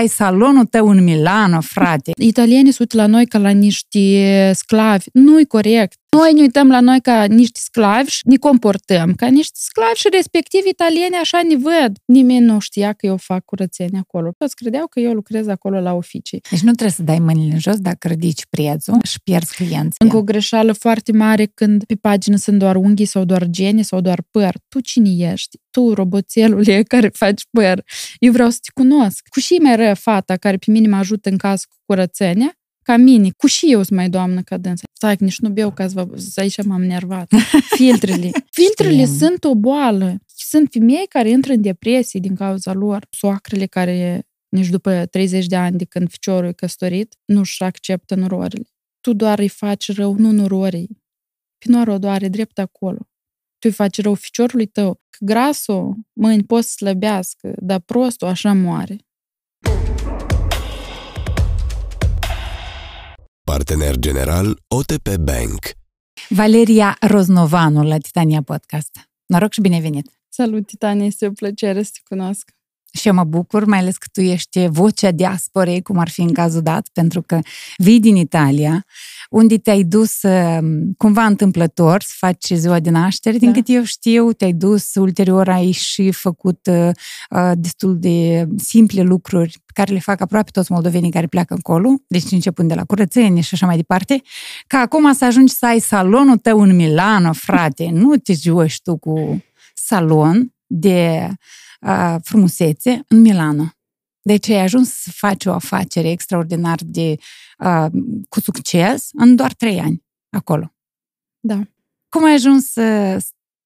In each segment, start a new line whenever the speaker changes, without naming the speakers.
ai salonul tău în Milano, frate.
Italienii sunt la noi ca la niște sclavi. Nu-i corect. Noi ne uităm la noi ca niște sclavi și ne comportăm ca niște sclavi și respectiv italieni așa ne văd. Nimeni nu știa că eu fac curățenie acolo. Toți credeau că eu lucrez acolo la oficii.
Deci nu trebuie să dai mâinile în jos dacă ridici prețul și pierzi clienți.
Încă o greșeală foarte mare când pe pagină sunt doar unghii sau doar gene sau doar păr. Tu cine ești? Tu, roboțelule care faci păr. Eu vreau să te cunosc. Cu și mai rău fata care pe mine mă ajută în caz cu curățenia, ca mine, cu și eu sunt mai doamnă ca dânsa. Stai, nici nu beau ca să aici m-am nervat. Filtrele. Filtrele
Știm.
sunt o boală. Sunt femei care intră în depresie din cauza lor. Soacrele care nici după 30 de ani de când ficiorul e căsătorit, nu-și acceptă nurorile. Tu doar îi faci rău, nu nurorii. Pinoarul doare drept acolo. Tu îi faci rău ficiorului tău. Că grasul mâini poți să slăbească, dar prostul așa moare.
Partener general OTP Bank.
Valeria Roznovanu la Titania Podcast. Noroc și bine venit!
Salut, Titania, este o plăcere să te cunosc.
Și eu mă bucur, mai ales că tu ești vocea diasporei, cum ar fi în cazul dat, pentru că vii din Italia, unde te-ai dus uh, cumva întâmplător să faci ziua de naștere, din
Da.
cât eu știu, te-ai dus, ulterior ai și făcut uh, uh, destul de simple lucruri pe care le fac aproape toți moldovenii care pleacă încolo, deci începând de la curățenie și așa mai departe, ca acum să ajungi să ai salonul tău în Milano, frate, nu te joci tu cu salon de uh, frumusețe în Milano. Deci ai ajuns să faci o afacere extraordinar de uh, cu succes în doar trei ani acolo.
Da.
Cum ai ajuns să,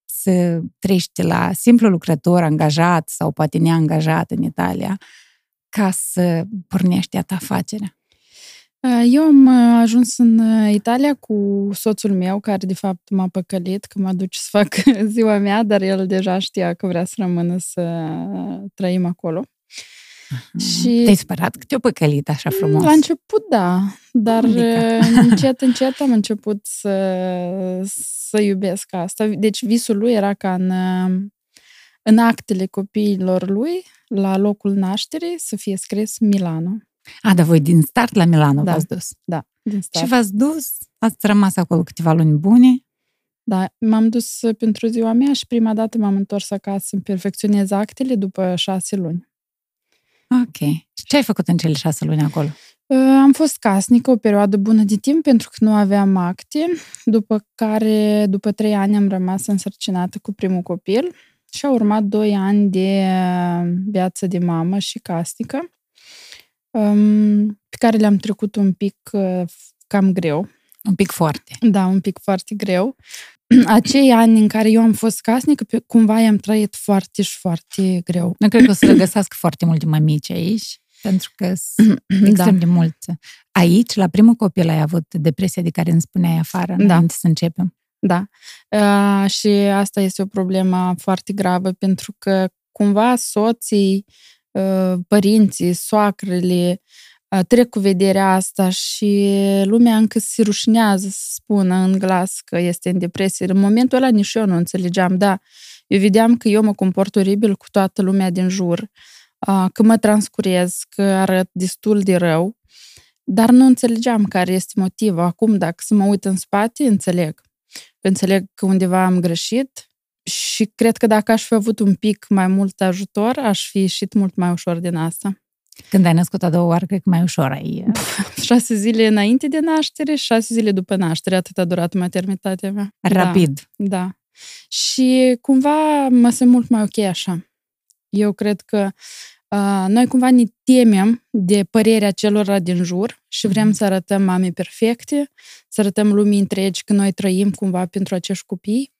să treci de la simplu lucrător angajat sau poate neangajat în Italia ca să pornești a ta afacerea?
Eu am uh, ajuns în uh, Italia cu soțul meu, care de fapt m-a păcălit că mă duce să fac ziua mea, dar el deja știa că vrea să rămână să trăim acolo. Și
Te-ai spărat că te-o păcălit așa frumos?
la început, da, dar
Adică.
uh, încet, încet am început să, să iubesc asta. Deci visul lui era ca în, uh, în actele copiilor lui, la locul nașterii, să fie scris Milano.
A, dar voi din start la Milano
Da.
v-ați dus.
Da, din start.
Și v-ați dus, ați rămas acolo câteva luni bune.
Da, m-am dus pentru ziua mea și prima dată m-am întors acasă să-mi perfecționez actele după șase luni.
Ok. Și ce ai făcut în cele șase luni acolo?
Uh, Am fost casnică o perioadă bună de timp pentru că nu aveam acte, după care, după trei ani, am rămas însărcinată cu primul copil și au urmat doi ani de uh, viață de mamă și casnică, um, pe care le-am trecut un pic uh, cam greu.
Un pic foarte.
Da, un pic foarte greu. Acei ani în care eu am fost casnică, pe- cumva i-am trăit foarte și foarte greu.
Nu cred că o să regăsească foarte multe mămici aici, pentru că sunt extrem de mulți. Aici, la primul copil, ai avut depresia de care îmi spuneai afară,
Da.
înainte să începem.
Da. Uh, și asta este o problemă foarte gravă pentru că cumva soții, uh, părinții, soacrele uh, trec cu vederea asta și lumea încă se rușinează să spună în glas că este în depresie. În momentul ăla nici eu nu înțelegeam, da. Eu vedeam că eu mă comport oribil cu toată lumea din jur, uh, că mă transcurez, că arăt destul de rău, dar nu înțelegeam care este motivul. Acum, dacă să mă uit în spate, înțeleg. Înțeleg că undeva am greșit și cred că dacă aș fi avut un pic mai mult ajutor, aș fi ieșit mult mai ușor din asta.
Când ai născut a doua oară, cred că mai ușor ai...
Șase zile înainte de naștere și șase zile după naștere, atât a durat maternitatea mea.
Rapid.
Da, da. Și cumva mă simt mult mai ok așa. Eu cred că uh, noi cumva ne temem de părerea celor din jur și vrem să arătăm mame perfecte, să arătăm lumii întregi că noi trăim cumva pentru acești copii,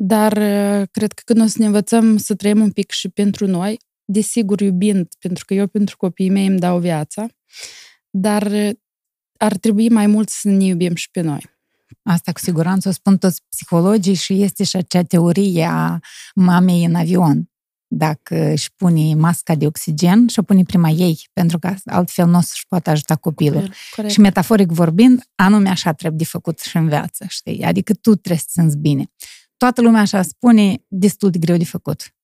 dar uh, cred că când o să ne învățăm să trăim un pic și pentru noi, desigur iubind, pentru că eu pentru copiii mei îmi dau viața, dar uh, ar trebui mai mult să ne iubim și pe noi.
Asta cu siguranță o spun toți psihologii și este și acea teorie a mamei în avion. Dacă își pune masca de oxigen și o pune prima ei, pentru că altfel nu o să-și poată ajuta copilul.
Corect.
Și metaforic vorbind, anume așa trebuie de făcut și în viață, știi? Adică tu trebuie să te simți bine. Toată lumea așa spune, destul de greu de făcut.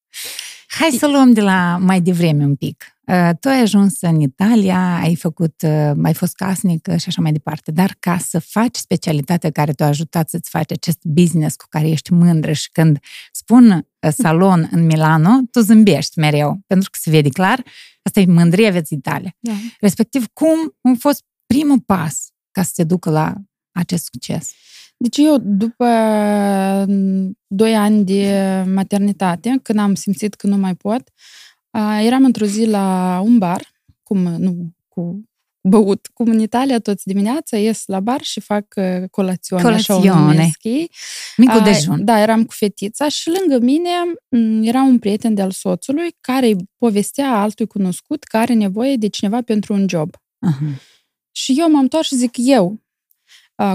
Hai să luăm de la mai devreme un pic. Uh, tu ai ajuns în Italia, ai făcut, uh, ai fost casnic și așa mai departe, dar ca să faci specialitatea care te-a ajutat să-ți faci acest business cu care ești mândră și când spun uh, salon în Milano, tu zâmbești mereu, pentru că se vede clar, asta e mândria vieții tale. Da. Respectiv, cum a fost primul pas ca să te ducă la acest succes?
Deci eu, după doi ani de maternitate, când am simțit că nu mai pot, eram într-o zi la un bar, cum, nu, cu băut, cum în Italia toți dimineața ies la bar și fac colațiune, colațiune. așa o numesc ei.
Micul dejun.
Da, eram cu fetița și lângă mine era un prieten de-al soțului care îi povestea altui cunoscut care are nevoie de cineva pentru un job. Uh-huh. Și eu m-am întors și zic, eu,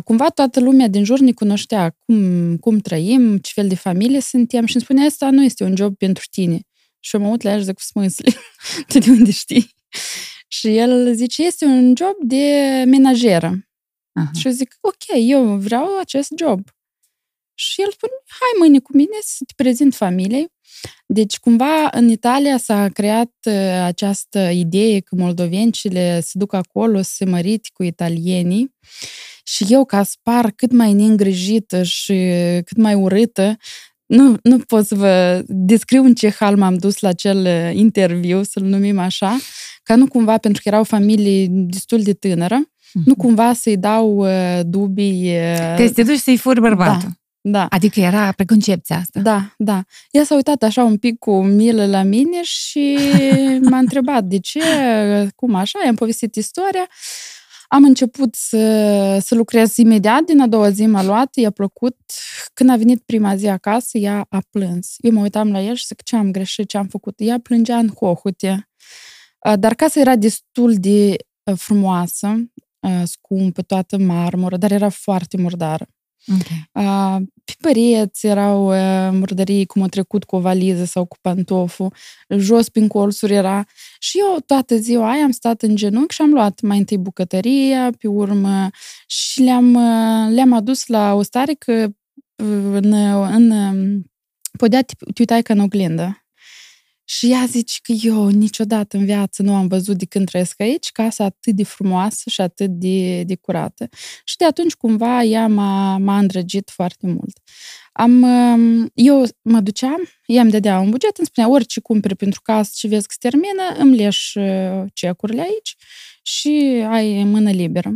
Cumva toată lumea din jur ne cunoștea cum, cum trăim, ce fel de familie suntem și îmi spunea, asta nu este un job pentru tine. Și eu mă uit la el și zic, cu smânsli, tu de unde știi? Și el zice, este un job de menajeră. Aha. Și eu zic, ok, eu vreau acest job. Și el spune, hai mâine cu mine să te prezint familiei. Deci, cumva, în Italia s-a creat uh, această idee că moldovencile se duc acolo să se măriti cu italienii și eu, ca să par cât mai neîngrijită și cât mai urâtă, nu, nu pot să vă descriu în ce hal m-am dus la acel uh, interviu, să-l numim așa, ca nu cumva, pentru că era o familie destul de tânără, mm-hmm. nu cumva să-i dau uh, dubii... Uh,
că te duci să-i furi bărbatul. Da.
Da.
Adică era preconcepția asta.
Da, da. Ea s-a uitat așa un pic cu milă la mine și m-a întrebat de ce, cum așa, i-am povestit istoria. Am început să, să lucrez imediat, din a doua zi m-a luat, i-a plăcut. Când a venit prima zi acasă, ea a plâns. Eu mă uitam la el și zic, ce am greșit, ce am făcut? Ea plângea în hohute. Dar casa era destul de frumoasă, scumpă, toată marmură, dar era foarte murdară. Okay. Uh, pe pereți erau uh, murdării cum a trecut cu o valiză sau cu pantoful, jos prin colțuri era. Și eu toată ziua aia am stat în genunchi și am luat mai întâi bucătăria, pe urmă și le-am, uh, le-am adus la o stare că în, în podea te, te uitai ca în oglindă. Și ea zice că eu niciodată în viață nu am văzut de când trăiesc aici casa atât de frumoasă și atât de, de curată. Și de atunci cumva ea m-a, m-a îndrăgit foarte mult. Am, um, eu mă duceam, ea îmi dădea un buget, îmi spunea orice cumperi pentru casă și vezi că se termină, îmi leș uh, cecurile aici și ai mână liberă.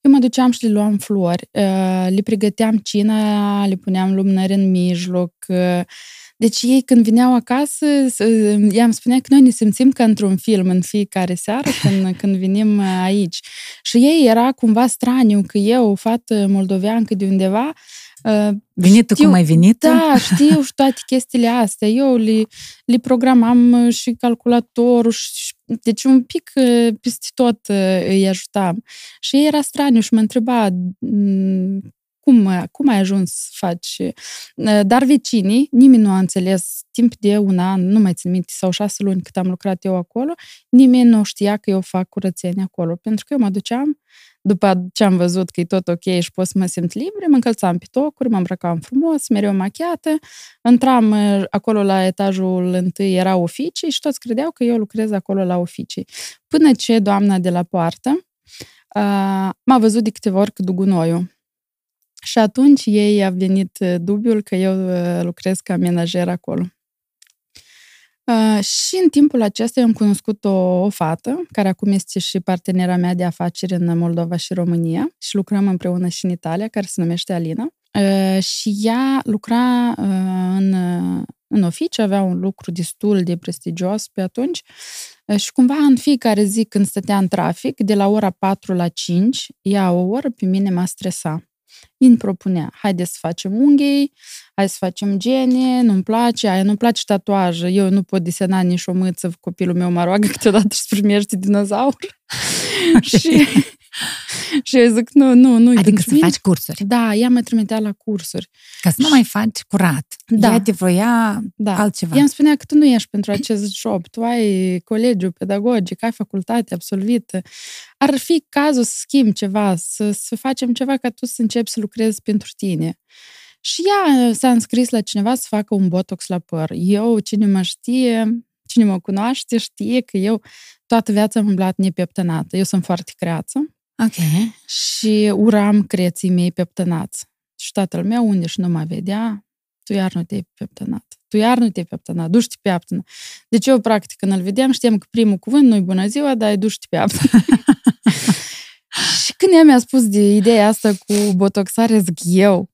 Eu mă duceam și le luam flori, uh, le pregăteam cina, le puneam lumânări în mijloc, uh, deci ei când vineau acasă, ea îmi spunea că noi ne simțim ca într-un film în fiecare seară când, când venim aici. Și ei era cumva straniu că eu, o fată moldoveancă de undeva,
Venit știu, cum ai venit?
Da, știu și toate chestiile astea. Eu le, le programam și calculatorul și deci un pic peste tot îi ajutam. Și era straniu și mă întreba cum, cum ai ajuns să faci? Dar vecinii, nimeni nu a înțeles timp de un an, nu mai țin minte, sau șase luni cât am lucrat eu acolo, nimeni nu știa că eu fac curățenie acolo, pentru că eu mă duceam, după ce am văzut că e tot ok și pot să mă simt libre, mă încălțam pe tocuri, mă îmbrăcam frumos, mereu machiată, intram acolo la etajul întâi, era oficii și toți credeau că eu lucrez acolo la oficii. Până ce doamna de la poartă m-a văzut de câteva ori cu dugunoiul și atunci ei a venit uh, dubiul că eu uh, lucrez ca menajer acolo. Uh, și în timpul acesta eu am cunoscut o, o fată, care acum este și partenera mea de afaceri în Moldova și România și lucrăm împreună și în Italia, care se numește Alina. Uh, și ea lucra uh, în, în oficiu, avea un lucru destul de prestigios pe atunci și cumva în fiecare zi când stătea în trafic, de la ora 4 la 5, ea o oră pe mine m-a stresat îmi propunea, haide să facem unghii, hai să facem gene, nu-mi place, aia nu-mi place tatuaje, eu nu pot desena nici o mâță, copilul meu mă roagă câteodată și primește dinozaur. și, și eu zic, nu, nu, nu
Adică să faci cursuri.
Da, ea mă trimitea la cursuri.
Ca să nu mai faci curat. Da. Ea te voia da. altceva.
Ea îmi spunea că tu nu ești pentru acest job, tu ai colegiu pedagogic, ai facultate absolvită. Ar fi cazul să schimbi ceva, să, să facem ceva ca tu să începi să lucrezi pentru tine. Și ea s-a înscris la cineva să facă un botox la păr. Eu, cine mă știe, cine mă cunoaște știe că eu toată viața am umblat nepeptănată. Eu sunt foarte creață.
Ok.
Și uram creții mei peptănați. Și tatăl meu, unde și nu mă vedea, tu iar nu te-ai peptănat. Tu iar nu te-ai peptănat, duci-te pe aptănă. Deci eu, practic, când îl vedeam, știam că primul cuvânt nu-i bună ziua, dar e duci-te pe aptănă. și când ea mi-a spus de ideea asta cu botoxare, zic eu,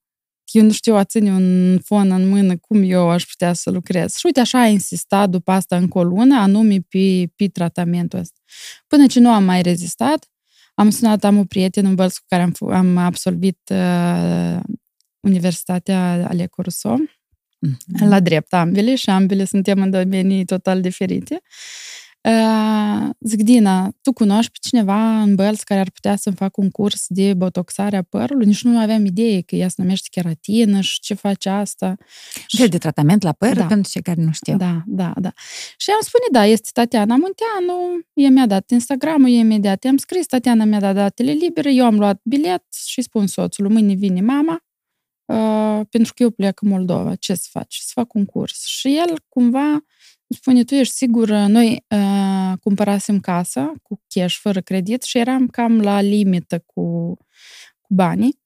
eu nu știu a ține un fon în mână, cum eu aș putea să lucrez. Și uite, așa a insistat după asta încă o lună, anume pe, pe tratamentul ăsta. Până ce nu am mai rezistat, am sunat, am o prieten în Bălți cu care am, am absolvit uh, Universitatea Ale Rousseau, mm-hmm. la drept ambele și ambele suntem în domenii total diferite. Uh, zic, Dina, tu cunoști pe cineva în Bălți care ar putea să-mi facă un curs de botoxare a părului? Nici nu aveam idee că ea se numește keratină și ce face asta.
Și de tratament la păr,
Da.
pentru cei care nu știu.
Da, da, da. Și am spune, da, este Tatiana Munteanu, ea mi-a dat Instagram-ul, ea imediat i-am scris, Tatiana mi-a dat datele libere, eu am luat bilet și spun soțului, mâine vine mama, uh, pentru că eu plec în Moldova, ce să faci? Să fac un curs. Și el cumva îmi spune, tu ești sigură, noi uh, cumpărasem casa cu cash, fără credit și eram cam la limită cu, cu banii.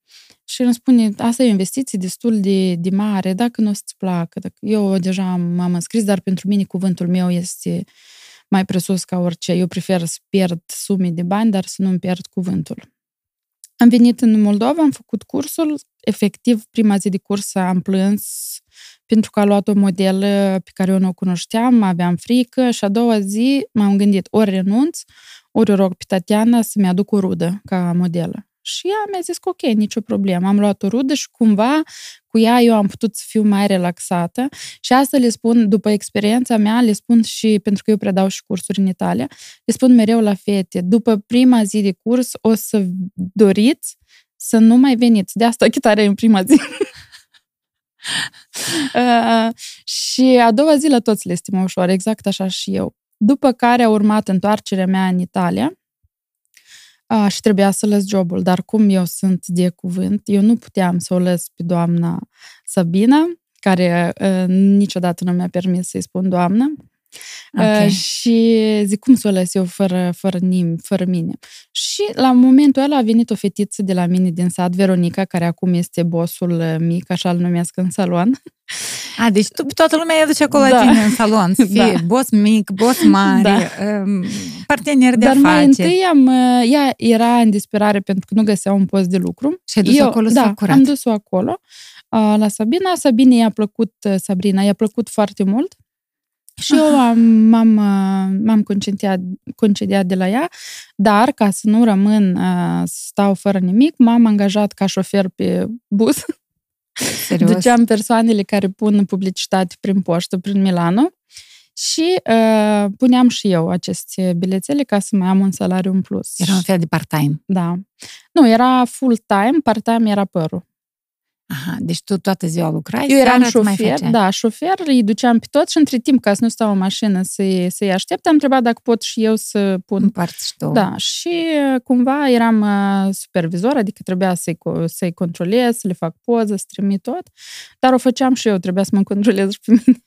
Și îmi spune, asta e o investiție destul de, de mare, dacă nu o să-ți placă. Dacă eu deja am- m-am înscris, dar pentru mine cuvântul meu este mai presus ca orice. Eu prefer să pierd sume de bani, dar să nu-mi pierd cuvântul. Am venit în Moldova, am făcut cursul. Efectiv, prima zi de curs am plâns pentru că a luat o modelă pe care eu nu o cunoșteam, aveam frică și a doua zi m-am gândit, ori renunț, ori o rog pe Tatiana să-mi aduc o rudă ca modelă. Și ea mi-a zis că ok, nicio problemă. Am luat o rudă și cumva cu ea eu am putut să fiu mai relaxată și asta le spun, după experiența mea, le spun și pentru că eu predau și cursuri în Italia, le spun mereu la fete, după prima zi de curs o să doriți să nu mai veniți. De asta chitarea în prima zi. Uh, și a doua zi la toți le este mai ușor, exact așa și eu. După care a urmat întoarcerea mea în Italia uh, și trebuia să lăs jobul, dar cum eu sunt de cuvânt, eu nu puteam să o lăs pe doamna Sabina, care uh, niciodată nu mi-a permis să-i spun doamnă.
Ok.
Uh, și zic, cum să o las eu fără, fără, nim, fără mine? Și la momentul ăla a venit o fetiță de la mine din sat, Veronica, care acum este bossul uh, mic, așa îl numesc în salon.
A, deci tu, toată lumea îi aduce acolo
Da.
la tine în salon, să fie
Da.
boss mic, boss mare, um, partener de
Dar mai
afaceri.
întâi am, uh, ea era în disperare pentru că nu găsea un post de lucru.
Și ai dus acolo să
da,
fac curat.
am dus-o acolo uh, la Sabina. Sabine i-a plăcut, uh, Sabrina, i-a plăcut foarte mult. Și eu am, m-am, uh, m-am concediat, concediat de la ea, dar ca să nu rămân uh, să stau fără nimic, m-am angajat ca șofer pe bus.
Serios.
Duceam persoanele care pun publicitate prin poștă, prin Milano și uh, puneam și eu aceste bilețele ca să mai am un salariu în plus.
Era un fel de part-time.
Da. Nu, era full-time, part-time era părul.
Aha, deci tu toată ziua lucrai,
Eu eram
seara îți mai
șofer,
făceai.
da, șofer, îi duceam pe toți și între timp, ca să nu stau în mașină să-i, să-i aștept, am întrebat dacă pot și eu să pun
Împarți și tu.
Da, și uh, cumva eram uh, supervizor, adică trebuia să-i, co- să-i controlez, să le fac poză, să trimit tot, dar o făceam și eu, trebuia să mă controlez și pe mine.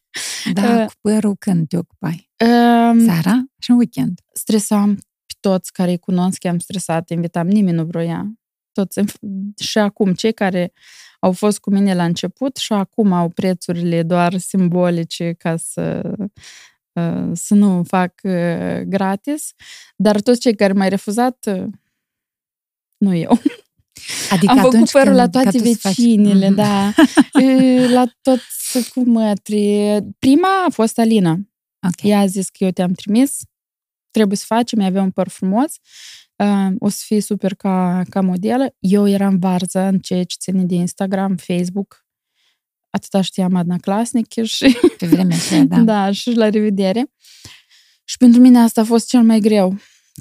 Da,
Uh,
cu părul când te ocupai?
Um,
Seara și în weekend.
stresam pe toți care îi cunosc, i-am stresat, invitam, nimeni nu vroia. Toți, și acum, cei care au fost cu mine la început și acum au prețurile doar simbolice ca să, uh, să nu fac uh, gratis, dar toți cei care m-ai refuzat, uh, nu eu.
Adică
Am făcut
atunci
părul
când,
la
ca
toate
tu să faci-
vecinile,
Mhm.
da. E, la toți cu mătri. Prima a fost Alina.
Ok.
Ea a zis că eu te-am trimis, trebuie să facem, avea un păr frumos, uh, o să fii super ca, ca modelă. Eu eram varză în ceea ce ține de Instagram, Facebook, atâta știam Adna Clasnic și,
Pe vremea aceea, da.
da. da, și la revedere. Și pentru mine asta a fost cel mai greu,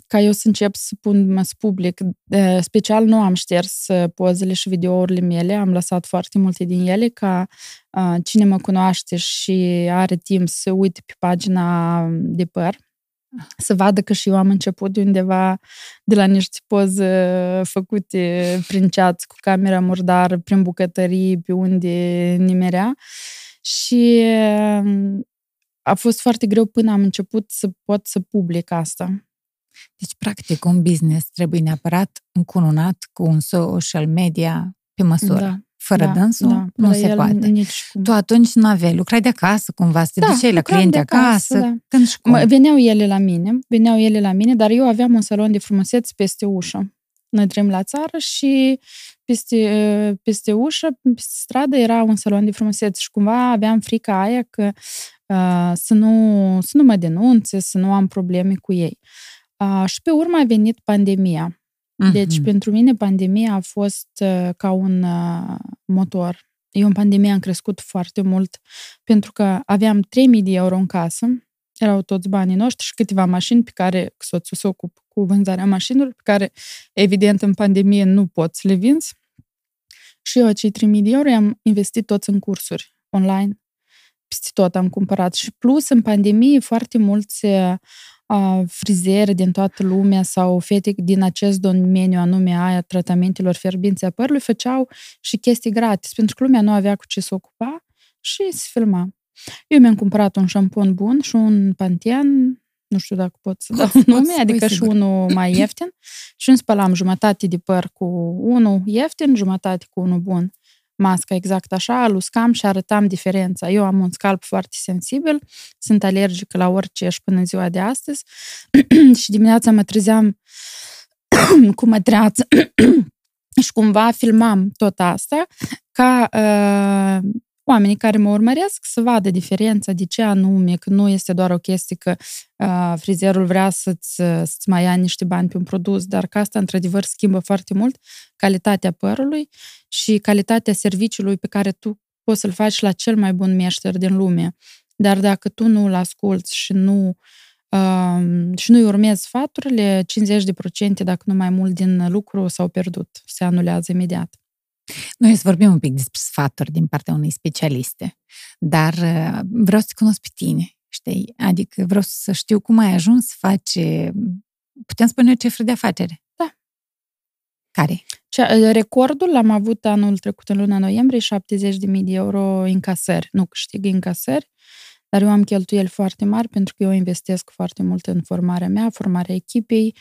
ca eu să încep să pun mă, să public. De, special nu am șters uh, pozele și videourile mele, am lăsat foarte multe din ele ca uh, cine mă cunoaște și are timp să uite pe pagina de păr, să vadă că și eu am început de undeva de la niște poze făcute prin chat cu camera murdară, prin bucătării, pe unde nimerea. Și uh, a fost foarte greu până am început să pot să public asta.
Deci, practic, un business trebuie neapărat încununat cu un social media pe măsură. Da. Fără da, dânsul da, nu se poate.
Nici cum.
Tu atunci nu aveai, lucrai de acasă cumva, să te da, duceai la clienți de acasă, acasă da. când și cum.
Veneau ele la mine, veneau ele la mine, dar eu aveam un salon de frumusețe peste ușă. Noi trăim la țară și peste, peste ușă, peste stradă, era un salon de frumusețe și cumva aveam frica aia că uh, să, nu, să nu mă denunțe, să nu am probleme cu ei. Uh, și pe urmă a venit pandemia. Deci, uh-huh. pentru mine, pandemia a fost uh, ca un uh, motor. Eu în pandemie am crescut foarte mult pentru că aveam 3.000 de euro în casă, erau toți banii noștri și câteva mașini pe care soțul se ocupă cu vânzarea mașinilor, pe care, evident, în pandemie nu poți să le vinzi. Și eu acei 3.000 de euro am investit toți în cursuri online. Peste tot am cumpărat. Și plus, în pandemie, foarte mulți frizeri din toată lumea sau fete din acest domeniu anume a tratamentelor fierbinți a părului făceau și chestii gratis, pentru că lumea nu avea cu ce să ocupa și se filma. Eu mi-am cumpărat un șampon bun și un panten, nu știu dacă pot să dau nume, adică și unul mai ieftin. Și îmi spălam jumătate de păr cu unul ieftin, jumătate cu unul bun masca exact așa, luscam și arătam diferența. Eu am un scalp foarte sensibil, sunt alergică la orice și până în ziua de astăzi și dimineața mă trezeam cu mătreață și cumva filmam tot asta ca uh, oamenii care mă urmăresc să vadă diferența, de ce anume, că nu este doar o chestie că uh, frizerul vrea să-ți, să-ți mai ia niște bani pe un produs, dar că asta într-adevăr schimbă foarte mult calitatea părului și calitatea serviciului pe care tu poți să-l faci la cel mai bun meșter din lume. Dar dacă tu nu-l asculți și nu uh, și nu-i urmezi sfaturile, 50% dacă nu mai mult din lucru s-au pierdut, se anulează imediat.
Noi să vorbim un pic despre sfaturi din partea unei specialiste, dar uh, vreau să cunosc pe tine, știi? Adică vreau să știu cum ai ajuns să faci, putem spune o cifră de afacere?
Da.
Care?
Uh, recordul l-am avut anul trecut în luna noiembrie, 70.000 de euro încasări. Nu câștig încasări, dar eu am cheltuieli foarte mari pentru că eu investesc foarte mult în formarea mea, formarea echipei,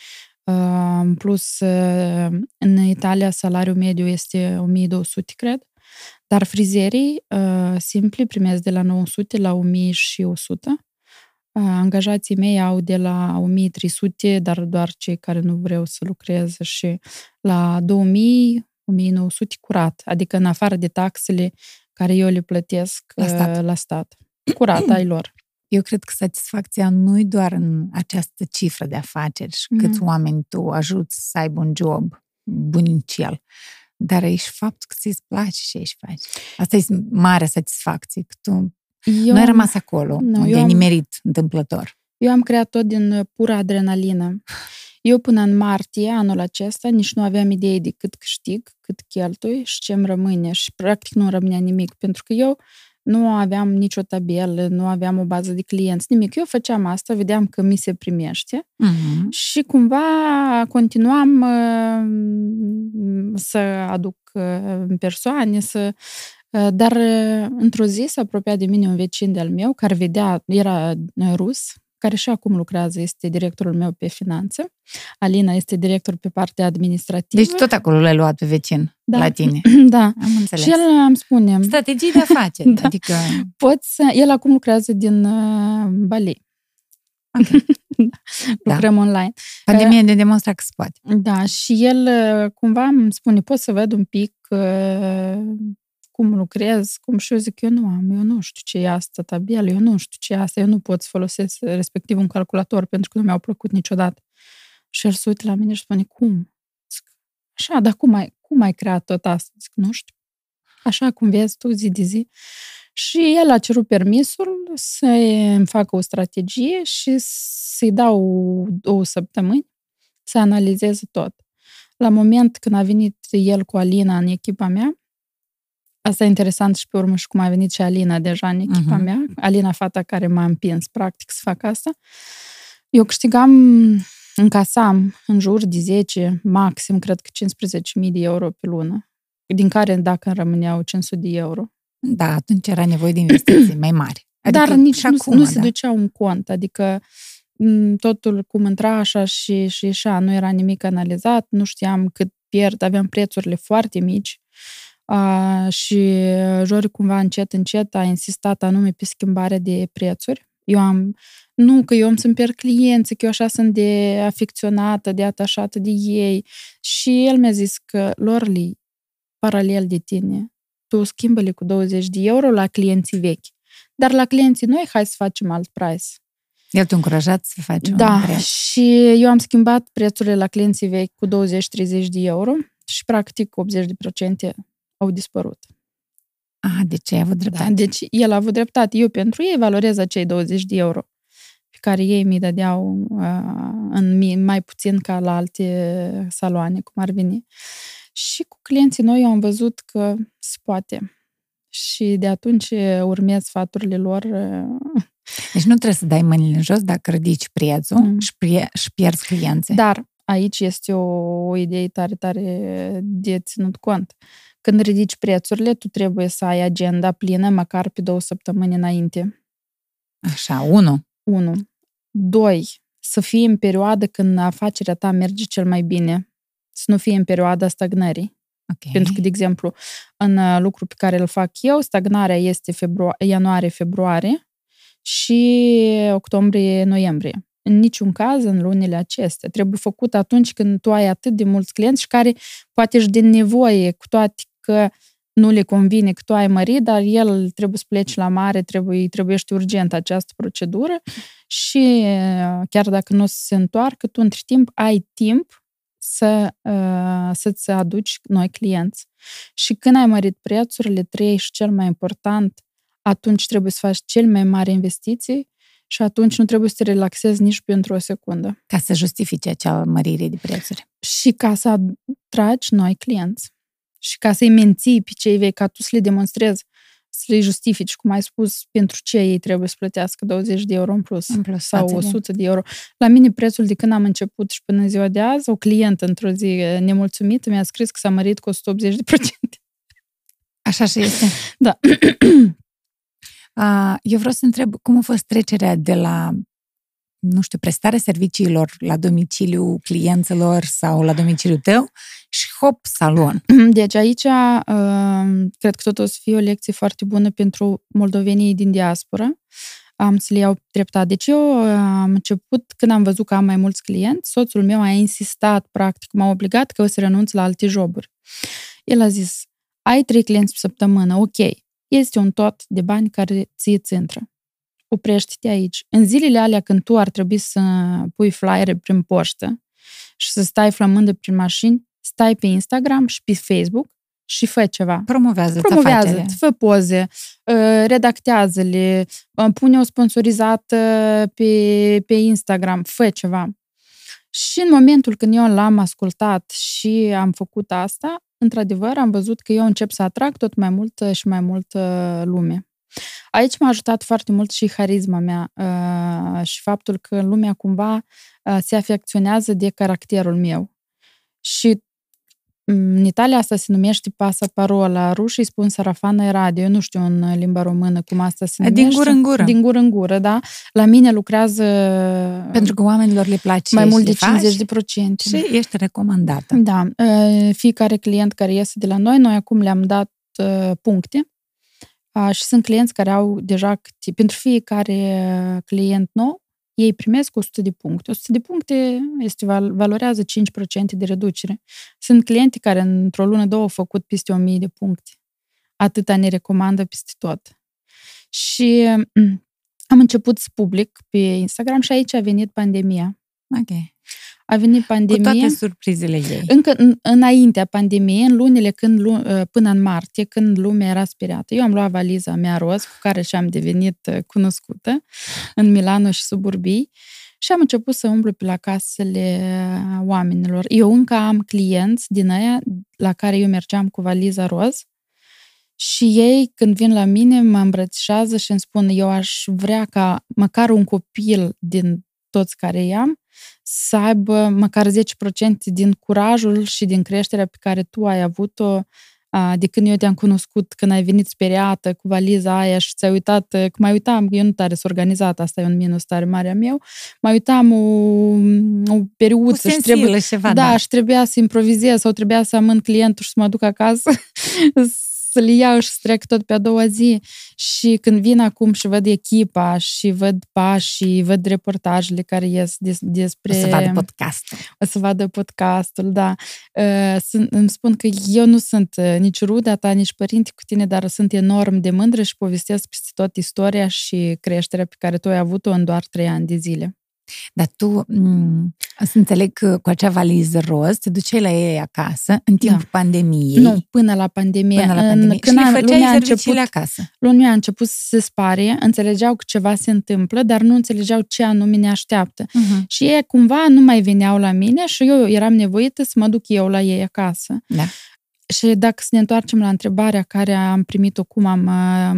în plus, în Italia salariul mediu este 1200, cred, dar frizerii simpli primesc de la 900 la 1100. Angajații mei au de la 1300, dar doar cei care nu vreau să lucreze și la 2000, 1900 curat, adică în afară de taxele care eu le plătesc la stat, la stat. curat ai lor.
Eu cred că satisfacția nu e doar în această cifră de afaceri și mm. câți oameni tu ajuți să aibă un job bunicel, dar e și faptul că ți-ți place ce ești faci. Asta e mare satisfacție, că tu eu, nu ai rămas acolo, nu, unde ai nimerit întâmplător.
Eu am creat tot din pură adrenalină. Eu până în martie anul acesta nici nu aveam idee de cât câștig, cât cheltui și ce îmi rămâne și practic nu rămânea nimic, pentru că eu nu aveam nicio tabelă, nu aveam o bază de clienți, nimic. Eu făceam asta, vedeam că mi se primește uh-huh. și cumva continuam uh, să aduc uh, persoane, să uh, dar uh, într-o zi s-a apropiat de mine un vecin de-al meu care vedea, era rus, care și acum lucrează, este directorul meu pe finanțe. Alina este director pe partea administrativă.
Deci tot acolo l-ai luat pe vecin da. la tine.
Da.
Am înțeles.
Și el îmi spune...
Strategii de afaceri. da. Adică...
Poți să... El acum lucrează din uh, Bali.
Okay.
Da. Lucrăm da. online.
Pandemia uh, de demonstra că se poate.
Da, și el uh, cumva îmi spune, poți să văd un pic uh, cum lucrez, cum și eu zic, eu nu am, eu nu știu ce e asta tabel, eu nu știu ce e asta, eu nu pot să folosesc respectiv un calculator pentru că nu mi-au plăcut niciodată. Și el se uită la mine și spune, cum? Zic, așa, dar cum ai, cum ai creat tot asta? Zic, nu știu. Așa cum vezi tu zi de zi. Și el a cerut permisul să-mi facă o strategie și să-i dau două săptămâni să analizeze tot. La moment când a venit el cu Alina în echipa mea, Asta e interesant și pe urmă și cum a venit și Alina deja în echipa uh-huh. mea. Alina, fata care m-a împins practic să fac asta. Eu câștigam, încasam în jur de 10, maxim, cred că 15.000 de euro pe lună, din care dacă îmi rămâneau 500 de euro.
Da, atunci era nevoie de investiții mai mari. Adică
Dar nici
și
nu,
acum,
nu se
da.
ducea un cont, adică m, totul cum intra așa și, și ieșea, nu era nimic analizat, nu știam cât pierd, aveam prețurile foarte mici a, și Jori cumva încet, încet a insistat anume pe schimbarea de prețuri. Eu am, nu că eu am să-mi pierd clienți, că eu așa sunt de afecționată, de atașată de ei și el mi-a zis că lor li paralel de tine, tu schimbă-le cu 20 de euro la clienții vechi. Dar la clienții noi, hai să facem alt price.
El te-a încurajat să faci un
Da,
preț.
și eu am schimbat prețurile la clienții vechi cu 20-30 de euro și practic 80% au dispărut.
Ah, de ce ai avut
Da,
dreptate?
deci el a avut dreptate. Eu pentru ei valorez acei 20 de euro pe care ei mi dădeau uh, în mi- mai puțin ca la alte saloane, cum ar veni. Și cu clienții noi eu am văzut că se poate. Și de atunci urmez sfaturile lor. uh,
Deci nu trebuie să dai mâinile în jos dacă ridici prețul
Mm.
și, prie- și pierzi clienții.
Dar aici este o, o idee tare, tare de ținut cont. Când ridici prețurile, tu trebuie să ai agenda plină măcar pe două săptămâni înainte.
Așa, unu.
1. 2. Să fie în perioada când afacerea ta merge cel mai bine. Să nu fie în perioada stagnării.
Ok.
Pentru că, de exemplu, în uh, lucru pe care îl fac eu, stagnarea este febru- ianuarie-februarie și octombrie-noiembrie. În niciun caz în lunile acestea. Trebuie făcut atunci când tu ai atât de mulți clienți și care poate și din nevoie, cu toate că nu le convine că tu ai mărit, dar el trebuie să pleci la mare, trebuie, îi trebuiește urgent această procedură și uh, chiar dacă nu o să se întoarcă, tu între timp ai timp să, uh, să-ți aduci noi clienți. Și când ai mărit prețurile, trei și cel mai important, atunci trebuie să faci cel mai mari investiții și atunci nu trebuie să te relaxezi nici pentru o secundă.
Ca să justifice acea mărire de prețuri.
Și ca să atragi noi clienți și ca să-i menții pe cei vechi, ca tu să le demonstrezi, să le justifici, cum ai spus, pentru ce ei trebuie să plătească 20 de euro în plus
În plus
sau
față de-
100 de euro. La mine prețul de când am început și până în ziua de azi, o clientă într-o zi eh, nemulțumită mi-a scris că s-a mărit cu 180 de procente.
Așa și este.
Da.
A, Eu vreau să întreb cum a fost trecerea de la, nu știu, prestarea serviciilor la domiciliu clienților sau la domiciliu tău și hop, salon.
Deci aici uh, cred că tot o să fie o lecție foarte bună pentru moldovenii din diaspora. Am să le iau treptat. Deci eu uh, am început, când am văzut că am mai mulți clienți, soțul meu a insistat, practic, m-a obligat că o să renunț la alte joburi. El a zis, ai trei clienți pe săptămână, ok, este un tot de bani care ție ți intră. Oprește-te aici. În zilele alea când tu ar trebui să pui flyere prin poștă și să stai flămândă prin mașini, stai pe Instagram și pe Facebook și fă ceva.
Promovează
Promovează, fă poze, uh, redactează-le, uh, pune o sponsorizată pe, pe Instagram, fă ceva. Și în momentul când eu l-am ascultat și am făcut asta, într-adevăr am văzut că eu încep să atrag tot mai mult și mai mult uh, lume. Aici m-a ajutat foarte mult și harisma mea uh, și faptul că lumea cumva uh, se afecționează de caracterul meu. Și în Italia asta se numește pasaparola, rușii spun sarafana radio, eu nu știu în limba română cum asta se numește.
Din gură în gură.
Din gură în gură, da. La mine lucrează
Pentru că oamenilor le place
mai
și
mult
le
de
faci
50 de procente.
și ești recomandată.
Da, uh, fiecare client care iese de la noi, noi acum le-am dat uh, puncte uh, și sunt clienți care au deja, câte- pentru fiecare client nou, ei primesc 100 de puncte. 100 de puncte este, val- valorează 5% de reducere. Sunt clienți care într-o lună, două au făcut peste 1000 de puncte. Atâta ne recomandă peste tot. Și mm, am început să public pe Instagram și aici a venit pandemia.
Ok.
A venit
Cu
pandemia.
toate surprizele ei.
Încă în, înaintea pandemiei, în lunile când, lu- uh, până în martie, când lumea era speriată, eu am luat valiza mea roz, cu care și-am devenit uh, cunoscută în Milano și suburbii, și am început să umblu pe la casele uh, oamenilor. Eu încă am clienți din aia la care eu mergeam cu valiza roz și ei, când vin la mine, mă îmbrățișează și îmi spun eu aș vrea ca măcar un copil din toți care i-am să aibă măcar 10% din curajul și din creșterea pe care tu ai avut-o. De când eu te-am cunoscut, când ai venit speriată cu valiza aia și ți-ai uitat, că mai uitam, eu nu tare s organizat, asta e un minus tare mare a meu, mai uitam o, o periuță
și, trebuie,
ceva, da, da, și trebuia să improvizez sau trebuia să amân clientul și să mă duc acasă să-l iau și să trec tot pe a doua zi. Și când vin acum și văd echipa și văd pașii, văd reportajele care ies des, despre...
O să vadă podcastul.
O să vadă podcastul, da. Uh, sunt, îmi spun că eu nu sunt uh, nici ruda ta, nici părinte cu tine, dar sunt enorm de mândră și povestesc peste tot istoria și creșterea pe care tu ai avut-o în doar trei ani de zile.
Dar tu, m- să înțeleg că cu acea valiză roz te duceai la ei acasă în timpul da. pandemiei.
Nu, până la pandemie.
Până la pandemie. În,
când
și le
lumea
a început, acasă.
Lumea a început să se spare, înțelegeau că ceva se întâmplă, dar nu înțelegeau ce anume ne așteaptă. Uh-huh. Și ei cumva nu mai veneau la mine și eu eram nevoită să mă duc eu la ei acasă.
Da.
Și dacă să ne întoarcem la întrebarea care am primit-o, cum am,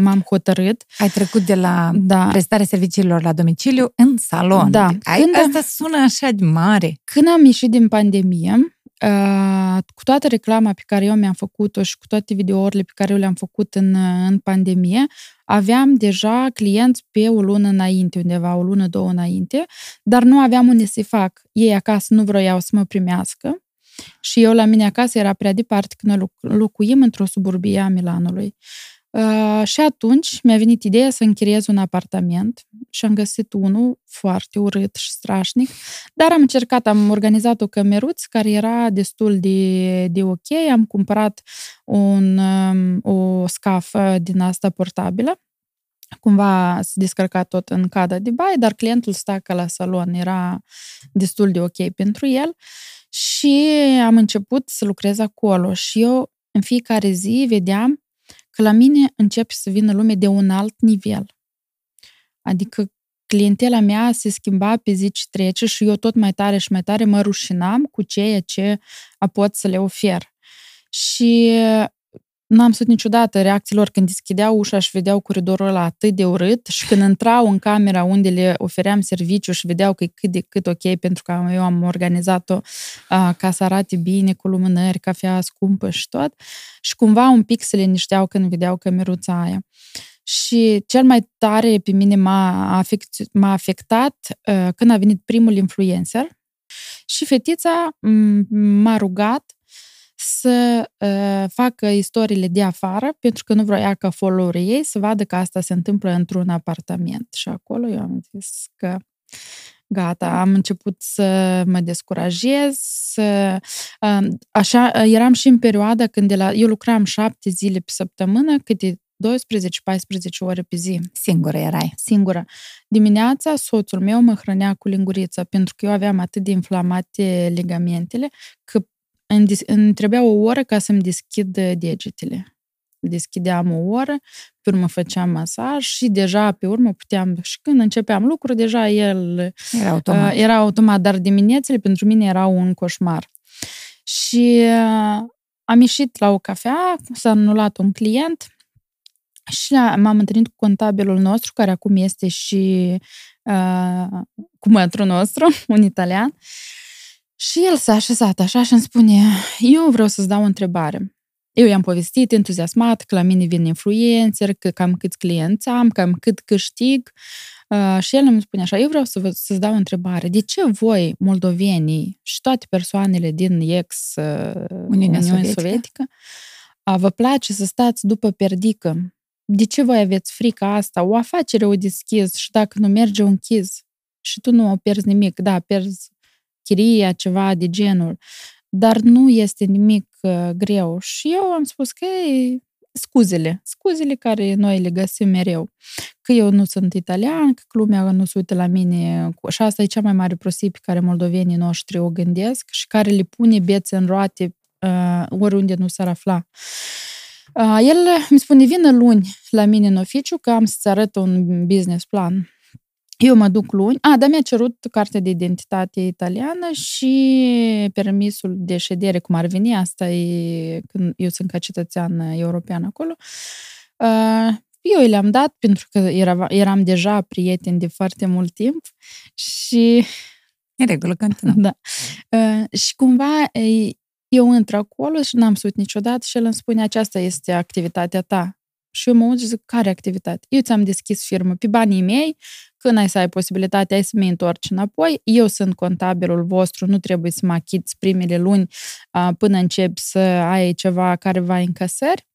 m-am hotărât.
Ai trecut de la da. prestarea serviciilor la domiciliu în salon.
Da.
Ai, când, asta sună așa de mare.
Când am ieșit din pandemie, uh, cu toată reclama pe care eu mi-am făcut-o și cu toate videourile pe care eu le-am făcut în, în pandemie, aveam deja clienți pe o lună înainte, undeva o lună, două înainte, dar nu aveam unde să fac. Ei acasă nu vroiau să mă primească și eu la mine acasă era prea departe, că noi locuim într-o suburbie a Milanului. Uh, și atunci mi-a venit ideea să închiriez un apartament și am găsit unul foarte urât și strașnic, dar am încercat, am organizat o cămeruț care era destul de, de ok, am cumpărat un, um, o scafă din asta portabilă, cumva se descărca tot în cadă de baie, dar clientul sta ca la salon, era destul de ok pentru el și am început să lucrez acolo și eu în fiecare zi vedeam că la mine începe să vină lume de un alt nivel. Adică clientela mea se schimba pe zi ce trece și eu tot mai tare și mai tare mă rușinam cu ceea ce pot să le ofer. Și N-am sut niciodată reacțiilor când deschideau ușa și vedeau coridorul ăla atât de urât și când intrau în camera unde le ofeream serviciu și vedeau că e cât de cât ok pentru că eu am organizat-o a, ca să arate bine, cu lumânări, cafea scumpă și tot. Și cumva un pic se linișteau când vedeau cameruța aia. Și cel mai tare pe mine m-a, afect, m-a afectat uh, când a venit primul influencer și fetița m-a rugat să uh, facă istoriile de afară, pentru că nu vroia ca followerii ei să vadă că asta se întâmplă într-un apartament. Și acolo eu am zis că gata, am început să mă descurajez, să, uh, așa, eram și în perioada când de la, eu lucram șapte zile pe săptămână, câte 12-14 ore pe zi.
Singură erai?
Singură. Dimineața soțul meu mă hrănea cu lingurița pentru că eu aveam atât de inflamate ligamentele că îmi, îmi trebuia o oră ca să-mi deschid degetele. Deschideam o oră, pe urmă făceam masaj și deja pe urmă puteam, și când începeam lucru, deja el
era automat,
uh, era automat dar diminețile pentru mine erau un coșmar. Și uh, am ieșit la o cafea, s-a anulat un client și m-am întâlnit cu contabilul nostru, care acum este și uh, cu mătrul nostru, un italian. Și el s-a așezat așa și îmi spune, eu vreau să-ți dau o întrebare. Eu i-am povestit entuziasmat că la mine vin influencer, că cam câți clienți am, cam cât câștig. Uh, și el îmi spune așa, eu vreau să vă, să-ți dau o întrebare. De ce voi, moldovenii și toate persoanele din ex uh, Uniunea, Sovietică, Sovietică uh, vă place să stați după perdică? De ce voi aveți frica asta? O afacere o deschis și dacă nu merge, o închizi. Și tu nu o pierzi nimic. Da, pierzi chiria, ceva de genul. Dar nu este nimic uh, greu. Și eu am spus că e scuzele, scuzele care noi le găsim mereu. Că eu nu sunt italian, că lumea nu se uită la mine. Și asta e cea mai mare prostie pe care moldovenii noștri o gândesc și care le pune bețe în roate uh, oriunde nu s-ar afla. Uh, el mi spune, vină luni la mine în oficiu că am să-ți arăt un business plan. Eu mă duc luni. A, dar mi-a cerut cartea de identitate italiană și permisul de ședere, cum ar veni. Asta e când eu sunt ca cetățean european acolo. Eu le-am dat pentru că era, eram deja prieten de foarte mult timp și...
În regulă, continuă.
Da. Și cumva Eu intru acolo și n-am sut niciodată și el îmi spune, aceasta este activitatea ta. Și eu mă uit și zic, care activitate? Eu ți-am deschis firmă pe banii mei, când ai să ai posibilitatea, ai să mi întorci înapoi, eu sunt contabilul vostru, nu trebuie să mă achiți primele luni uh, până începi să ai ceva care va încasări.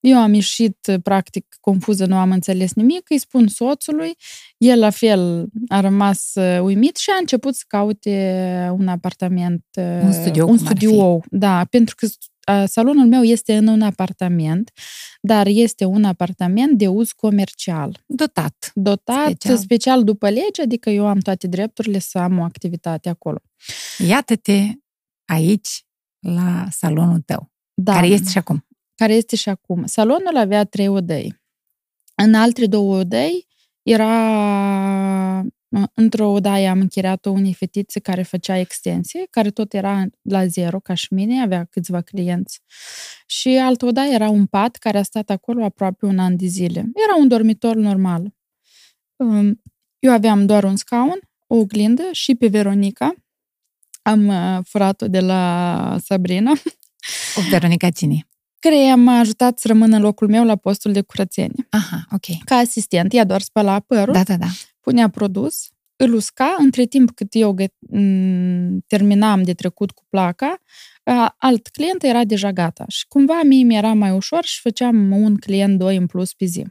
Uh, eu am ieșit, practic, confuză, nu am înțeles nimic, îi spun soțului, el la fel a rămas uimit și a început să caute un apartament,
Un studio,
un
cum ar fi.
studio, da, pentru că a, salonul meu este în un apartament, dar este un apartament de uz comercial,
Dotat.
dotat
Special.
special, special după lege, adică eu am toate drepturile să am o activitate acolo.
Iată-te aici, la salonul tău,
Da.
care este și acum.
Care este și acum. Salonul avea trei odăi. În alte două odăi era într-o odaie am închiriat-o unei fetițe care făcea extensie, care tot era la zero, ca și mine, avea câțiva clienți. Și altă odaie era un pat care a stat acolo aproape un an de zile. Era un dormitor normal. Um, Eu aveam doar un scaun, o oglindă și pe Veronica am uh, furat-o de la Sabrina
O, Veronica cine?
Care m-a ajutat să rămân în locul meu la postul de curățenie.
Aha, ok.
Ca asistent, ea doar spăla părul,
Da, da, da.
punea produs, îl usca, între timp cât eu gă- m, terminam de trecut cu placa, a, alt client era deja gata. Și cumva mie mi-era mai ușor și făceam un client, doi în plus pe zi.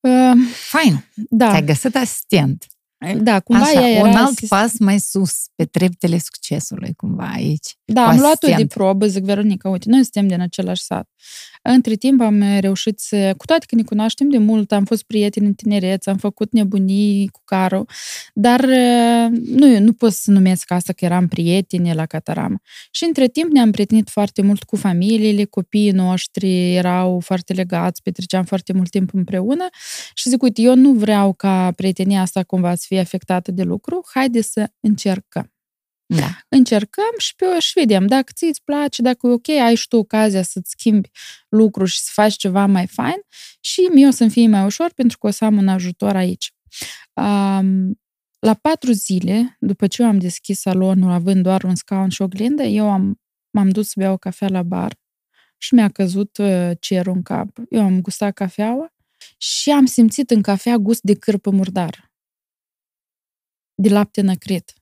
Uh,
Fain.
Da,
Ți-ai găsit asistent.
Da, cumva
Așa,
ea era
un alt
asist-
pas mai sus pe treptele succesului, cumva, aici.
Da,
cu
am luat-o de
asistent.
probă, zic, Veronica, uite, noi suntem din același sat. Între timp am reușit să, cu toate că ne cunoaștem de mult, am fost prieteni în tinerețe, am făcut nebunii cu Caro, dar uh, nu, nu pot să numesc asta că eram prieteni la Cataram. Și între timp ne-am prietenit foarte mult cu familiile, copiii noștri erau foarte legați, petreceam foarte mult timp împreună și zic, uite, eu nu vreau ca prietenia asta cumva să fie afectată de lucru, haide să încercăm
Da.
încercăm și pe și vedem dacă ți îți place, dacă e ok, ai și tu ocazia să-ți schimbi lucruri și să faci ceva mai fain și mie o să-mi fie mai ușor pentru că o să am un ajutor aici. Um, la patru zile, după ce eu am deschis salonul având doar un scaun și o oglindă, eu am, m-am dus să beau o cafea la bar și mi-a căzut uh, cerul în cap. Eu am gustat cafeaua și am simțit în cafea gust de cârpă murdar. De lapte năcrit.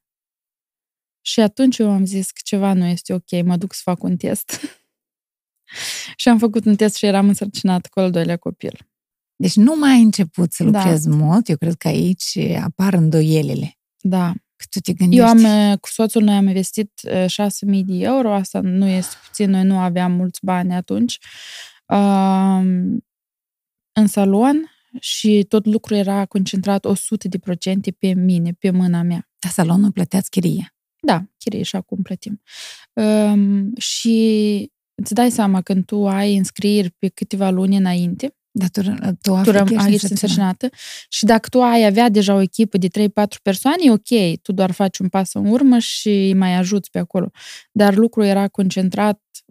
Și atunci eu am zis că ceva nu este ok, mă duc să fac un test. și am făcut un test și eram însărcinată cu al doilea copil.
Deci nu mai ai început să
Da.
lucrezi mult, eu cred că aici apar îndoielile.
Da.
Că tu te gândești...
Eu am, uh, cu soțul, noi am investit uh, 6.000 de euro, asta nu este puțin, noi nu aveam mulți bani atunci, um, în salon și tot lucrul era concentrat 100% pe mine, pe mâna mea.
Dar salonul plăteați chirie.
Da, chirie și acum plătim. Um, și îți dai seama când tu ai înscrieri pe câteva luni înainte,
Dar tu, tu,
tu
afli
răm,
că ești
ești
însărcinat.
însărcinată și dacă tu ai avea deja o echipă de 3-4 persoane, e ok, tu doar faci un pas în urmă și îi mai ajuți pe acolo. Dar lucrul era concentrat 90%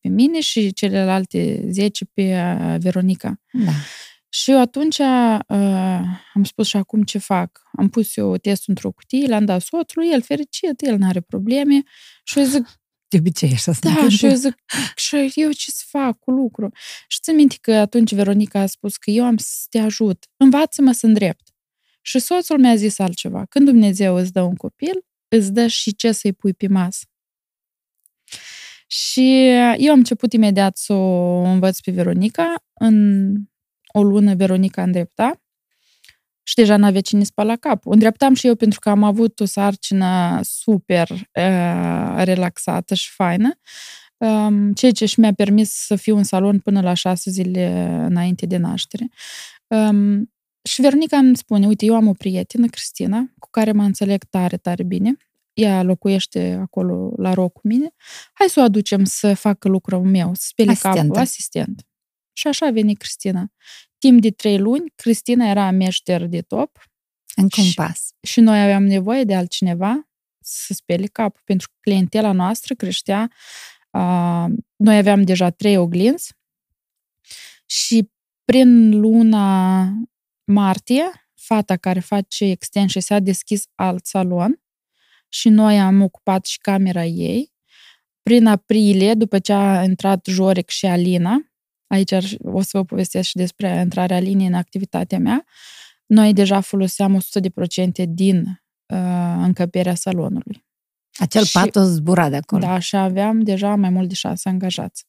pe mine și celelalte 10 pe uh, Veronica.
Da.
Și eu atunci uh, am spus și acum ce fac. Am pus eu testul într-o cutie, l-am dat soțului, el fericit, el n-are probleme. Și eu zic,
De obicei așa se
da,
întâmplă.
și eu zic, și eu ce să fac cu lucru? Și țin minte că atunci Veronica a spus că eu am să te ajut, învață-mă să îndrept. Și soțul mi-a zis altceva. Când Dumnezeu îți dă un copil, îți dă și ce să-i pui pe masă. Și eu am început imediat să o învăț pe Veronica. În o lună Veronica îndrepta și deja n-avea cine spăla capul. Îndreptam și eu pentru că am avut o sarcină super uh, relaxată și faină, um, ceea ce și mi-a permis să fiu în salon până la șase zile înainte de naștere. Um, și Veronica îmi spune, uite, eu am o prietenă, Cristina, cu care mă înțeleg tare, tare bine. Ea locuiește acolo la roc cu mine. Hai să o aducem să facă lucrul meu, să spele
Asistentă.
capul, asistent. Și așa a venit Cristina. Timp de trei luni, Cristina era meșter de top
Încă un
Și-
pas.
și noi aveam nevoie de altcineva să spele capul, pentru că clientela noastră creștea. Uh, noi aveam deja trei oglinzi și prin luna martie, fata care face extension s-a deschis alt salon și noi am ocupat și camera ei. Prin aprilie, după ce a intrat Joric și Alina, aici o să vă povestesc și despre intrarea Alinei în activitatea mea, noi deja foloseam 100% din uh, încăperea salonului.
Acel
Și-
pat o zbura de acolo.
Da, și aveam deja mai mult de șase angajați.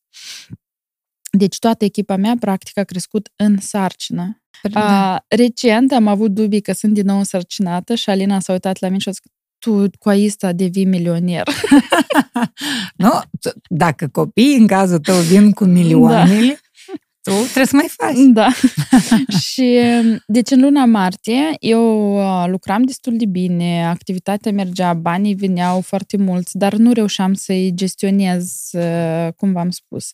Deci toată echipa mea, practic, a crescut în sarcină.
Da.
A, recent am avut dubii că sunt din nou însărcinată și Alina s-a uitat la mine și a zis tu cu aista devii milionier.
Nu? Tu- Dacă copiii în cazul tău vin cu milioanele, tu trebuie să mai faci.
Da. și deci în luna martie eu uh, lucram destul de bine, activitatea mergea, banii veneau foarte mulți, dar nu reușeam să-i gestionez, uh, cum v-am spus.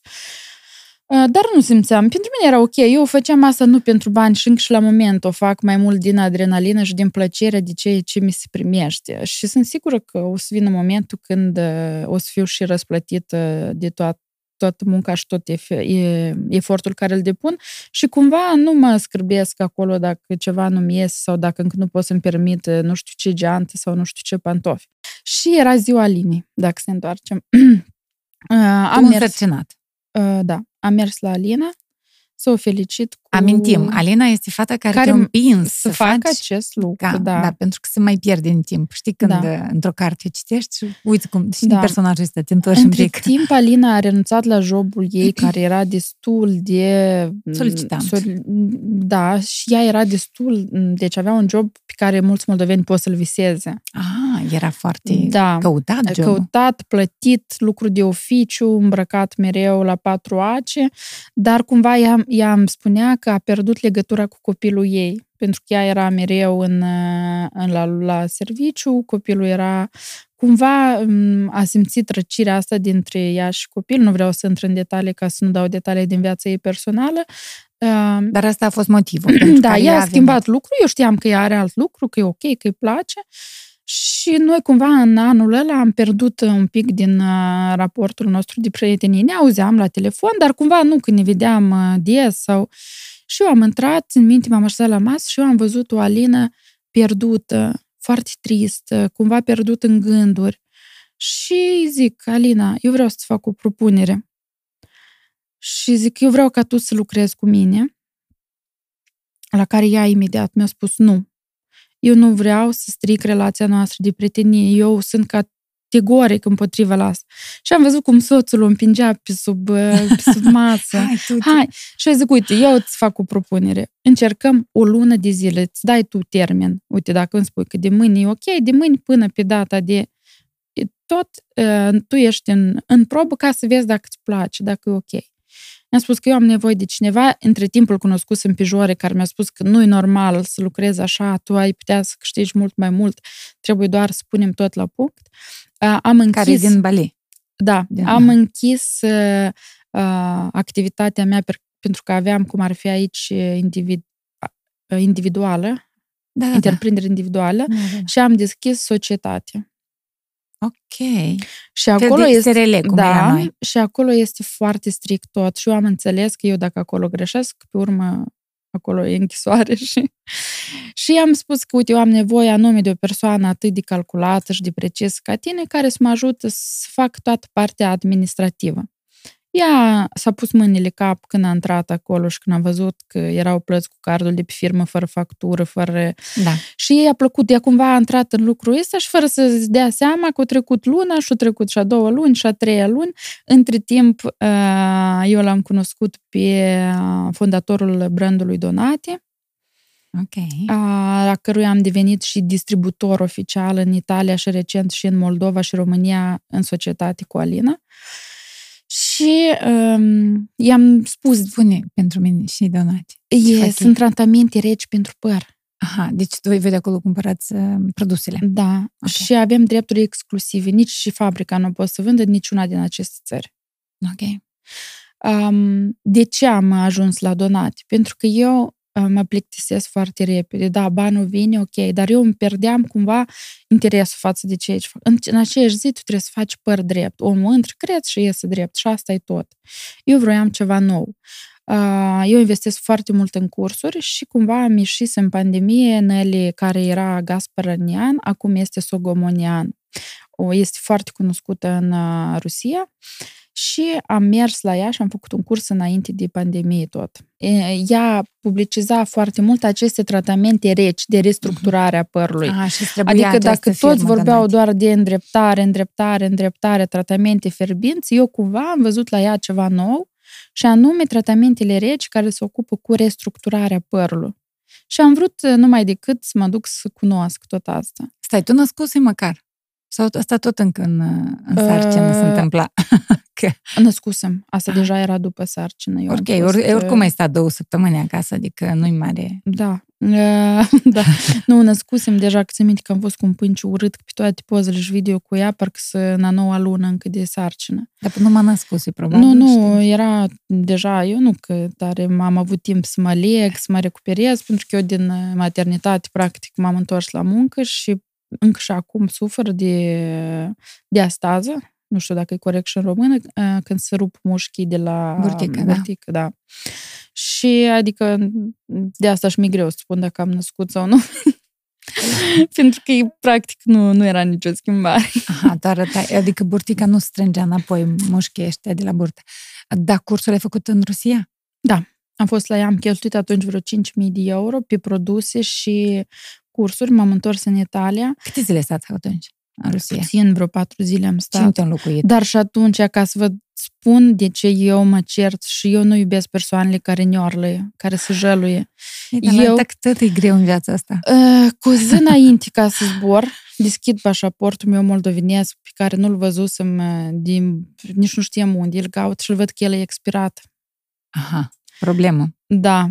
Uh, Dar nu simțeam. Pentru mine era ok. Eu făceam asta nu pentru bani și încă și la moment o fac mai mult din adrenalină și din plăcere de ceea ce mi se primește. Și sunt sigură că o să vină momentul când uh, o să fiu și răsplătită de toată toată munca și tot ef- e, efortul care îl depun și cumva nu mă scârbesc acolo dacă ceva nu-mi ies sau dacă încă nu pot să-mi permit uh, nu știu ce geante sau nu știu ce pantofi. Și era ziua Alinii, dacă se întoarcem. Uh,
Tu
am mers,
însărcinat.
uh, da, am mers la Alina să o felicit cu...
Amintim, Alina este fata care,
Care
te-a împins
să fac acest lucru,
Ca,
da.
da, pentru că se mai pierde în timp. Știi când
Da.
da. într-o carte citești și uite cum și
Da.
da. personajul ăsta te întorci un
Între
pic.
timp, Alina a renunțat la jobul ei, care era destul de...
Solicitant.
Sol- da, și ea era destul... Deci avea un job pe care mulți moldoveni pot să-l viseze.
Ah, era foarte
Da.
căutat jobul.
Căutat, plătit, lucru de oficiu, îmbrăcat mereu la patru ace, dar cumva ea, ea îmi spunea că a pierdut legătura cu copilul ei, pentru că ea era mereu în, în la, la serviciu, copilul era cumva m, a simțit răcirea asta dintre ea și copil, nu vreau să intru în detalii ca să nu dau detalii din viața ei personală, Uh,
Dar asta a fost motivul. pentru
da,
care
ea a
venit.
schimbat lucru, eu știam că ea are alt lucru, că e ok, că îi place și noi cumva în anul ăla am pierdut un pic din uh, raportul nostru de prietenie. Ne auzeam la telefon, dar cumva nu când ne vedeam uh, des sau... Și eu am intrat, în minte m-am așezat la masă și eu am văzut o Alină pierdută, foarte tristă, cumva pierdut în gânduri. Și zic, Alina, eu vreau să-ți fac o propunere. Și zic, eu vreau ca tu să lucrezi cu mine. La care ea imediat mi-a spus nu. Eu nu vreau să stric relația noastră de prietenie. Eu sunt categoric împotriva la asta. Și am văzut cum soțul o împingea pe sub, uh, pe sub masă.
Hai, tu,
Hai. Și eu zic, uite, eu îți fac o propunere. Încercăm o lună de zile, îți dai tu termen. Uite, dacă îmi spui că de mâine e ok, de mâine până pe data de e tot, uh, tu ești în, în probă ca să vezi dacă îți place, dacă e ok. Mi-a spus că eu am nevoie de cineva, între timpul cunoscut în pijore, care mi-a spus că nu e normal să lucrezi așa, tu ai putea să câștigi mult mai mult, trebuie doar să punem tot la punct. Uh, am închis...
care e din Bali.
Da,
Din-
am închis uh, uh, activitatea mea per, pentru că aveam, cum ar fi aici, individ, uh, individuală,
Da, da, da.
întreprindere individuală,
Da, da, da.
și am deschis societate.
Ok.
Și acolo
de
este...
SRL, cum
da,
era noi.
și acolo este foarte strict tot. Și eu am înțeles că eu dacă acolo greșesc, pe urmă acolo e închisoare și... și am spus că, uite, eu am nevoie anume de o persoană atât de calculată și de precis ca tine, care să mă ajute să fac toată partea administrativă. Ea s-a pus mâinile cap când a intrat acolo și când a văzut că erau plăți cu cardul de pe firmă, fără factură, fără
Da.
și ei a plăcut, ea cumva a intrat în lucrul ăsta și fără să-ți dea seama că a trecut luna și a trecut și a doua luni și a treia luni. Între timp, uh, eu l-am cunoscut pe uh, fondatorul brandului Donate,
Ok.
uh, la căruia am devenit și distributor oficial în Italia și recent și în Moldova și România în societate cu Alina. Și um, i-am spus,
Spune pentru mine și Donati.
e,
fac
sunt tratamente reci pentru păr.
Aha, deci tu voi de acolo cumpărați uh, produsele.
Da,
Ok.
și avem drepturi exclusive. Nici și fabrica nu poate să vândă niciuna din aceste țări.
Ok.
Um, de ce am ajuns la donate? Pentru că eu uh, mă plictisesc foarte repede. Da, banul vine, ok, dar eu îmi pierdeam cumva interesul față de ceea ce fac. În, în aceeași zi tu trebuie să faci păr drept. Omul intră, cred și iese drept și asta e tot. Eu vroiam ceva nou. Uh, Eu investesc foarte mult în cursuri și cumva am ieșit în pandemie, Nelly, care era Gasparanian, acum este Sogomonian. O, este foarte cunoscută în uh, Rusia și am mers la ea și am făcut un curs înainte de pandemie tot. Ea publiciza foarte mult aceste tratamente reci de restructurare a părului.
A, și
adică dacă toți vorbeau
de
doar de îndreptare, îndreptare, îndreptare, tratamente fierbinți, eu cumva am văzut la ea ceva nou și anume tratamentele reci care se ocupă cu restructurarea părului. Și am vrut numai decât să mă duc să cunosc tot asta.
Stai, tu născuse măcar? Sau asta tot încă în, în sarcină uh, se întâmpla?
că... Născusem. Asta ah. deja era după sarcină. Eu
ok, or, oricum ai stat două săptămâni acasă, adică nu-i mare...
Da. Uh, da. nu, născusem deja, că minte că am fost cu un pânci urât pe toate pozele și video cu ea, parcă să în a noua lună încă de sarcină.
Dar până m-a născut, probabil.
Nu, nu, știi? era deja, eu nu că tare am avut timp să mă leg, să mă recuperez, pentru că eu din maternitate, practic, m-am întors la muncă și încă și acum sufer de diastază, nu știu dacă e corect și în română, când se rup mușchii de la
burtică,
burtică da. da. Și adică de asta și mi greu să spun dacă am născut sau nu. Pentru că practic nu, nu era nicio schimbare.
Aha, dar adică burtica nu strângea înapoi mușchii ăștia de la burtă. Da, cursul ai făcut în Rusia?
Da. Am fost la ea, am cheltuit atunci vreo 5.000 de euro pe produse și cursuri, m-am întors în Italia.
Câte zile stați atunci? În Rusia?
Puțin, vreo patru zile am stat.
Cine înlocuit?
Dar și atunci, ca să vă spun de ce eu mă cert și eu nu iubesc persoanele care neorlăie, care se jăluie.
Ei, eu, tot e greu în viața asta.
Uh, cu zi înainte ca să zbor, deschid pașaportul meu moldovenesc pe care nu-l văzusem din, nici nu știam unde, îl caut și îl văd că el e expirat.
Aha, problemă.
Da,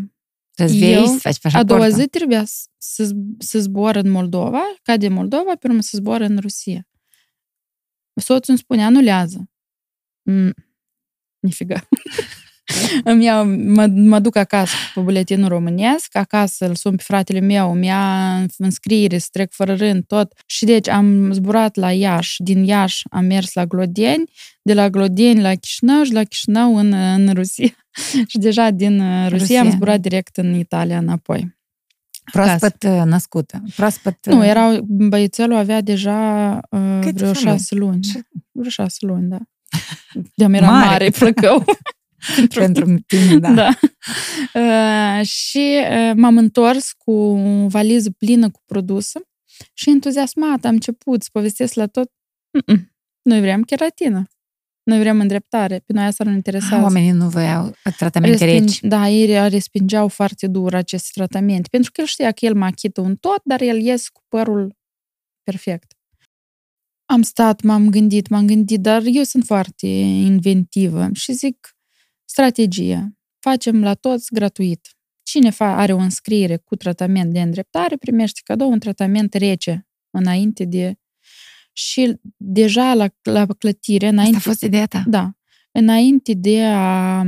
să-ți vei, să faci
A doua zi trebuia să, să zbor în Moldova, ca de Moldova, pe urmă să zbor în Rusia. Soțul îmi spune, anulează. Mm, nifiga. îmi iau, mă, mă duc acasă pe buletinul românesc, acasă îl sun pe fratele meu, îmi ia înscriere, să trec fără rând, tot. Și deci am zburat la Iași, din Iași am mers la Glodeni, de la Glodeni la Chișinău și la Chișinău în, în Rusia. și deja din uh, Rusia, Rusia am zburat direct în Italia înapoi.
Proaspăt Casă. Uh, născută. Proaspăt...
Nu, uh, era, băiețelul avea deja uh, vreo șase luni. Vreo șase luni, da. De era mare, mare plăcău.
pentru, pentru tine, da.
da. Uh, și uh, m-am întors cu o valiză plină cu produse și entuziasmat am început să povestesc la tot. Mm-mm. Noi vrem keratină. Noi vrem îndreptare. Pe noi asta nu interesează.
Oamenii nu voiau tratamente Resping, reci.
Da, ei respingeau foarte dur acest tratament. Pentru că el știa că el mă achită un tot, dar el ies cu părul perfect. Am stat, m-am gândit, m-am gândit, dar eu sunt foarte inventivă și zic, strategie. Facem la toți gratuit. Cine are o înscriere cu tratament de îndreptare primește cadou un tratament rece înainte de și deja la, la clătire, înainte...
Asta a fost ideea ta?
Da. Înainte de a,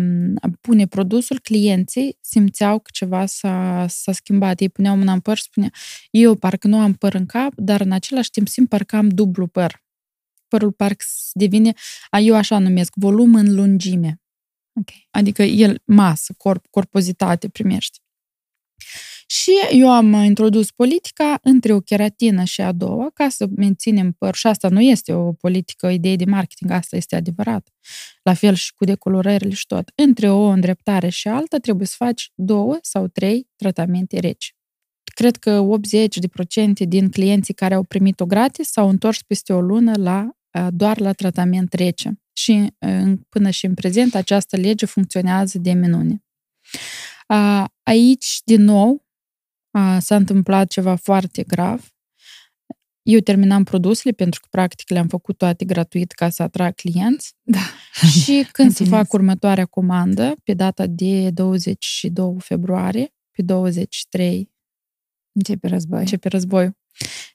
a pune produsul, clienții simțeau că ceva s-a, s-a schimbat. Ei puneau mâna în păr și spunea, eu parcă nu am păr în cap, dar în același timp simt parcă am dublu păr. Părul parcă devine, a, eu așa numesc, volum în lungime.
Okay.
Adică el, masă, corp, corpozitate primește. Și eu am introdus politica între o keratină și a doua ca să menținem păr. Și asta nu este o politică, o idee de marketing, asta este adevărat. La fel și cu decolorările și tot. Între o îndreptare și alta trebuie să faci două sau trei tratamente reci. Cred că 80% din clienții care au primit-o gratis s-au întors peste o lună la, doar la tratament rece. Și până și în prezent această lege funcționează de minune. Aici, din nou, s-a întâmplat ceva foarte grav. Eu terminam produsele pentru că practic le-am făcut toate gratuit ca să atrag clienți.
Da.
Și când să fac următoarea comandă, pe data de 22 februarie, pe 23
începe război.
Începe războiul.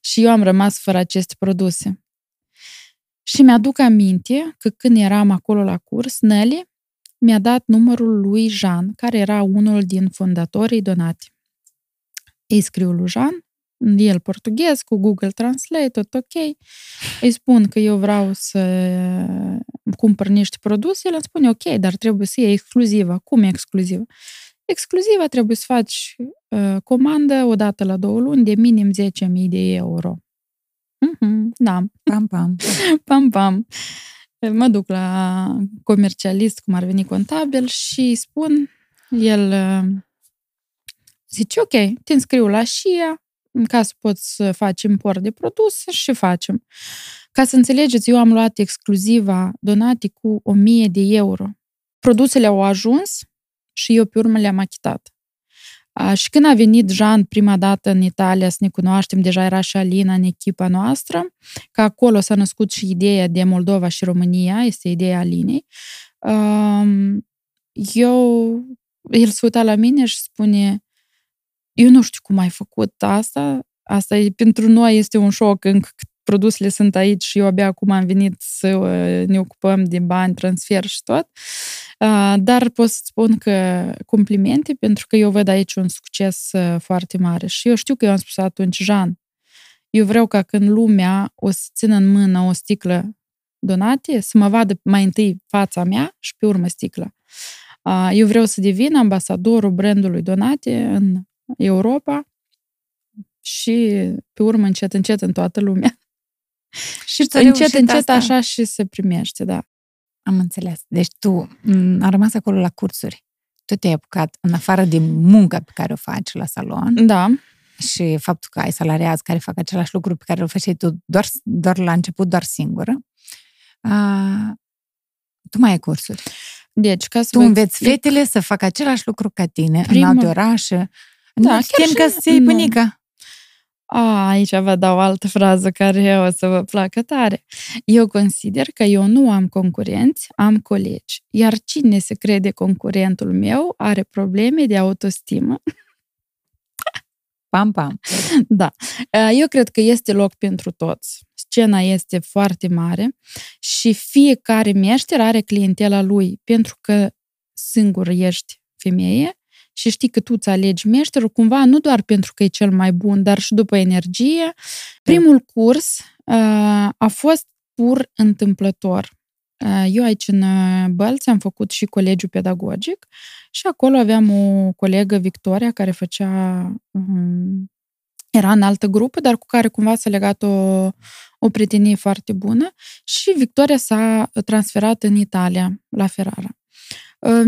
Și eu am rămas fără aceste produse. Și mi-aduc aminte că când eram acolo la curs, Nelly mi-a dat numărul lui Jean, care era unul din fondatorii Donati. Îi scriu lui Jean, el portughez, cu Google Translate, tot ok. Îi spun că eu vreau să cumpăr niște produse, el îmi spune ok, dar trebuie să iei exclusivă. Cum e exclusivă? Exclusivă trebuie să faci uh, comandă o dată la două luni de minim 10.000 de euro. Uh-huh. Da.
Pam, pam.
Pam, pam. Mă duc la comercialist, cum ar veni contabil, și îi spun, el uh, zice, ok, te înscriu la SHIA, ca să poți să faci import de produse și facem. Ca să înțelegeți, eu am luat exclusiva donate cu 1000 de euro. Produsele au ajuns și eu pe urmă le-am achitat. Și când a venit Jean prima dată în Italia să ne cunoaștem, deja era și Alina în echipa noastră, că acolo s-a născut și ideea de Moldova și România, este ideea Alinei. Eu, el se uita la mine și spune, eu nu știu cum ai făcut asta, asta e, pentru noi este un șoc încă produsele sunt aici și eu abia acum am venit să uh, ne ocupăm de bani, transfer și tot. Uh, dar pot să spun că complimente, pentru că eu văd aici un succes uh, foarte mare. Și eu știu că eu am spus atunci, Jean, eu vreau ca când lumea o să țină în mână o sticlă donate, să mă vadă mai întâi fața mea și pe urmă sticla. Eu vreau să devin ambasadorul brandului Donate în Europa și pe urmă încet, încet în toată lumea. și încet, încet asta. așa și se primește, da.
Am înțeles. Deci tu am rămas acolo la cursuri. Tu te-ai apucat, în afară de munca pe care o faci la salon,
da.
și faptul că ai salariați care fac același lucru pe care îl făceai tu doar, doar la început, doar singură, a, tu mai ai cursuri.
Deci, ca să
tu înveți explic... fetele să facă același lucru ca tine, Primul... în alte orașe. Da, nu chiar și... ca să iei pânica.
A, aici vă dau o altă frază care o să vă placă tare. Eu consider că eu nu am concurenți, am colegi. Iar cine se crede concurentul meu are probleme de autostimă.
Pam, pam.
Da. Eu cred că este loc pentru toți. Scena este foarte mare și fiecare meșter are clientela lui, pentru că singur ești femeie și știi că tu îți alegi meșterul cumva nu doar pentru că e cel mai bun, dar și după energie. Primul curs uh, a fost pur întâmplător. Uh, eu aici în uh, Bălți am făcut și colegiu pedagogic și acolo aveam o colegă, Victoria, care făcea um, era în altă grupă, dar cu care cumva s-a legat o, o prietenie foarte bună și Victoria s-a transferat în Italia, la Ferrara.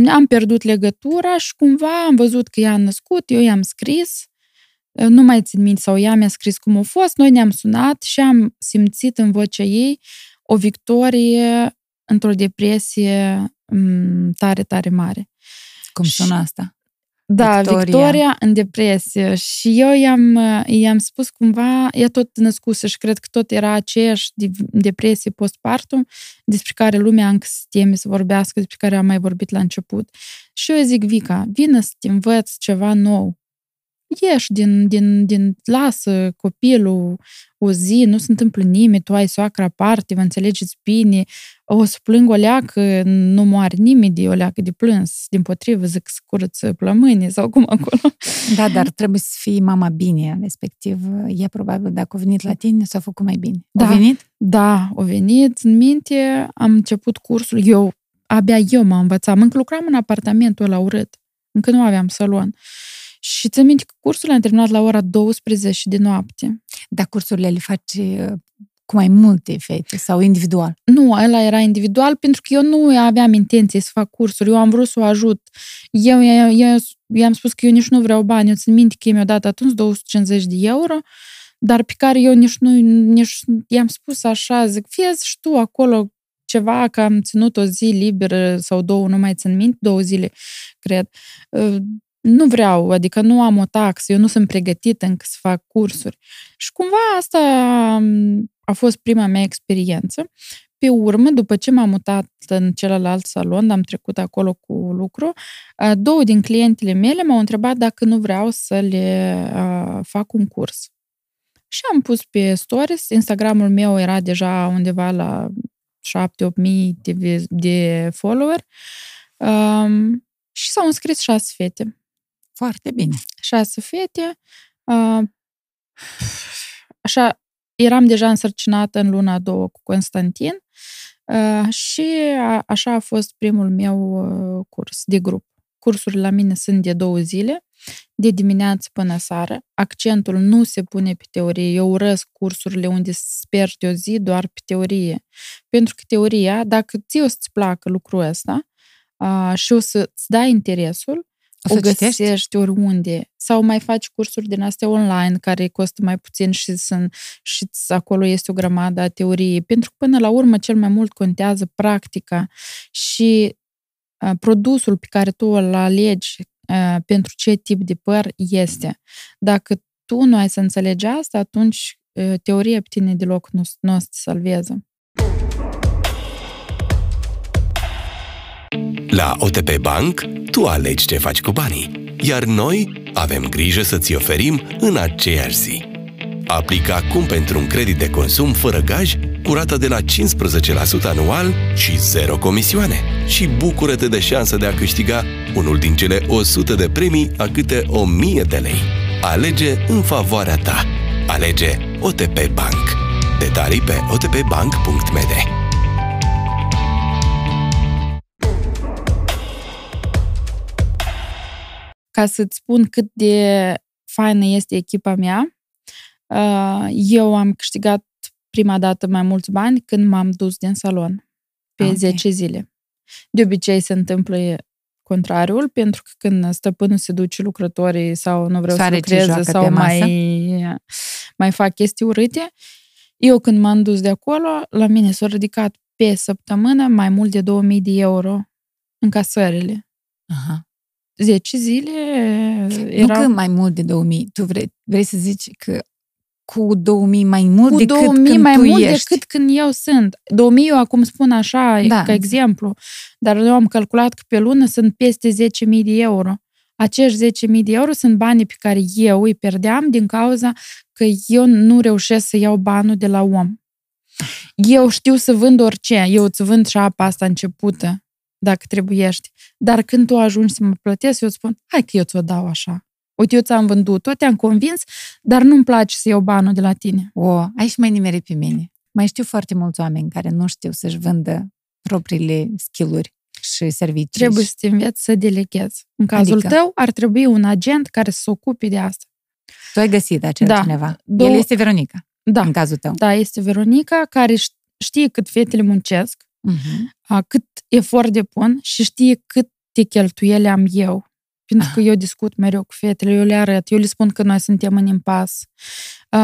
Am pierdut legătura și cumva am văzut că ea a născut, eu i-am scris, nu mai țin minte, sau ea mi-a scris cum a fost, noi ne-am sunat și am simțit în vocea ei o victorie într-o depresie tare, tare mare.
Cum sună asta?
Da, Victoria. Victoria în depresie. Și eu i-am, i-am spus cumva, ea tot născuse și cred că tot era aceeași depresie postpartum despre care lumea încă se teme să vorbească, despre care am mai vorbit la început. Și eu zic, Vica, vină să te învăț ceva nou ieși din, din, din, lasă copilul o zi, nu se întâmplă nimeni, tu ai soacra aparte, vă înțelegeți bine, o să plâng o leacă, nu moare nimeni de o leacă de plâns, din potrivă zic să curăță plămâni sau cum acolo.
Da, dar trebuie să fii mama bine, respectiv e probabil dacă a venit la tine s-a făcut mai bine.
Da,
a venit?
Da, a venit în minte, am început cursul, eu, abia eu m-am învățat, încă lucram în apartamentul ăla urât, încă nu aveam salon. Și ți minte că cursul am terminat la ora 12 de noapte.
Dar cursurile le faci uh, cu mai multe fete sau individual?
Nu, ăla era individual pentru că eu nu aveam intenție să fac cursuri. Eu am vrut să o ajut. Eu, eu, eu i-am spus că eu nici nu vreau bani. Eu țin minte că mi-au dat atunci 250 de euro, dar pe care eu nici nu, nici, i-am spus așa, zic, fie și tu acolo ceva, că am ținut o zi liberă sau două, nu mai țin minte, două zile, cred uh, nu vreau, adică nu am o taxă, eu nu sunt pregătită încă să fac cursuri. Și cumva asta a fost prima mea experiență. Pe urmă, după ce m-am mutat în celălalt salon, am trecut acolo cu lucru, două din clientele mele m-au întrebat dacă nu vreau să le fac un curs. Și am pus pe stories, Instagramul meu era deja undeva la 7-8 mii de, de follower um, și s-au înscris șase fete.
Foarte bine.
Șase fete. Așa, eram deja însărcinată în luna a doua cu Constantin și așa a fost primul meu curs de grup. Cursurile la mine sunt de două zile. de dimineață până seară. Accentul nu se pune pe teorie. Eu urăsc cursurile unde sper de o zi doar pe teorie. Pentru că teoria, dacă ți o să-ți placă lucrul ăsta a, și o să-ți dai interesul, o, o găsești citești? oriunde. Sau mai faci cursuri din astea online care costă mai puțin și, sunt, și acolo este o grămadă a teoriei. Pentru că până la urmă cel mai mult contează practica și a, produsul pe care tu îl alegi a, pentru ce tip de păr este. Dacă tu nu ai să înțelegi asta, atunci a, teoria pe tine deloc nu, nu o să te salveze.
La OTP Bank, tu alegi ce faci cu banii, iar noi avem grijă să ți oferim în aceeași zi. Aplică acum pentru un credit de consum fără gaj cu rata de la 15% anual și zero comisioane. Și bucură-te de șansa de a câștiga unul din cele 100 de premii a câte 1000 de lei. Alege în favoarea ta. Alege OTP Bank. Detalii pe otpbank.md.
ca să-ți spun cât de faină este echipa mea, uh, eu am câștigat prima dată mai mulți bani când m-am dus din salon pe okay. 10 zile. De obicei se întâmplă contrariul, pentru că când stăpânul se duce lucrătorii sau nu vreau Sare să lucreze sau mai, mai fac chestii urâte, eu când m-am dus de acolo, la mine s-au ridicat pe săptămână mai mult de 2000 de euro în casările. Aha. 10 zile
erau... Nu că mai mult de 2000. Tu vrei, vrei să zici că cu 2000 mai mult cu decât 2000 când
mai
tu
mult
ești.
decât când eu sunt. 2000 eu acum spun așa, da. ca exemplu, dar eu am calculat că pe lună sunt peste 10.000 de euro. Acești 10.000 de euro sunt banii pe care eu îi pierdeam din cauza că eu nu reușesc să iau banul de la om. Eu știu să vând orice. Eu îți vând și șapa asta începută dacă trebuiești. Dar când tu ajungi să mă plătesc, eu îți spun, hai că eu ți-o dau așa. Uite, eu ți-am vândut-o, te-am convins, dar nu-mi place să iau banul de la tine.
O, ai și mai nimeri pe mine. Mai știu foarte mulți oameni care nu știu să-și vândă propriile skill-uri și servicii.
Trebuie să te înveți să deleghezi. În cazul adică? tău ar trebui un agent care să se ocupe de asta.
Tu ai găsit acel da. cineva. Două... El este Veronica. Da. În cazul tău.
Da, este Veronica care știe cât fetele muncesc, uh-huh. cât efort depun și știe cât de cheltuieli am eu. Pentru că eu discut mereu cu fetele, eu le arăt, eu le spun că noi suntem în impas,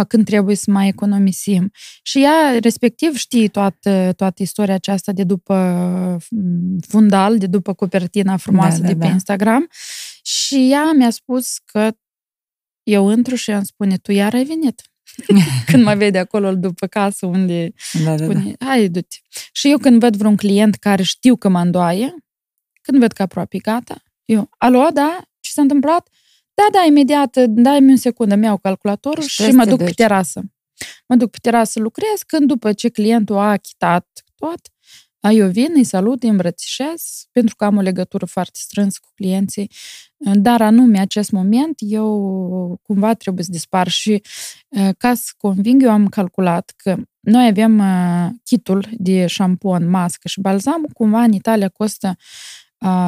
când trebuie să mai economisim. Și ea, respectiv, știe toată, toată istoria aceasta de după fundal, de după copertina frumoasă da, da, de pe da. Instagram. Și ea mi-a spus că eu intru și îmi spune, tu iar ai venit. când mă vede acolo după casă unde da, da, spune, da. hai, du-te. Și eu când văd vreun client care știu că mă îndoaie, când văd că aproape gata, eu, alo, da? Ce s-a întâmplat? Da, da, imediat, dai-mi un secundă, mi-au calculatorul și, și mă duc pe terasă. Mă duc pe terasă, lucrez, când după ce clientul a achitat tot, eu vin, îi salut, îi îmbrățișez, pentru că am o legătură foarte strânsă cu clienții, dar anume acest moment eu cumva trebuie să dispar și ca să conving, eu am calculat că noi avem kitul de șampon, mască și balzam, cumva în Italia costă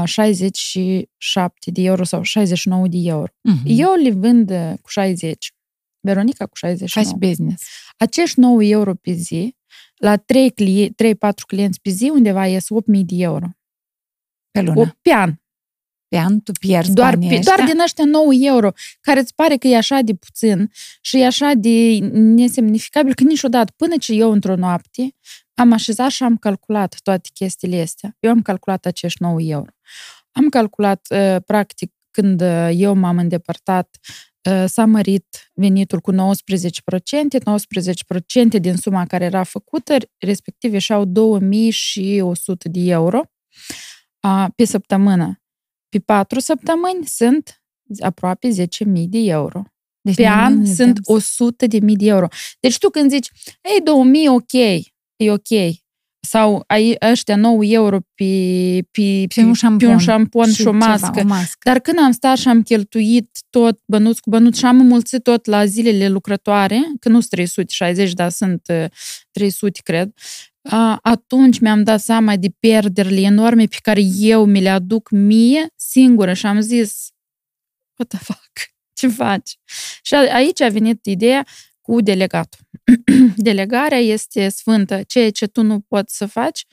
67 de euro sau 69 de euro. Uh-huh. Eu le vând cu 60. Veronica cu 69.
Faci business.
Acești 9 euro pe zi, la 3-4 clienți pe zi, undeva ies 8.000 de euro.
Pe lună. O,
pe an.
Pe an tu pierzi
doar, pe, doar din ăștia 9 euro, care îți pare că e așa de puțin și e așa de nesemnificabil, că niciodată, până ce eu într-o noapte am așezat și am calculat toate chestiile astea. Eu am calculat acești 9 euro. Am calculat, uh, practic, când uh, eu m-am îndepărtat, uh, s-a mărit venitul cu 19%, 19% din suma care era făcută, respectiv ieșeau 2100 de euro pe săptămână. Pe patru săptămâni sunt aproape 10.000 de euro. Deci pe an sunt 100 de mii de euro. Deci tu când zici, ei, 2000, ok, e ok. Sau ai ăștia 9 euro pe, pe,
pe, un șampon,
pe un șampon și, și o, mască. Ceva, o mască. Dar când am stat și am cheltuit tot bănuț cu bănuț și am înmulțit tot la zilele lucrătoare, că nu sunt 360, dar sunt 300, cred, atunci mi-am dat seama de pierderile enorme pe care eu mi le aduc mie singură și am zis, what the fuck, ce faci? Și aici a venit ideea cu delegatul. Delegarea este sfântă. Ceea ce tu nu poți să faci,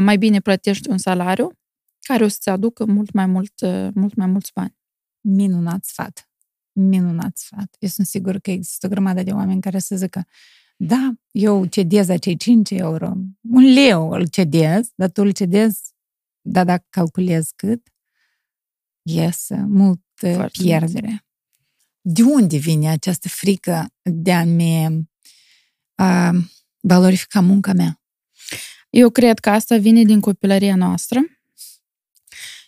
mai bine plătești un salariu care o să-ți aducă mult mai, mult, mult mai mulți bani.
Minunat sfat. Minunat sfat. Eu sunt sigur că există o grămadă de oameni care să zică da, eu cedez acei 5 euro, un leu îl cedez, dar tu îl cedez, dar dacă calculez cât, iese mult Foarte pierdere. Mult. De unde vine această frică de a-mi a valorifica munca mea?
Eu cred că asta vine din copilăria noastră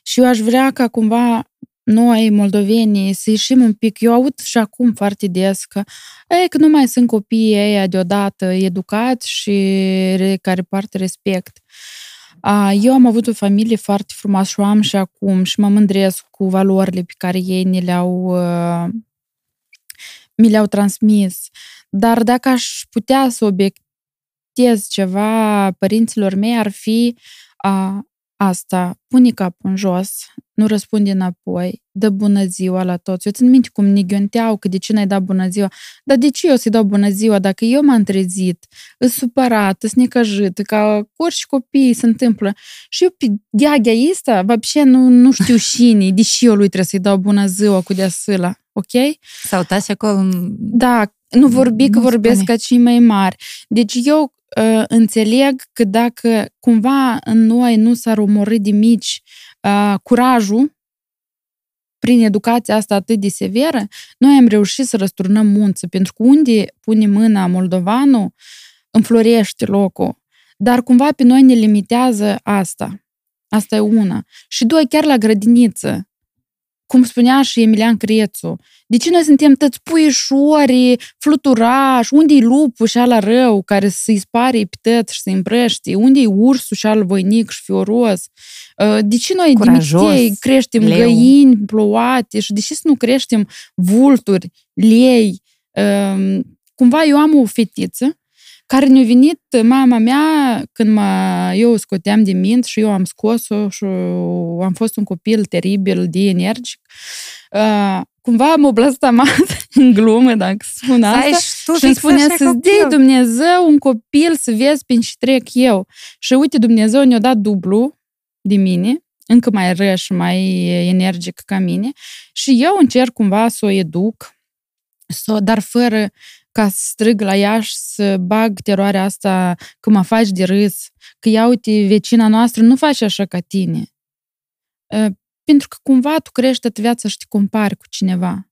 și eu aș vrea ca cumva noi, moldovenii, să ieșim un pic. Eu aud și acum foarte des că, e, că nu mai sunt copiii ăia deodată educați și care poartă respect. Eu am avut o familie foarte frumoasă și o am și acum și mă mândresc cu valorile pe care ei ni le-au, mi le-au transmis. Dar dacă aș putea să obiectez ceva părinților mei, ar fi asta, pune capul în jos, nu răspunde înapoi, dă bună ziua la toți. Eu țin minte cum nighionteau că de ce n-ai dat bună ziua. Dar de ce eu să-i dau bună ziua dacă eu m-am trezit, îs supărat, îs necăjit, ca orice copii se întâmplă. Și eu pe gheaghea asta, вообще nu, nu știu cine, deși eu lui trebuie să-i dau bună ziua cu deasâla, ok?
Sau tați acolo
Da, nu vorbi că vorbesc spune. ca cei mai mari. Deci eu uh, înțeleg că dacă cumva în noi nu s-ar omorâ de mici uh, curajul prin educația asta atât de severă, noi am reușit să răsturnăm munță, pentru că unde pune mâna moldovanul, înflorește locul. Dar cumva pe noi ne limitează asta. Asta e una. Și doi, chiar la grădiniță cum spunea și Emilian Crețu, de ce noi suntem tăți puișori, fluturași, unde-i lupul și ala rău care să-i spare pe și să-i împrăște, unde-i ursul și al voinic și fioros, uh, de ce noi Curajos, creștem leu. găini plouate și de ce să nu creștem vulturi, lei, um, cumva eu am o fetiță care ne-a venit mama mea când mă, eu scoteam de mint și eu am scos-o și am fost un copil teribil de energic. Uh, cumva am blăstamat în glumă, dacă spun asta, și îmi spunea să-ți dai Dumnezeu un copil să vezi prin ce trec eu. Și uite, Dumnezeu ne-a dat dublu de mine, încă mai ră și mai energic ca mine și eu încerc cumva să o educ, să, dar fără ca să strig la ea și să bag teroarea asta că mă faci de râs, că ia uite, vecina noastră nu face așa ca tine. Pentru că cumva tu crești toată viața și te compari cu cineva.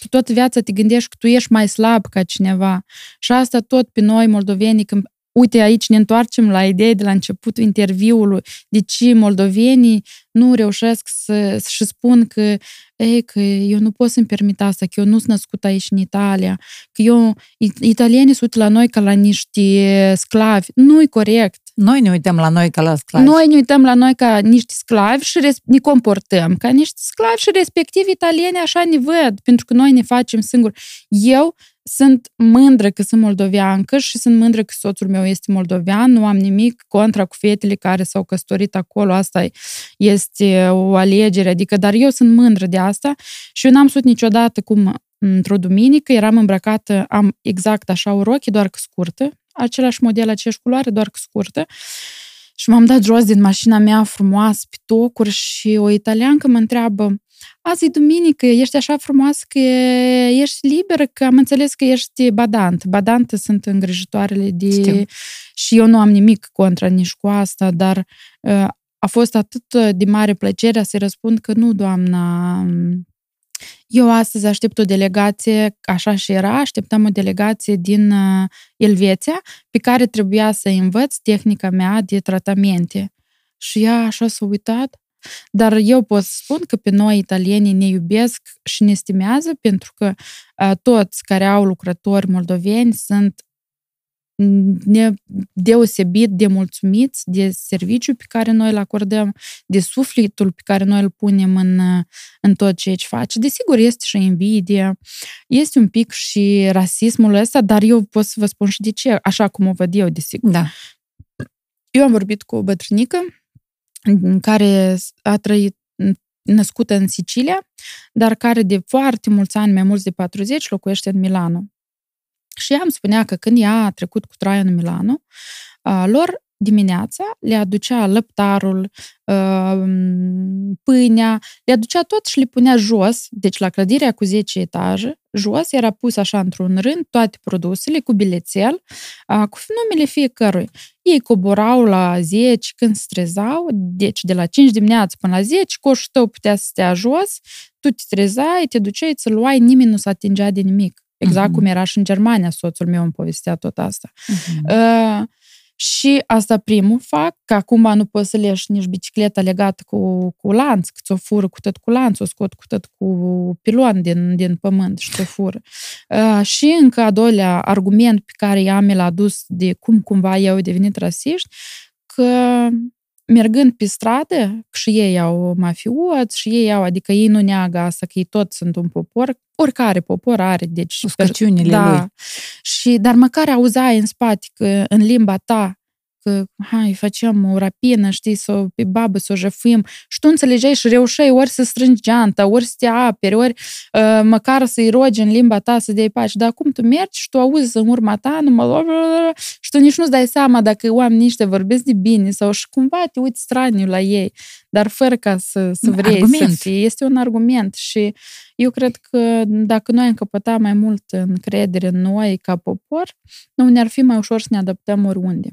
Tu toată viața te gândești că tu ești mai slab ca cineva. Și asta tot pe noi, moldovenii, când Uite, aici ne întoarcem la ideea de la începutul interviului, de ce moldovenii nu reușesc să, și spun că, ei, că eu nu pot să-mi permit asta, că eu nu sunt născut aici în Italia, că eu, italienii sunt la noi ca la niște sclavi. Nu-i corect.
Noi ne uităm la noi ca la sclavi.
Noi ne uităm la noi ca niște sclavi și ne comportăm ca niște sclavi și respectiv italienii așa ne văd, pentru că noi ne facem singuri. Eu sunt mândră că sunt moldoveancă și sunt mândră că soțul meu este moldovean, nu am nimic contra cu fetele care s-au căsătorit acolo, asta este o alegere, adică, dar eu sunt mândră de asta și eu n-am sut niciodată cum într-o duminică, eram îmbrăcată, am exact așa o rochie, doar că scurtă, același model, aceeași culoare, doar că scurtă. Și m-am dat jos din mașina mea frumoasă pe tocuri și o italiancă mă întreabă azi e duminică, ești așa frumoasă că ești liberă, că am înțeles că ești badant. Badantă sunt îngrijitoarele de... Știu. Și eu nu am nimic contra nici cu asta, dar uh, a fost atât de mare plăcere să-i răspund că nu, doamna, eu astăzi aștept o delegație, așa și era, așteptam o delegație din uh, Elveția, pe care trebuia să învăț tehnica mea de tratamente. Și ea așa s-a uitat dar eu pot spun că pe noi italienii ne iubesc și ne stimează pentru că uh, toți care au lucrători moldoveni sunt deosebit de mulțumiți de serviciu pe care noi îl acordăm, de sufletul pe care noi îl punem în, în tot ceea ce face. Desigur, este și invidie, este un pic și rasismul ăsta, dar eu pot să vă spun și de ce, așa cum o văd eu, desigur.
Da.
Eu am vorbit cu o bătrânică care a trăit născută în Sicilia, dar care de foarte mulți ani, mai mulți de 40, locuiește în Milano. Și ea îmi spunea că când ea a trecut cu traia în Milano, lor dimineața le aducea lăptarul, pâinea, le aducea tot și le punea jos, deci la clădirea cu 10 etaje, jos era pus așa într-un rând toate produsele cu bilețel, cu numele fiecărui. Ei coborau la 10 când se trezau, deci de la 5 dimineața până la 10, coșul tău putea să stea jos, tu te trezai, te duceai, să-l luai, nimeni nu se atingea de nimic. Exact uh-huh. cum era și în Germania, soțul meu îmi povestea tot asta. Uh-huh. Uh, și asta primul fac, că acum nu poți să leși nici bicicleta legată cu, cu lanț, că ți-o fură cu tot cu lanț, o scot cu tot cu pilon din, din pământ și ți-o fură. Uh, și încă a doilea argument pe care i-am mi l-a adus de cum cumva eu devenit rasiști, că mergând pe stradă, și ei au mafioți, și ei au, adică ei nu neagă asta, că ei toți sunt un popor, oricare popor are, deci...
Uscăciunile da. lui.
Și, dar măcar auzai în spate că în limba ta că hai, facem o rapină, știi, să pe babă să o jăfim și tu înțelegeai și reușeai ori să strângi geanta, ori să te aperi, ori uh, măcar să-i rogi în limba ta să dai pace. Dar acum tu mergi și tu auzi în urma ta numai și tu nici nu-ți dai seama dacă oamenii niște vorbesc de bine sau și cumva te uiți straniu la ei, dar fără ca să, să vrei argument. să fie. Este un argument și eu cred că dacă noi am căpătat mai mult încredere în noi ca popor, nu ne-ar fi mai ușor să ne adaptăm oriunde.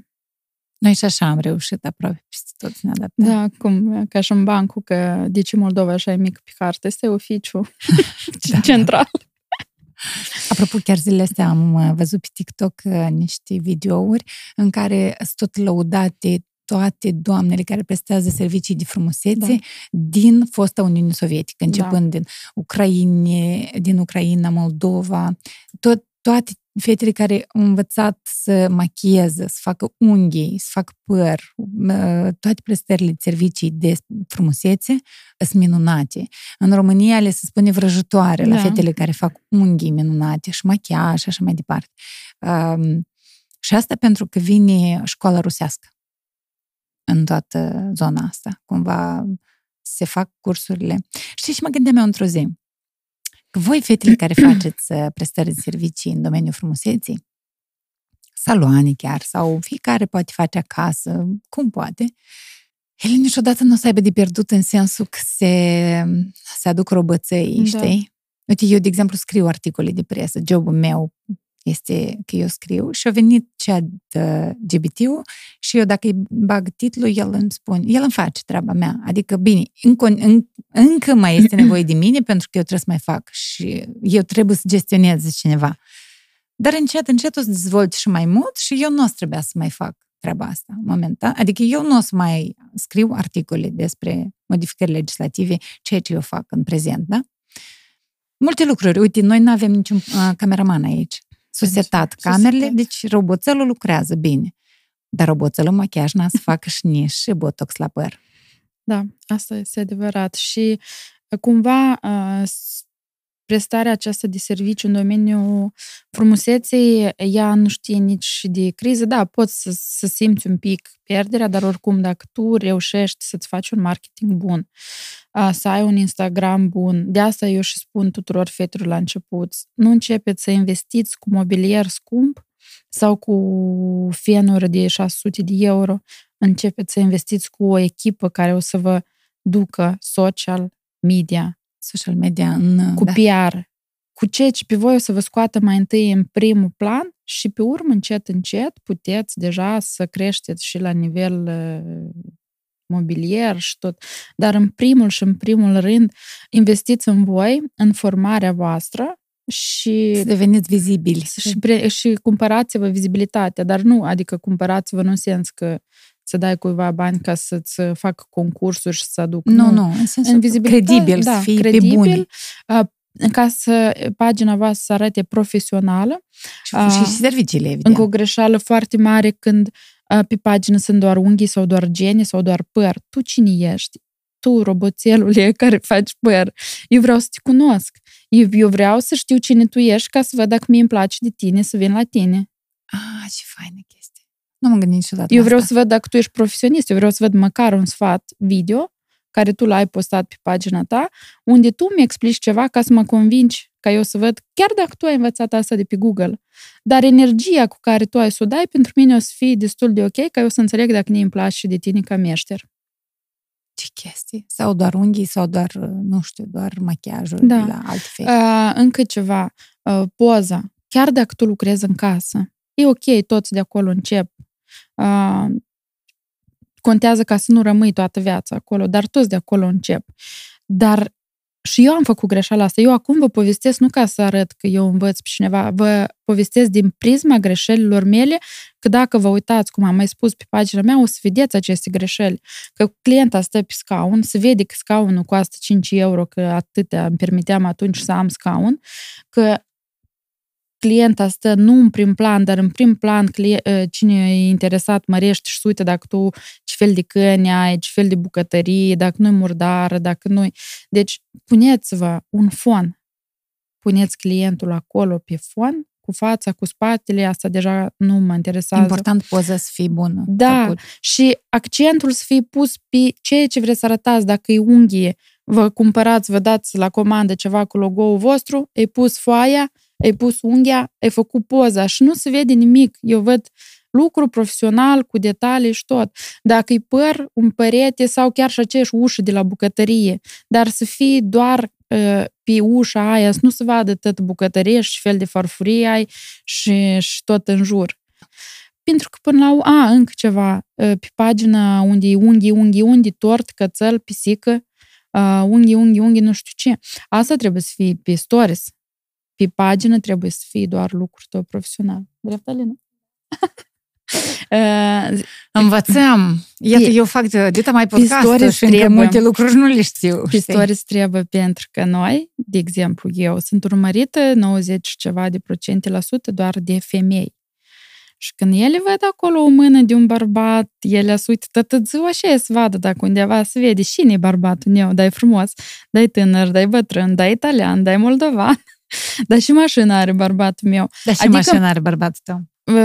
Noi și așa am reușit aproape peste tot să ne adaptăm.
Da, cum, ca și în bancul, că de ce Moldova așa e mică pe hartă, este oficiu da. central.
Apropo, chiar zilele astea am uh, văzut pe TikTok uh, niște videouri în care sunt tot lăudate toate doamnele care prestează servicii de frumusețe da. din fosta Uniune Sovietică, începând da. din Ucraine, din Ucraina, Moldova, tot, toate fetele care au învățat să machieze, să facă unghii, să facă păr, toate prestările de servicii de frumusețe sunt minunate. În România le se spune vrăjitoare da. la fetele care fac unghii minunate și machiaj și așa mai departe. Um, și asta pentru că vine școala rusească în toată zona asta. Cumva se fac cursurile. Știi și mă gândeam eu într-o zi voi, fetele care faceți uh, prestări de servicii în domeniul frumuseții, saloane chiar, sau fiecare poate face acasă, cum poate, ele niciodată nu o să aibă de pierdut în sensul că se, se aduc robăței, da. știi? Uite, eu, de exemplu, scriu articole de presă. Jobul meu este că eu scriu și a venit cea de gbt și eu dacă îi bag titlul, el îmi spune, el îmi face treaba mea. Adică, bine, încă, în, încă mai este nevoie de mine pentru că eu trebuie să mai fac și eu trebuie să gestionez cineva. Dar încet, încet o să dezvolt și mai mult și eu nu o să trebuia să mai fac treaba asta momentan. Adică eu nu o să mai scriu articole despre modificări legislative, ceea ce eu fac în prezent, da? Multe lucruri. Uite, noi nu avem niciun uh, cameraman aici susetat camerele, deci roboțelul lucrează bine. Dar roboțelul machiaj n-a să facă și nici și botox la păr.
Da, asta este adevărat. Și cumva prestarea aceasta de serviciu în domeniul frumuseței, ea nu știe nici de criză. Da, poți să, să simți un pic pierderea, dar oricum dacă tu reușești să-ți faci un marketing bun, să ai un Instagram bun, de asta eu și spun tuturor fetelor la început, nu începeți să investiți cu mobilier scump sau cu fenuri de 600 de euro, începeți să investiți cu o echipă care o să vă ducă social media
social media în...
Cu da. PR. Cu ceea ce pe voi o să vă scoată mai întâi în primul plan și pe urmă, încet, încet, puteți deja să creșteți și la nivel uh, mobilier și tot. Dar în primul și în primul rând, investiți în voi, în formarea voastră și...
Să deveniți vizibili.
Și, și cumpărați-vă vizibilitatea, dar nu, adică cumpărați-vă în sens că să dai cuiva bani ca să-ți facă concursuri și să aduc.
Nu, nu, în sensul credibil, da, să fii credibil, pe buni.
ca să pagina voastră să arate profesională.
Și, uh, și serviciile, evident.
Încă o greșeală foarte mare când uh, pe pagină sunt doar unghii sau doar gene sau doar păr. Tu cine ești? Tu, roboțelule care faci păr. Eu vreau să te cunosc. Eu, eu vreau să știu cine tu ești ca să văd dacă mi îmi place de tine, să vin la tine.
Ah, ce faină chestie. Nu m-am gândit niciodată
Eu vreau asta. să văd dacă tu ești profesionist, eu vreau să văd măcar un sfat video care tu l-ai postat pe pagina ta, unde tu mi explici ceva ca să mă convingi ca eu să văd, chiar dacă tu ai învățat asta de pe Google, dar energia cu care tu ai să o dai, pentru mine o să fie destul de ok ca eu să înțeleg dacă ne îmi place și de tine ca meșter.
Ce chestii? Sau doar unghii, sau doar, nu știu, doar machiajul
Da.
de la alte fete.
Uh, încă ceva, uh, poza. Chiar dacă tu lucrezi în casă, e ok, toți de acolo încep. Uh, contează ca să nu rămâi toată viața acolo, dar toți de acolo încep. Dar și eu am făcut greșeala asta. Eu acum vă povestesc nu ca să arăt că eu învăț pe cineva, vă povestesc din prisma greșelilor mele, că dacă vă uitați, cum am mai spus pe pagina mea, o să vedeți aceste greșeli. Că clienta stă pe scaun, se vede că scaunul costă 5 euro, că atâtea îmi permiteam atunci să am scaun, că clienta stă nu în prim plan, dar în prim plan clie- cine e interesat mărește și se uită dacă tu ce fel de căni ai, ce fel de bucătărie, dacă nu-i murdară, dacă nu Deci, puneți-vă un fon. Puneți clientul acolo pe fon, cu fața, cu spatele, asta deja nu mă interesează.
Important poza să fie bună.
Da,
făcut.
și accentul să fie pus pe ceea ce vreți să arătați, dacă e unghie, vă cumpărați, vă dați la comandă ceva cu logo-ul vostru, ai pus foaia, ai pus unghia, ai făcut poza și nu se vede nimic. Eu văd lucru profesional, cu detalii și tot. Dacă e păr, un perete sau chiar și aceeași ușă de la bucătărie, dar să fie doar uh, pe ușa aia, să nu se vadă tot bucătărie și fel de farfurie ai și, și tot în jur. Pentru că până la... A, încă ceva. Pe pagina unde e unghii, unghii, unghii, tort, cățel, pisică, uh, unghii, unghii, unghii, nu știu ce. Asta trebuie să fie pe stories. Pe pagină trebuie să fie doar lucrul tău profesional. Drept, Alina? uh,
Învățăm. Iată,
Pe-
eu fac de dita mai
pe
podcast
stories
și încă
trebuie.
multe lucruri nu le știu.
Pe
știi?
stories trebuie pentru că noi, de exemplu, eu sunt urmărită 90 și ceva de procente la sută doar de femei. Și când ele văd acolo o mână de un bărbat, ele se uită toată ziua și ei să vadă dacă undeva se vede cine e bărbatul meu, da e frumos, da e tânăr, da e bătrân, da e italian, da e moldovan, dar și mașina are bărbatul meu.
Dar și
Adică-
mașina are bărbatul tău.
Uh,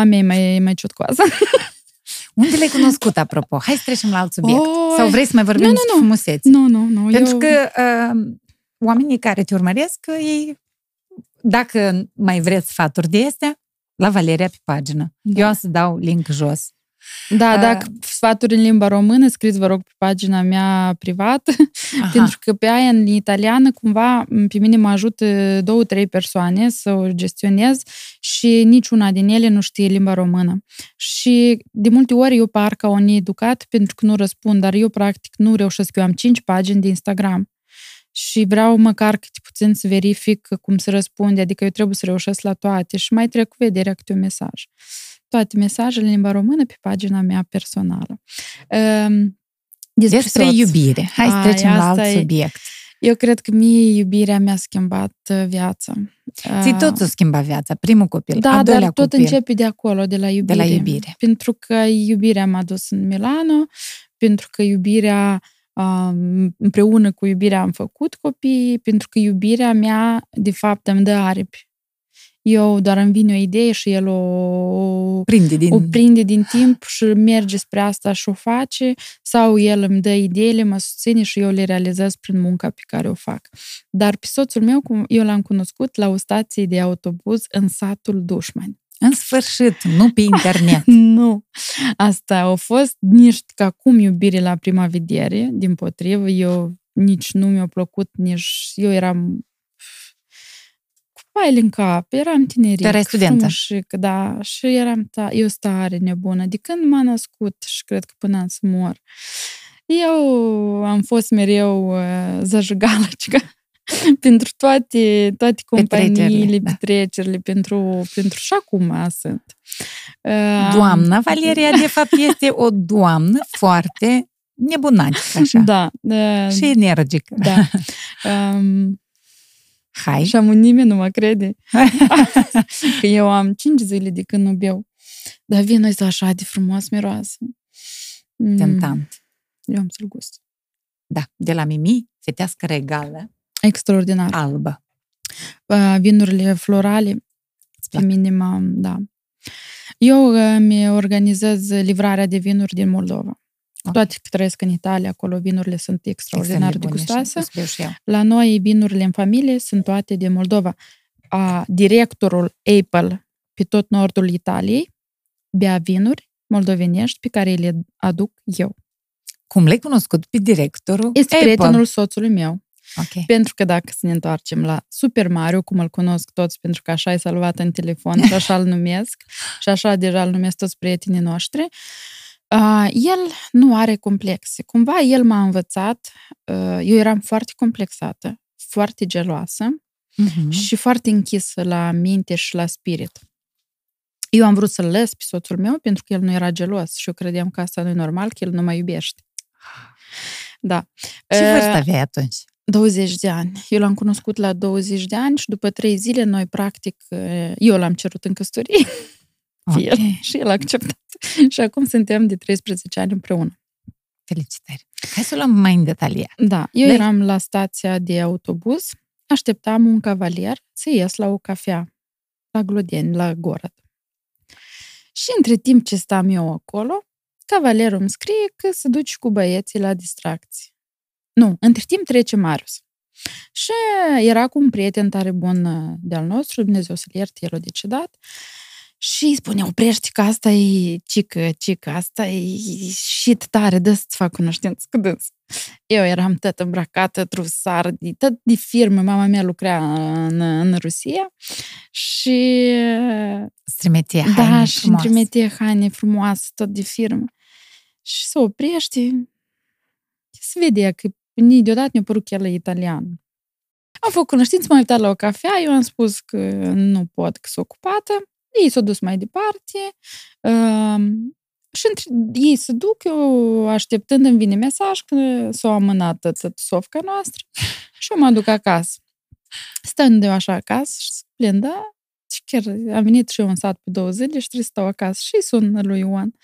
A mea e mai, mai ciutcoasă.
Unde l-ai cunoscut, apropo? Hai să trecem la alt subiect.
Oi.
Sau vrei să mai vorbim
Nu, nu,
despre
nu.
frumusețe?
Nu, nu, nu.
Pentru
eu...
că uh, oamenii care te urmăresc, ei, dacă mai vreți sfaturi de astea, la Valeria pe pagină.
Da.
Eu o să dau link jos.
Da,
Uh,
dacă sfaturi în limba română, scriți, vă rog, pe pagina mea privată,
Aha.
pentru că pe aia în italiană, cumva, m, pe mine mă ajută două, trei persoane să o gestionez și niciuna din ele nu știe limba română. Și de multe ori eu par ca o needucat pentru că nu răspund, dar eu practic nu reușesc. Eu am cinci pagini de Instagram și vreau măcar câte puțin să verific cum se răspunde, adică eu trebuie să reușesc la toate și mai trec cu vederea câte un mesaj. Toate mesajele în limba română pe pagina mea personală. Um,
Despre
soț.
iubire. Hai să
Ai,
trecem la
asta
alt
e-
subiect.
Eu cred că mie iubirea mi-a schimbat uh, viața.
Ți
Uh,
tot o schimba viața. Primul copil,
Da,
al doilea
dar tot
copil.
începe de acolo, de la iubire.
la iubire.
Pentru că iubirea m-a dus în Milano, pentru că iubirea, um, împreună cu iubirea am făcut copii, pentru că iubirea mea, de fapt, îmi dă aripi. Eu doar îmi vine o idee și el o,
Prinde din...
o prinde din timp și merge spre asta și o face, sau el îmi dă ideile, mă susține și eu le realizez prin munca pe care o fac. Dar pe soțul meu, cum eu l-am cunoscut la o stație de autobuz în satul Dușmani.
În sfârșit, nu pe internet.
Nu. Asta a fost nici ca cum iubire la prima vedere, din potrivă, eu nici nu mi-a plăcut, nici eu eram cu paile în cap, eram tineric,
Tu erai studentă.
frumușic, da, și eram, ta, eu stare nebună, de când m-a născut și cred că până am să mor. Eu am fost mereu uh, zajigalacică pentru toate, toate companiile,
Petrecerile, da.
petrecerile, pentru, pentru și acum sunt. Uh,
Doamna Valeria, de fapt, este o doamnă foarte nebunatică, așa.
Da, da,
Și energică.
da. Um,
Hai.
și am nimeni nu mă crede că eu am 5 zile de când nu beau. Dar vinul este așa de frumos miroasă. Mm,
Tentant.
Eu am să-l gust.
Da, de la Mimi, fetească regală,
Extraordinar.
albă.
Uh, vinurile florale,
Îți
pe
plac?
mine mă, da. Eu uh, mi organizez livrarea de vinuri din Moldova. Cu toate că trăiesc în Italia, acolo vinurile sunt extraordinar de,
bune și
gustoase.
o să beau și eu.
La noi, vinurile în familie sunt toate din Moldova. A, directorul Apple pe tot nordul Italiei bea vinuri moldovenești pe care le aduc eu.
Cum l-ai cunoscut pe directorul
Este
Apple?
prietenul soțului meu.
Ok.
Pentru că dacă să ne întoarcem la Super Mario, cum îl cunosc toți, pentru că așa e salvat în telefon și așa îl numesc, și așa deja îl numesc toți prietenii noștri, uh, el nu are complexe. Cumva el m-a învățat, uh, eu eram foarte complexată, foarte geloasă
Mhm.
și foarte închisă la minte și la spirit. Eu am vrut să-l lăs pe soțul meu pentru că el nu era gelos și eu credeam că asta nu e normal, că el nu mă iubește. Da.
Ce
Uh,
vârstă aveai atunci?
20 de ani. Eu l-am cunoscut la 20 de ani și după 3 zile noi, practic, eu l-am cerut în căsătorie
Ok.
el și el a acceptat. și acum suntem de 13 ani împreună.
Felicitări. Hai să o luăm mai în detaliat.
Da, eu
Deci-
eram la stația de autobuz, așteptam un cavalier să ies la o cafea, la Glodeni, la Gorăd. Și între timp ce stam eu acolo, cavalierul îmi scrie că se duce cu băieții la distracție. Nu, între timp trece Marius. Și era cu un prieten tare bun uh, de-al nostru, Dumnezeu să-l ierte, el a decedat, și îi spune, oprește că asta e cică, cică, asta e shit tare, dă să-ți fac cunoștință cu dâns. Eu eram tot îmbrăcată, trusar, de, tot de firmă, mama mea lucra în, în Rusia și
Îți trimitea
da,
haine
și îmi
frumoase.
trimite haine frumoase, tot de firmă. Și se oprește, se vede că ni deodată mi-a părut că el e italian. Am făcut cunoștință, m-am uitat la o cafea, eu am spus că nu pot, că sunt ocupată. Ei s-au dus mai departe. Um, și între, ei se duc, eu așteptând îmi vine mesaj că s-a amânat tățătusovca noastră și eu mă duc acasă. Stând eu așa acasă și plin, da, și chiar am venit și eu în sat pe două zile și trebuie să stau acasă. Și sun lui Ioan.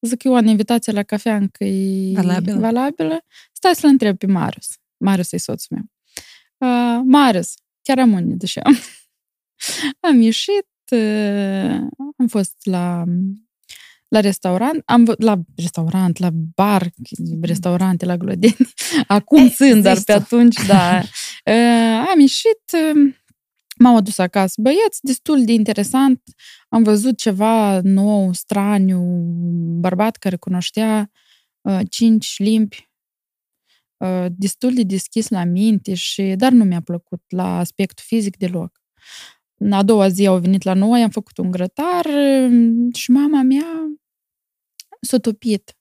Zic, Ioan, invitația la cafea încă e
Valabilă.
valabilă. Stai să-l întreb pe Marius. Marius e soțul meu. Uh, Marius, chiar am unii de am. am ieșit, uh, am fost la la restaurant, am vă- la restaurant, la bar, restaurante la Glodeni. Acum
Eh,
sunt, dar
zici
pe
tu.
atunci, da. Uh, am ieșit, uh, m-au adus acasă băieți, destul de interesant. Am văzut ceva nou, straniu, bărbat care cunoștea uh, cinci limbi, uh, destul de deschis la minte, și, dar nu mi-a plăcut la aspectul fizic deloc. A doua zi au venit la noi, am făcut un grătar uh, și mama mea s-a topit.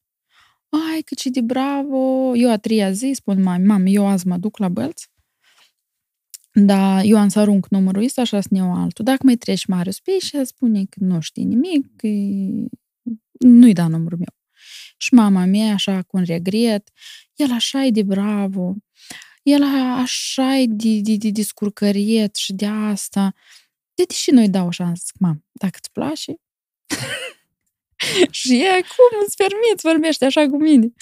Ai, că ce de bravo! Eu a treia zi spun mami, mami, eu azi mă duc la bălți, dar eu am să arunc numărul ăsta și să ne iau altul. Dacă mai treci Marius pe ei și spune că nu știi nimic, că nu-i da numărul meu. Și mama mea, așa, cu un regret, el așa e de bravo, el așa e de, de, de descurcăriet și de asta. De ce nu-i dau o șansă? Zic, mam, dacă îți place, și e, cum îți permiți, vorbește așa cu mine.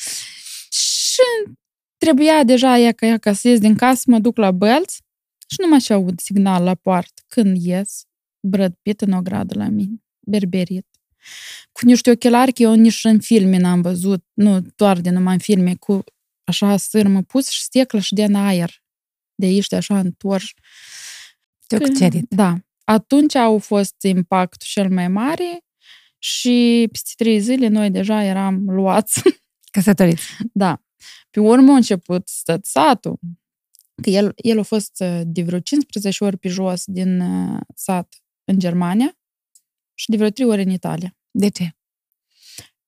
Și trebuia deja ea că ea ca să ies din casă, mă duc la bălți și nu mai și aud signal la poartă. Când ies, Brad Pitt în o gradă la mine, berberit. Cu niște ochelari, că eu nici în filme n-am văzut, nu doar de numai în filme, cu așa sârmă pus și sticlă și din aer. De aici, de așa întorși.
Te-o cucerit.
Da. Atunci au fost impactul cel mai mare și peste trei zile noi deja eram luați.
Căsătoriți.
da. Pe urmă a început satul. Că el, el a fost uh, de vreo 15 ori pe jos din uh, sat în Germania și de vreo 3 ori în Italia.
De ce?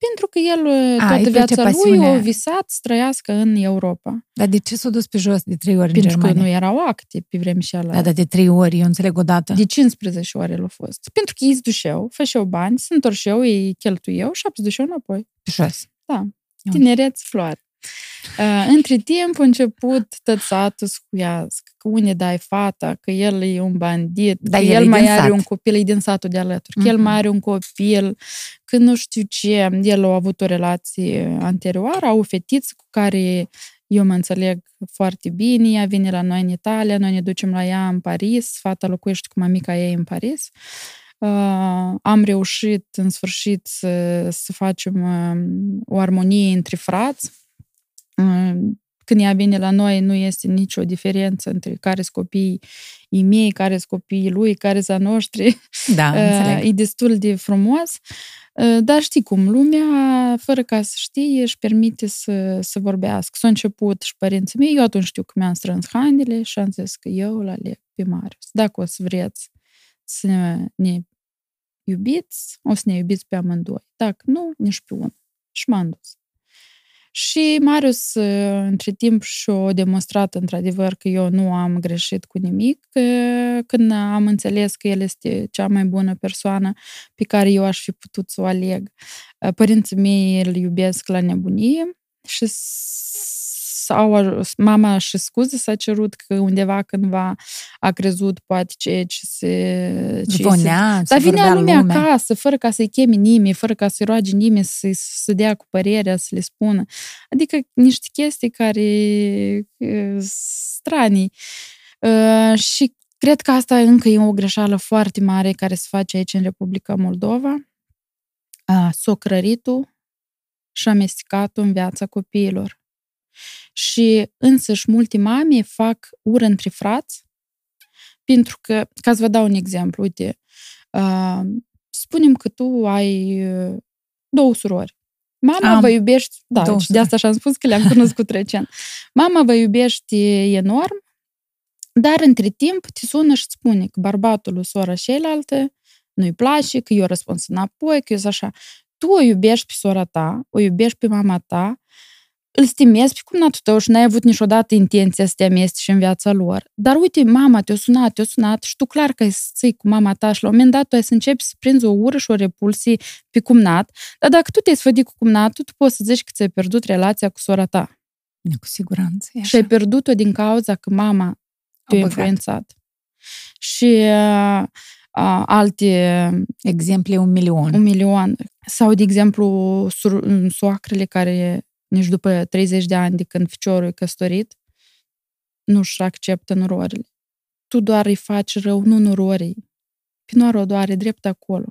Pentru că el uh,
A,
toată
îi place
viața lui
pasiunea.
a visat să trăiască în Europa.
Dar de ce s-a dus pe jos de trei ori în
Pentru că
Germania?
nu erau acte pe vremea și ala.
Da, dar de trei ori, eu înțeleg odată.
De 15 ori el a fost. Pentru că ei se duceau, făceau bani, se întorceau, ei cheltuiau și apoi se duceau înapoi.
Pe jos.
Da. Tinereț, floare. Uh, între timp a început tățatul să cuiască, că unde dai fata, că el e un bandit,
Da,
că
el
el,
e
mai
din
are
sat.
un copil, e din satul de alături, că el
Mhm.
mai are un copil, că nu știu ce, el a avut o relație anterioară, au o fetiță cu care eu mă înțeleg foarte bine, ea vine la noi în Italia, noi ne ducem la ea în Paris, fata locuiește cu mamica ei în Paris. uh, am reușit în sfârșit să, să facem uh, o armonie între frați. Uh, când ea vine la noi, nu este nicio diferență între care sunt copiii mei, care sunt copiii lui, care sunt noștri.
Da, înțeleg.
E destul de frumos. Dar știi cum, lumea, fără ca să știe, își permite să, să vorbească. S-a început și părinții mei, eu atunci știu că mi-am strâns hainele și am zis că eu îl aleg pe Marius. Dacă o să vreți să ne iubiți, o să ne iubiți pe amândoi. Dacă nu, nici pe unul. Și m-am dus. Și Marius, între timp, și-a demonstrat într-adevăr că eu nu am greșit cu nimic, când am înțeles că el este cea mai bună persoană pe care eu aș fi putut să o aleg. Părinții mei îl iubesc la nebunie și sau mama și scuze s-a cerut că undeva cândva a crezut poate ce, ce se...
Ce Zvonea,
se... Dar vinea lumea lume. acasă, fără ca să-i chemi nimeni, fără ca să-i roage nimeni să, să dea cu părerea, să le spună. Adică niște chestii care stranii. Uh, și cred că asta încă e o greșeală foarte mare care se face aici în Republica Moldova. Uh, socrăritul și amestecatul în viața copiilor. Și însăși multe mame fac ură între frați, pentru că, ca să vă dau un exemplu, uite, uh, spunem că tu ai uh, două surori. Mama Am vă iubește, da, două de asta și-am spus că le-am cunoscut recent. Mama vă iubește enorm, dar între timp te sună și spune că bărbatul lui sora ceilalte nu-i place, că eu răspuns înapoi, că eu așa. Tu o iubești pe sora ta, o iubești pe mama ta, îl stimezi pe cumnatul tău și n-ai avut niciodată intenția să te amesteci în viața lor. Dar uite, mama te-a sunat, te-a sunat și tu clar că ai să cu mama ta și la un moment dat tu ai să începi să prinzi o ură și o repulsie pe cumnat, dar dacă tu te-ai sfădit cu cumnatul, tu poți să zici că ți-ai pierdut relația cu sora ta.
Cu siguranță.
Și ai pierdut-o din cauza că mama te-a influențat. Și uh, uh, alte...
Exemple un milion.
Un milion. Sau, de exemplu, soacrele care nici după 30 de ani de când ficiorul e căsătorit, nu-și acceptă nurorile. Tu doar îi faci rău, nu nurorii. Pe doar are drept acolo.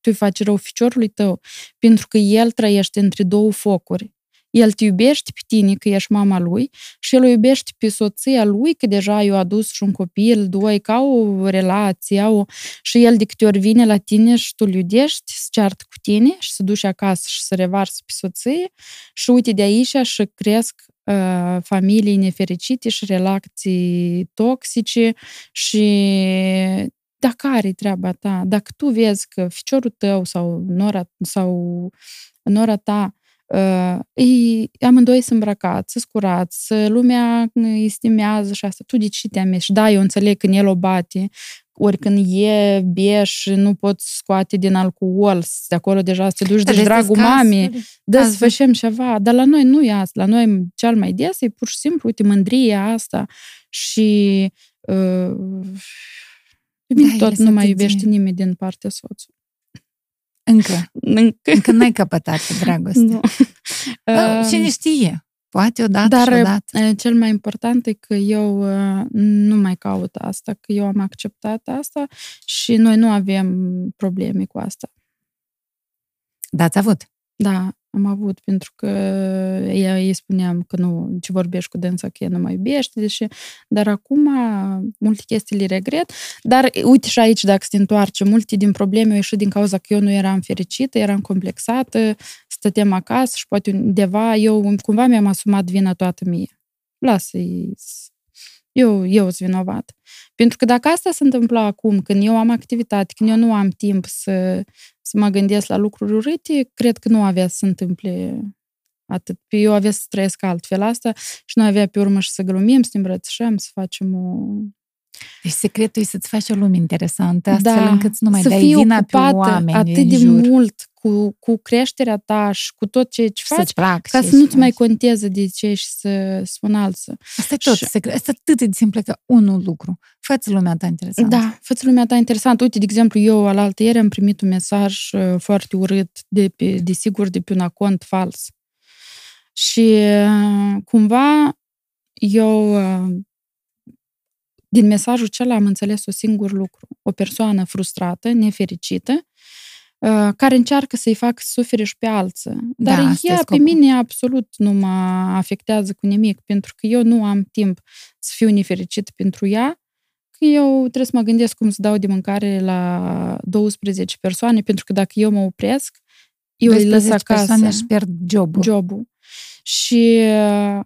Tu îi faci rău ficiorului tău, pentru că el trăiește între două focuri. El te iubește pe tine că ești mama lui și el o iubește pe soția lui că deja i-a adus și un copil, doi, ca o relație, o... și el de câte ori vine la tine și tu îl iudești, se ceartă cu tine și se duce acasă și se revarsă pe soție și uite de aici și cresc uh, familii nefericite și relații toxice și dacă care treaba ta? Dacă tu vezi că ficiorul tău sau nora, sau nora ta Uh, ei, amândoi sunt îmbrăcați, sunt curați, lumea îi stimează și asta. Tu de ce te amești? Da, eu înțeleg când el o bate, ori când e beș, nu poți scoate din alcool, de acolo deja să te duci de dragul mamei, da, să facem ceva. Dar la noi nu e asta. La noi cel mai des e pur și simplu, uite, mândria asta și uh, da, tot nu mai iubește nimeni din partea soțului.
Încă. Încă. Încă n-ai căpătat dragoste. Nu. Uh, Cine știe? Poate odată
Dar
și odată.
Uh, cel mai important e că eu uh, nu mai caut asta, că eu am acceptat asta și noi nu avem probleme cu asta.
Da, ați avut?
Da, am avut, pentru că ea, îi spuneam că nu, ce vorbești cu dânsa, că ea nu mai iubește, deși, dar acum multe chestii le regret. Dar uite și aici, dacă se întoarce, multe din probleme au ieșit din cauza că eu nu eram fericită, eram complexată, stăteam acasă și poate undeva, eu cumva mi-am asumat vina toată mie. Lasă-i eu, eu sunt vinovat. Pentru că dacă asta se întâmplă acum, când eu am activitate, când eu nu am timp să, să mă gândesc la lucruri urâte, cred că nu avea să se întâmple atât. Eu avea să trăiesc altfel asta și nu avea pe urmă și să glumim, să ne îmbrățișăm, să facem o...
Deci secretul e să-ți faci o lume interesantă, astfel da, încât să nu mai să dai vina pe oameni
atât de jur. mult cu, cu creșterea ta și cu tot ce ce faci,
plac,
ca să nu-ți mai conteze de ce și să spun alții.
Asta e tot și... secret. Asta e atât de simplu că unul lucru. Fă-ți lumea ta interesantă.
Da, fă lumea ta interesantă. Uite, de exemplu, eu al altă ieri am primit un mesaj uh, foarte urât, de, pe, de sigur, de pe un cont fals. Și uh, cumva eu uh, din mesajul acela am înțeles un singur lucru. O persoană frustrată, nefericită, uh, care încearcă să-i facă să sufere și pe alții. Dar
Da, asta e
ea pe
scopul.
mine absolut nu mă afectează cu nimic, pentru că eu nu am timp să fiu nefericit pentru ea, că eu trebuie să mă gândesc cum să dau de mâncare la 12 persoane, pentru că dacă eu mă opresc, eu îi lăs
12
acasă
persoane își pierd jobul.
jobul. Și uh,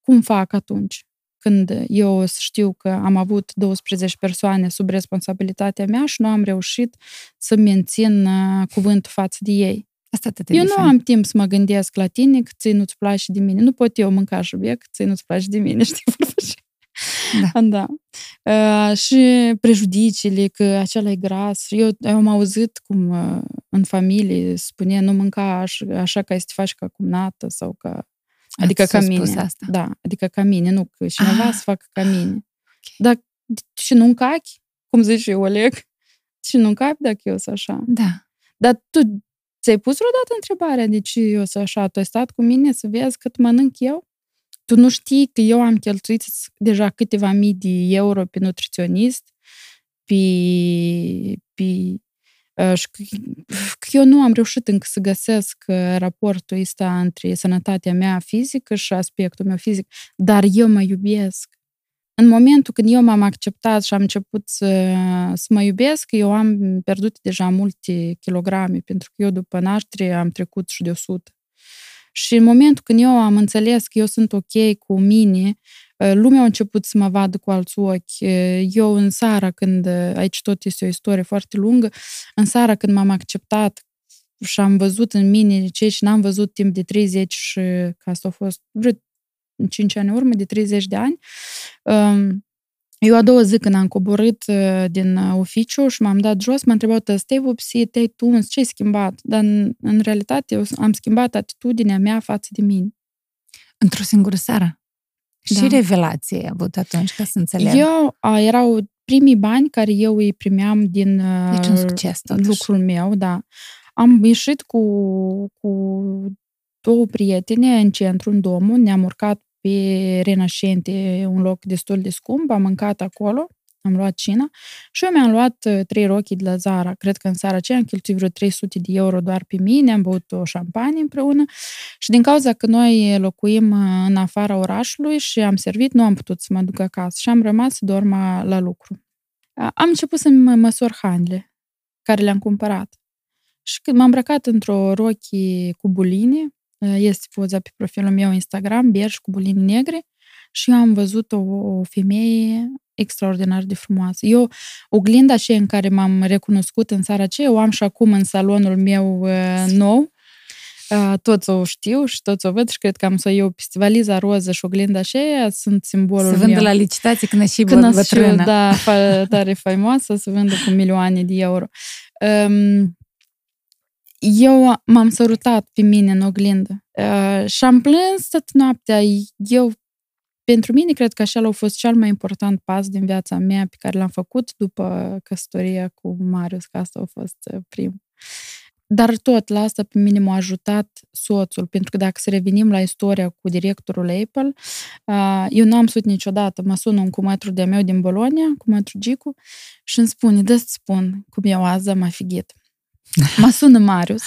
cum fac atunci? Când eu o să știu că am avut 12 persoane sub responsabilitatea mea și nu am reușit să mențin uh, cuvântul față de ei.
Asta atât
Eu nu am timp să mă gândesc la tine că ție nu-ți place de mine. Nu pot eu mânca șubiec că ție nu-ți place de mine, știi? vorba așa.
Da.
da. Uh, și prejudiciile, că acela e gras. Eu, eu am auzit cum uh, în familie spune nu mânca așa, așa ca să te faci ca cumnată sau ca... Adică
Ați
ca
spus
mine.
asta.
Da, adică ca mine, nu că cineva
Ah.
să facă ca mine. Dar și nu încachi, cum zice Oleg, și nu încapi dacă eu sunt așa.
Da.
Dar tu ți-ai pus vreodată întrebarea de ce eu sunt așa? Tu ai stat cu mine să vezi cât mănânc eu? Tu nu știi că eu am cheltuit deja câteva mii de euro pe nutriționist, pe, pe uh, și că, că eu nu am reușit încă să găsesc uh, raportul ăsta între sănătatea mea fizică și aspectul meu fizic, dar eu mă iubesc. În momentul când eu m-am acceptat și am început să, să mă iubesc, eu am pierdut deja multe kilograme, pentru că eu după naștere am trecut și de 100. Și în momentul când eu am înțeles că eu sunt ok cu mine, uh, lumea a început să mă vadă cu alți ochi. Uh, Eu în seara, când, uh, aici tot este o istorie foarte lungă, în seara când m-am acceptat și am văzut în mine ce și n-am văzut timp de 30 și că asta a fost vreo 5 ani în urmă, de 30 de ani, um, eu a doua zi când am coborât uh, din uh, oficiu și m-am dat jos, m-a întrebat, te-ai vopsit, te-ai tuns, ce ai schimbat? Dar în, în realitate eu am schimbat atitudinea mea față de mine.
Într-o singură seară. Și
Da.
revelație ai avut atunci, ca să înțeleg.
Eu, a, erau primii bani care eu îi primeam din uh,
Deci un succes, totuși.
lucrul meu, da. Am ieșit cu, cu două prietene în centru, în domul, ne-am urcat pe Renașente, un loc destul de scump, am mâncat acolo, am luat cina și eu mi-am luat uh, trei rochii de la Zara. Cred că în seara aceea am cheltuit vreo 300 de euro doar pe mine, am băut o șampanie împreună și din cauza că noi locuim uh, în afara orașului și am servit, nu am putut să mă duc acasă și am rămas să dorm uh, la lucru. A- Am început să mă măsor hainele care le-am cumpărat. Și când m-am îmbrăcat într-o rochie cu buline, uh, este poza pe profilul meu Instagram, berj cu bulini negre, și eu am văzut o, o femeie extraordinar de frumoasă. Eu, oglinda aceea în care m-am recunoscut în seara aceea, o am și acum în salonul meu uh, nou. Uh, toți o știu și toți o văd și cred că am să iau festivaliza roză și oglinda aceea sunt simbolul
Să vândă
meu.
la licitație când și
Când
bă,
ați și eu,
bătrână.
da, fa- tare faimoasă, să vândă cu milioane de euro. Um, eu m-am sărutat pe mine în oglindă uh, și am plâns toată noaptea. Eu, pentru mine, cred că așa a fost cel mai important pas din viața mea pe care l-am făcut după căsătoria cu Marius, că asta a fost uh, primul. Dar tot la asta pe mine m-a ajutat soțul, pentru că dacă să revenim la istoria cu directorul Apple, uh, eu nu am sut niciodată. Mă sună un cumetru de-a meu din Bologna, cumetru Gicu, și îmi spune, dă-ți spun cum eu azi am afigit. Mă sună Marius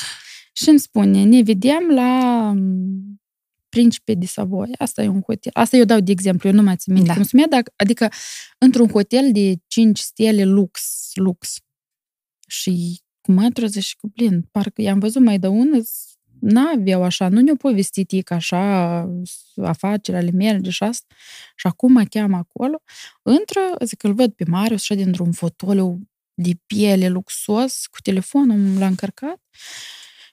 și îmi spune, ne vedem la mm, Principe de Savoie. Asta e un hotel. Asta eu dau de exemplu, eu nu mai țin minte
Da.
cum se numea, dar, adică într-un hotel de 5 stele lux, lux. Și cu mătru zice, cu plin, parcă i-am văzut mai de ună, n-aveau așa, nu ne-au povestit ei că așa afacerea le merge și asta. Și acum mă cheamă acolo, intră, zic, îl văd pe Marius și dintr-un fotoliu de piele luxos, cu telefonul l-a încărcat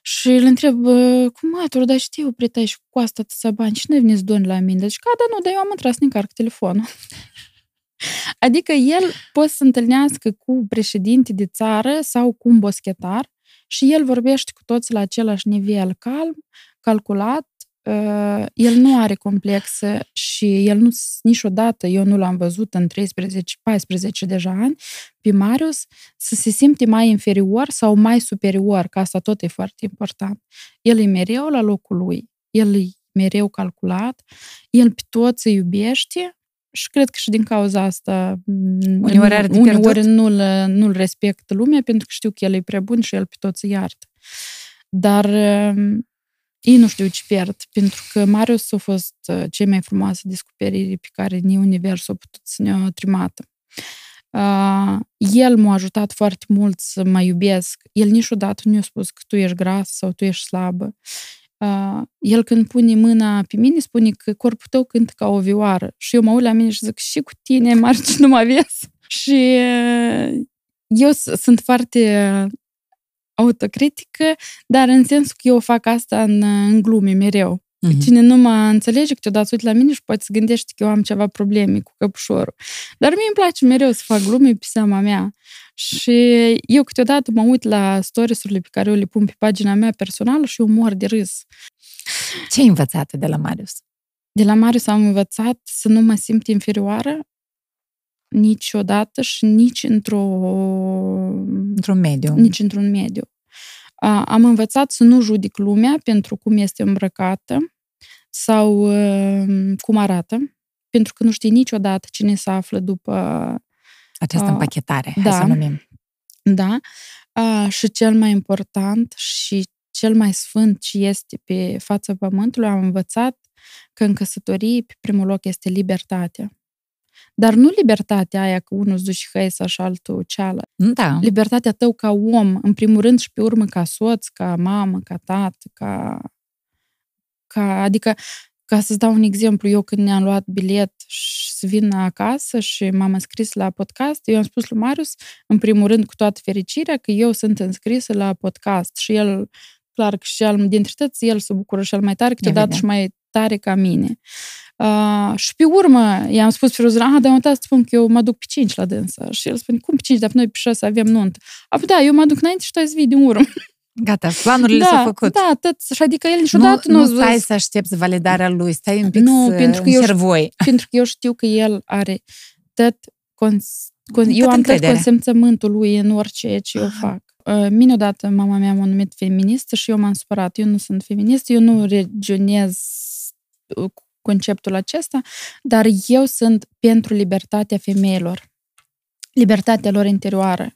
și îl întreb, "Bă, cum mătru, dar știu, pritai, și cu asta atâția bani, și nu veni să doni la mine? Zic, a, da, nu, dar eu am intrat să ne încarc telefonul. Adică el poate să întâlnească cu președinte de țară sau cu un boschetar și el vorbește cu toți la același nivel calm, calculat, uh, el nu are complexe și el nu, niciodată, eu nu l-am văzut în 13-14 deja ani, pe Marius, să se simte mai inferior sau mai superior, că asta tot e foarte important. El e mereu la locul lui, el e mereu calculat, el pe toți îi iubește Și cred că și din cauza asta
Uneori are de
uneori
pierdut?
nu-l, nu-l respectă lumea pentru că știu că el e prea bun și el pe toți îi iartă. Dar um, ei nu știu ce pierd, pentru că Marius a fost uh, cea mai frumoasă descoperire pe care ni Universul a putut să ne-o trimată. Uh, el m-a ajutat foarte mult să mă iubesc. El niciodată nu a spus că tu ești gras sau tu ești slabă. Uh, el când pune mâna pe mine, spune că corpul tău cântă ca o vioară. Și eu mă uit la mine și zic, și cu tine, Marci, nu mă vezi? Și uh, eu s- sunt foarte autocritică, dar în sensul că eu fac asta în, în glume mereu.
Mhm.
Cine nu mă înțelege, câteodată uite la mine și poate să gândește că eu am ceva probleme cu căpușorul. Dar mie îmi place mereu să fac glume pe seama mea. Și eu câteodată mă uit la stories-urile pe care eu le pun pe pagina mea personală și eu mor de râs.
Ce ai învățat de la Marius?
De la Marius am învățat să nu mă simt inferioară niciodată și nici într-o
Într-un mediu.
nici într-un mediu. A, Am învățat să nu judic lumea pentru cum este îmbrăcată sau uh, cum arată, pentru că nu știi niciodată cine se află după...
Această
Ah,
împachetare, hai
da.
să numim.
Da? A, Și cel mai important și cel mai sfânt ce este pe fața pământului, am învățat că în căsătorie, pe primul loc, este libertatea. Dar nu libertatea aia că unul îți duce hăisa și altul ceală.
Da.
libertatea tău ca om, în primul rând și pe urmă ca soț, ca mamă, ca tată, ca... ca adică, ca să-ți dau un exemplu, eu când ne-am luat bilet și să vin acasă și m-am înscris la podcast, eu am spus lui Marius, în primul rând, cu toată fericirea, că eu sunt înscrisă la podcast și el, clar că și el, dintre toți, el se bucură cel mai tare, câteodată
Evident.
și mai tare ca mine. Uh, și pe urmă, i-am spus pe Rozula, ah, dar mă să spun că eu mă duc pe 5 la dânsa. Și el spune, cum pe 5, dar noi pe 6 avem nuntă. A, da, eu mă duc înainte și tu ai să vii din urmă.
Gata, planurile
da,
s-au făcut.
Da, tot, și adică el niciodată
nu,
nu,
nu
a
stai
zis,
să aștepți validarea lui, stai un pic
Nu,
să
pentru că eu
încervoi.
pentru că eu știu că el are tot, cons, con, eu am tot
încredere.
consimțământul lui în orice ce eu fac. Uh, Mine odată mama mea m-a numit feministă și eu m-am supărat. Eu nu sunt feministă, eu nu regionez uh, conceptul acesta, dar eu sunt pentru libertatea femeilor libertatea lor interioară.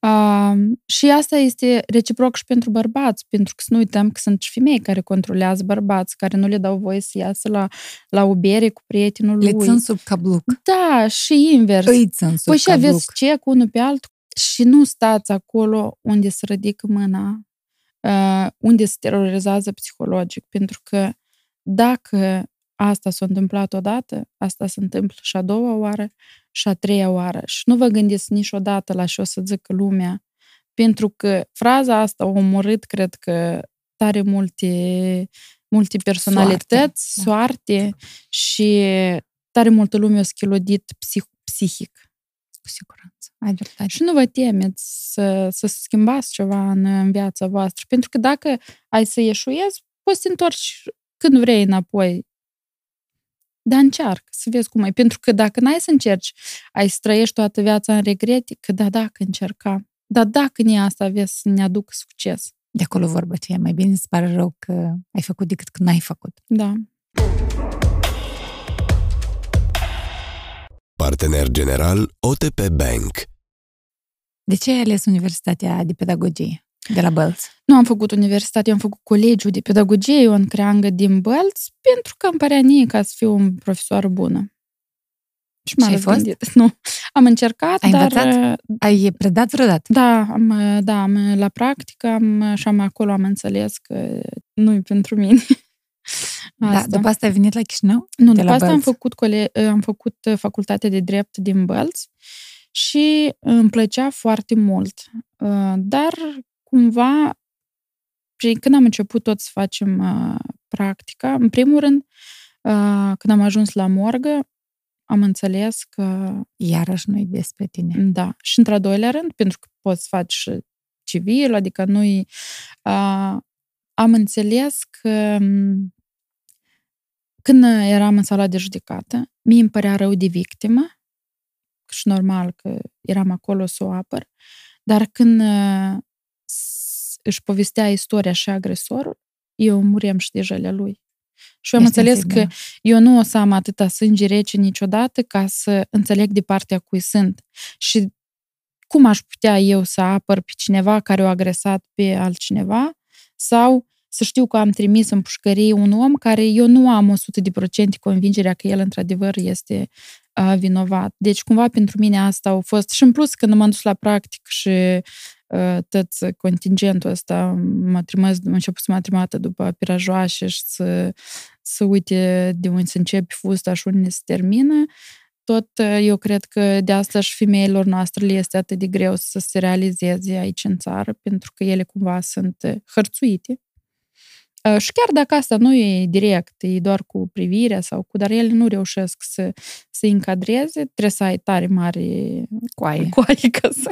Uh, și asta este reciproc și pentru bărbați, pentru că să nu uităm că sunt și femei care controlează bărbați, care nu le dau voie să iasă la, la o bere cu prietenul
Le
lui.
țin sub cabluc.
Da, și invers.
Îi țin sub
Păi și
cabluc.
aveți cec unul pe altul și nu stați acolo unde se ridică mâna, uh, unde se terorizează psihologic, pentru că dacă asta s-a întâmplat odată, asta se întâmplă și a doua oară și a treia oară. Și nu vă gândiți niciodată la ce o să zică lumea, pentru că fraza asta a omorât, cred că, tare multe, multe personalități,
Soarte, da.
soarte și tare multă lume a schilodit psih, psihic.
Cu siguranță. Ai dreptate.
Și nu vă temeți să, să schimbați ceva în, în viața voastră, pentru că dacă ai să ieșuiezi, poți să te întorci când vrei înapoi. Dar încearcă să vezi cum ai. Pentru că dacă n-ai să încerci, ai să trăiești toată viața în regrete, că da, dacă încercam. Dar dacă nu asta aveți să ne aducă succes.
De acolo vorba ce e. Mai bine îți pare rău că ai făcut decât că n-ai făcut.
Da.
Partener general OTP Bank.
De ce ai ales Universitatea de Pedagogie de la Bălț?
Nu am făcut universitate, eu am făcut colegiul de pedagogie, eu în creangă din Bălț, pentru că îmi părea mie ca să fiu un profesor bună. Și m-am
Și ai fost?
răzgândit. Nu. Am încercat,
Ai
dar...
învățat? Ai predat vreodată?
Da, am, da, am, la practică am, și am acolo am înțeles că nu e pentru mine.
Da, după asta ai venit la Chișinău?
Nu,
de
după
la
asta am
Bălț?
făcut, cole- am făcut uh, facultatea de drept din Bălț și îmi plăcea foarte mult. Uh, Dar, cumva, prin- când am început tot să facem uh, practica, în primul rând, uh, când am ajuns la morgă, am înțeles că
Iarăși nu-i despre tine.
da. Și într-al doilea rând, pentru că poți să faci și civil, adică nu-i... Uh, am înțeles că m, când eram în sala de judecată, mie îmi părea rău de victimă, și normal că eram acolo să o apăr, dar când uh, s- își povestea istoria și agresorul, eu muream și de jalea lui. Și eu am
Este
înțeles că
insigur.
eu nu o să am atâta sânge rece niciodată ca să înțeleg de partea cui sunt. Și cum aș putea eu să apăr pe cineva care a agresat pe altcineva sau să știu că am trimis în pușcărie un om care eu nu am 100% convingerea că el într-adevăr este uh, vinovat. Deci cumva pentru mine asta a fost și în plus când m-am dus la practic și uh, tot contingentul ăsta m-a trimis, am început să mă trimată după pirajoașe și să, să uite de unde se începe fusta și unde se termină, tot uh, eu cred că de asta și femeilor noastre le este atât de greu să se realizeze aici în țară, pentru că ele cumva sunt uh, hărțuite. Uh, Și chiar dacă asta nu e direct, e doar cu privirea sau cu, dar ele nu reușesc să se încadreze, trebuie să ai tare mare
Coaie.
coaie ca să,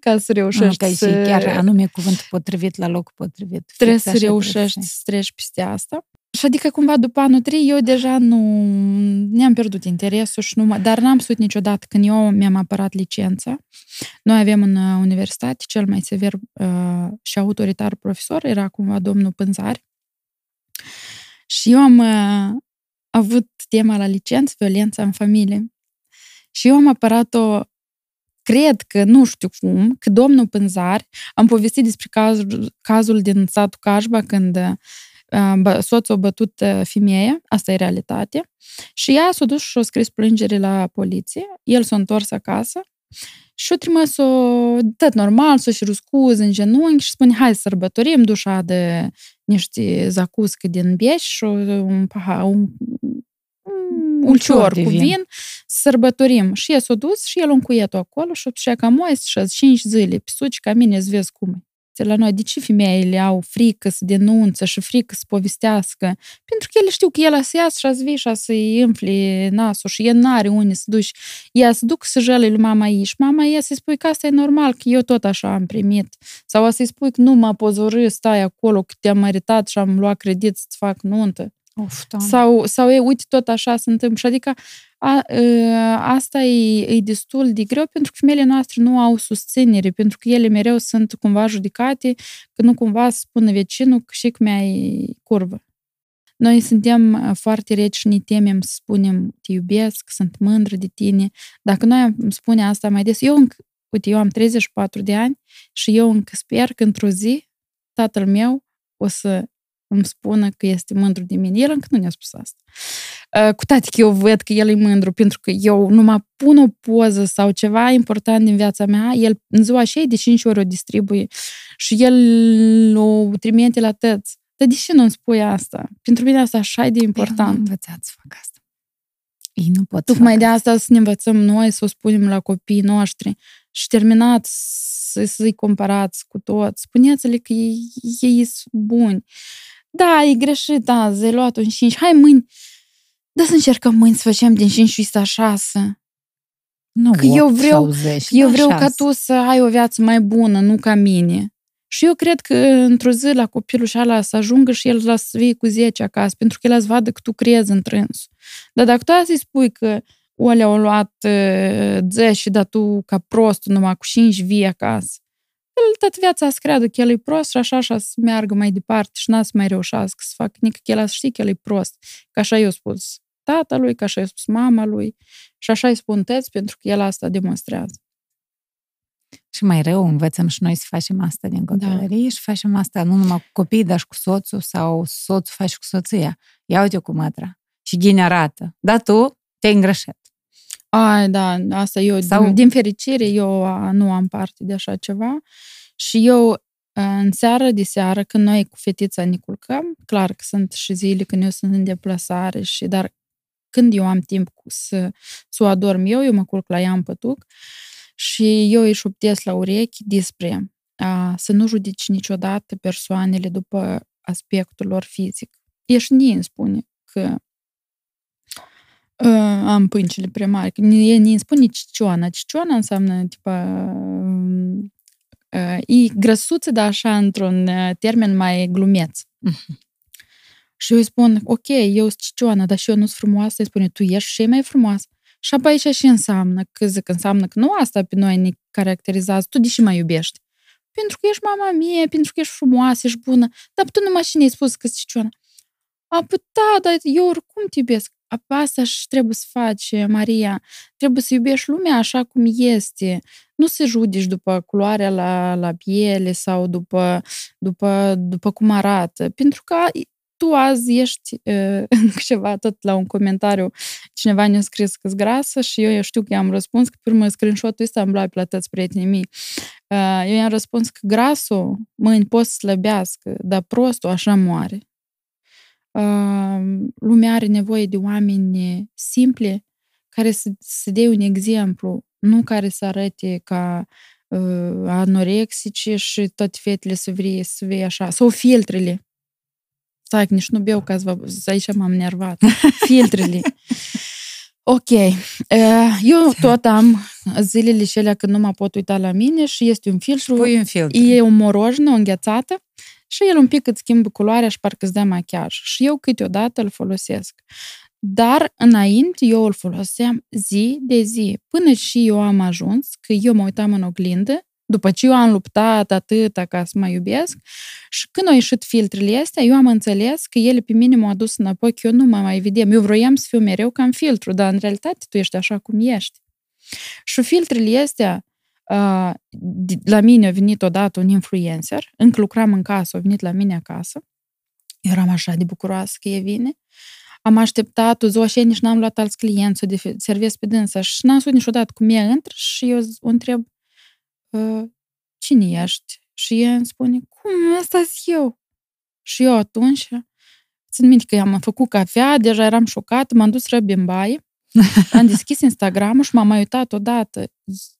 ca să
Nu,
reușești
că e și
să...
chiar anume cuvântul potrivit la locul potrivit.
trebuie
Fix
să
așa
reușești
să
să treci peste asta. Și adică cumva după anul 3 eu deja nu ne-am pierdut interesul și nu mă, dar n-am sut niciodată când eu mi-am apărat licența. Noi avem în uh, universitate cel mai sever uh, și autoritar profesor, era cumva domnul Pânzari. Și eu am uh, avut tema la licență, violența în familie. Și eu am apărat-o cred că, nu știu cum, că domnul Pânzari, am povestit despre cazul, cazul din satul Cașba când uh, bă- soțul a bătut uh, femeia, asta e realitate, și ea s-a dus și a scris plângere la poliție, el s-a întors acasă și a trimis-o tot normal, s-a și scuze în genunchi și spune, hai să sărbătorim dușa de niște zacuscă din Bieș și un pahar, un, un ulcior
de
cu
vin.
vin, să sărbătorim. Și el s-a dus și el încuiet-o acolo și și ca moist și azi cinci zile, pe suci ca mine să vezi cum e. La noi, de ce femeile au frică să denunță și frică să povestească? Pentru că ele știu că el să iasă și azi vii și să-i îmfli nasul și el n-are unde să duci. Ea să duc să jăle lui mama ei și mama ei să-i spui că asta e normal, că eu tot așa am primit. Sau a să-i spui că nu mă pozorâ, stai acolo, că te-am meritat și am luat credit să-ți fac nuntă.
Of, da.
Sau, sau e, uite, tot așa se întâmplă. Și adică a, a, asta e, e destul de greu pentru că femeile noastre nu au susținere, pentru că ele mereu sunt cumva judecate, că nu cumva să spună vecinul că și că mi-ai curvă. Noi suntem uh, foarte reci și ne temem să spunem te iubesc, sunt mândră de tine. Dacă noi am spune asta mai des, eu încă, uite, eu am 34 de ani și eu încă sper că într-o zi tatăl meu o să îmi spună că este mândru de mine. El încă nu ne-a spus asta. Uh, Cu toate că eu văd că el e mândru, pentru că eu nu mă pun o poză sau ceva important din viața mea, el în ziua și de 5 ori o distribuie și el o trimite la tăți. Dar de ce nu-mi spui asta? Pentru mine asta așa e de
Eu am
important.
învățat să fac asta. Ei nu pot
Tocmai
să
de
facă
asta să ne învățăm noi, să o spunem la copiii noștri și terminat să, să-i comparați cu toți. Spuneți-le că ei, ei sunt buni. Da, e greșit azi, ai luat un 5. Hai mâini, da să încercăm mâini să facem din 5 și 6.
Nu,
Că eu
8
vreau-
sau 10,
Eu
da,
vreau ca
șase.
tu să ai o viață mai bună, nu ca mine. Și eu cred că într-o zi la copilul și ala să ajungă și el la să vie cu 10 acasă, pentru că el să vadă că tu crezi în trânsul. Dar dacă tu să-i spui că Olea au luat uh, 10, dar tu ca prost numai cu 5 vii acasă, el tot viața să creadă că el e prost și așa, așa să meargă mai departe și n-a să mai reușească să facă nici că el să știe că el e prost. Că așa i-a spus tatălui, că așa i-a spus mama lui și așa îi spun tăți pentru că el asta demonstrează.
Și mai rău, învățăm și noi să facem asta din copilărie și facem asta nu numai cu copii, dar și cu soțul sau soțul face cu soția. Ia uite cu mătra. Și ghine arată. Dar tu te-ai îngrășat.
Ai, da, asta eu,
Sau-
din, din fericire, eu a, nu am parte de așa ceva. Și eu, în seară de seară, când noi cu fetița ne culcăm, clar că sunt și zile când eu sunt în deplasare, și, dar când eu am timp cu să, să o adorm eu, eu mă culc la ea în pătuc și eu îi șoptesc la urechi despre a, să nu judeci niciodată persoanele după aspectul lor fizic. Ești nie îmi spune că uh, am pâncile prea mari. Că Nie, nie îmi spune cicioana. Cicioana înseamnă, tipa, um, uh, e grăsuță, dar așa într-un uh, termen mai glumeț. Și eu îi spun, ok, eu sunt cicioana, dar și eu nu sunt frumoasă. Îi spune, tu ești și mai frumoasă. Și apoi aici și înseamnă, că zic, înseamnă că nu asta pe noi ne caracterizează, tu deși mă iubești. Pentru că ești mama mie, pentru că ești frumoasă, ești bună, dar tu numai și ne-ai spus că sunt cicioana. A, păi da, dar eu oricum te iubesc. Asta și trebuie să faci, Maria. Trebuie să iubești lumea așa cum este. Nu să judici după culoarea la, la piele sau după, după, după cum arată. Pentru că tu azi ești uh, ceva, tot la un comentariu, cineva ne-a scris că grasă și eu, eu știu că i-am răspuns, că pe urmă screenshot-ul ăsta îmi la plătăți prietenii mei. Uh, eu i-am răspuns că grasul mâini pot să slăbească, dar prostul așa moare. Uh, lumea are nevoie de oameni simple care să, să dea un exemplu, nu care să arate ca uh, anorexici și toate fetele să vrei să vei așa, sau filtrele Stai, nici nu beau ca să aici m-am nervat. Filtrele. Ok. Eu tot am zilele cele când nu mă pot uita la mine și este un filtru.
Pui un filtru.
E o morojnă, o înghețată și el un pic îți schimbă culoarea și parcă îți dă machiaj. Și eu câteodată îl folosesc. Dar înainte eu îl foloseam zi de zi, până și eu am ajuns că eu mă uitam în oglindă după ce eu am luptat atâta ca să mă iubesc și când au ieșit filtrele astea, eu am înțeles că ele pe mine m-au adus înapoi, că eu nu mă mai vedem. Eu vroiam să fiu mereu ca în filtru, dar în realitate tu ești așa cum ești. Și filtrele astea, uh, la mine a venit odată un influencer, încă lucram în casă, a venit la mine acasă, eu eram așa de bucuroasă că e vine, am așteptat o zi și nici n-am luat alți clienți să de servesc pe dânsa și n-am spus niciodată cum e intră și eu o întreb, cine ești? Și ea îmi spune, cum, asta eu. Și eu atunci, țin minte că am făcut cafea, deja eram șocată, m-am dus răbi în baie, am deschis Instagram și m-am mai uitat odată.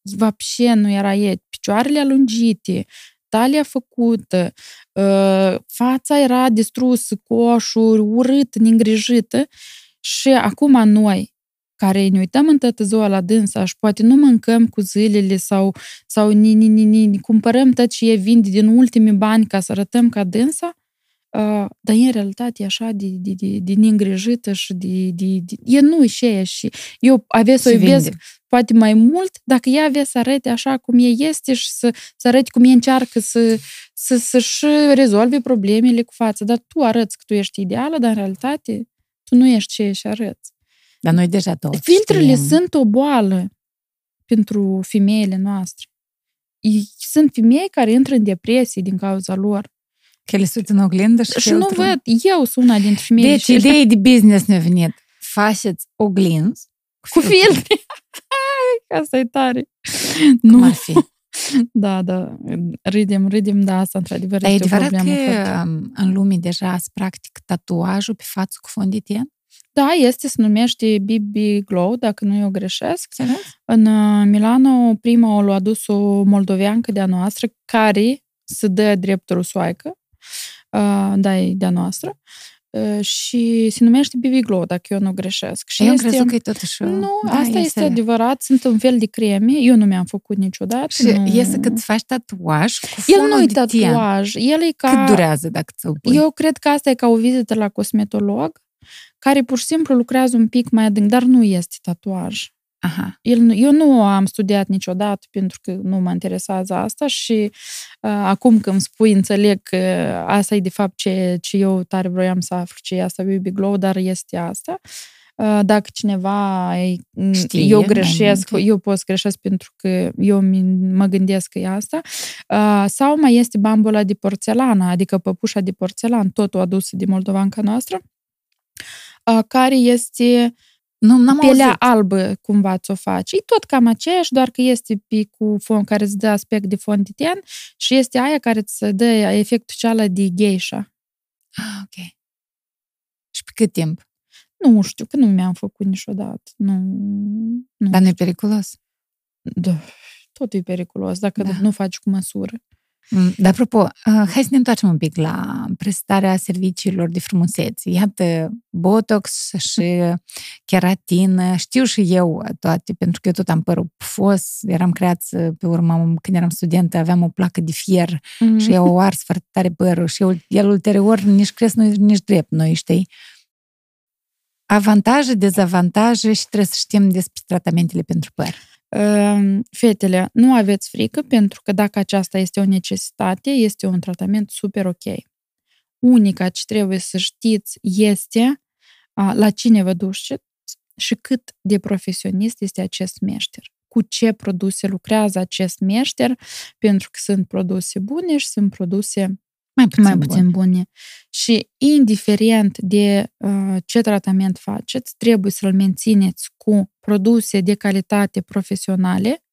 Vapșe nu era ei, picioarele alungite, talia făcută, fața era distrusă, coșuri, urât, neîngrijită și acum noi, care ne uităm în toată ziua la dânsa și poate nu mâncăm cu zilele sau, sau ni, ni, ni, ni, cumpărăm tot ce e vinde din ultimii bani ca să arătăm ca dânsa, uh, dar în realitate e așa de, de, de, de neîngrijită și de, de, de... E nu și și eu avea să o iubesc poate mai mult dacă ea avea să arate așa cum e este și să, să arate cum e încearcă să, să, să-și rezolve problemele cu față. Dar tu arăți că tu ești ideală, dar în realitate tu nu ești ce și arăți.
Dar noi deja toți
Filtrele
știm.
sunt o boală pentru femeile noastre. Sunt femei care intră în depresie din cauza lor.
Că le sunt în oglindă și,
și nu văd. Eu sunt una dintre femei.
Deci, ideea de business ne-a venit. Faceți oglinzi
cu filtre. Asta e tare.
Cum nu. ar fi?
Da, da. Râdem, râdem, da, asta într-adevăr
Dar
este
e adevărat
o problemă
că
foarte.
um, în lume deja se practic tatuajul pe față cu fonditen?
Da, este, se numește BB Glow, dacă nu eu greșesc.
Serios?
În uh, Milano, prima o a adus o moldoveancă de-a noastră, care se dă drept rusoaică, uh, da, e de-a noastră, uh, și se numește BB Glow, dacă eu nu greșesc. Și
Eu am
este...
crezut că e totuși...
Nu,
da,
asta este adevărat, sunt un fel de creme, eu nu mi-am făcut niciodată.
Și
nu...
iese că îți faci tatuaj cu
El
fonul
nu-i
de tien.
tatuaj, el e ca...
Cât durează dacă ți-l pui?
Eu cred că asta e ca o vizită la cosmetolog, care pur și simplu lucrează un pic mai adânc, dar nu este tatuaj.
Aha.
El, nu- eu nu am studiat niciodată pentru că nu mă interesează asta și uh, acum când îmi spui, înțeleg că asta e de fapt ce, ce eu tare vroiam să aflu, ce e asta Baby Glow, dar este asta. Uh, dacă cineva e,
Știe
eu
mai
greșesc,
multe.
eu pot să greșesc pentru că eu mi- mă gândesc că e asta. Uh, sau mai este bambola de porțelană, adică păpușa de porțelan, totul adusă de moldovanca noastră, uh, care este
Nu, n-am
pielea
auzit.
albă cumva ți-o faci. E tot cam aceeași, doar că este pe cu fond care îți dă aspect de fond de ten și este aia care îți dă efectul cealaltă de geisha.
Ah, ok. Și pe cât timp?
Nu știu, că nu mi-am făcut niciodată. Nu, nu.
Dar nu e periculos.
Da, tot e periculos dacă
Da.
nu faci cu măsură.
Mm, Dar apropo, uh, hai să ne întoarcem un pic la prestarea serviciilor de frumusețe. Iată, botox și keratină, știu și eu toate, pentru că eu tot am părul pufos, eram creați pe urmă, când eram studentă, aveam o placă de fier
Mm.
și eu o ars foarte tare părul și eu, el ulterior nici cresc, nici, nici drept, noi știi. Avantaje, dezavantaje și trebuie să știm despre tratamentele pentru păr.
Ehm, Fetele, nu aveți frică pentru că dacă aceasta este o necesitate, este un tratament super ok. unica ce trebuie să știți este a, la cine vă duceți și cât de profesionist este acest meșter cu ce produse lucrează acest meșter, pentru că sunt produse bune și sunt produse
mai puțin,
mai puțin bune. bune. Și indiferent de uh, ce tratament faceți, trebuie să-l mențineți cu produse de calitate profesionale,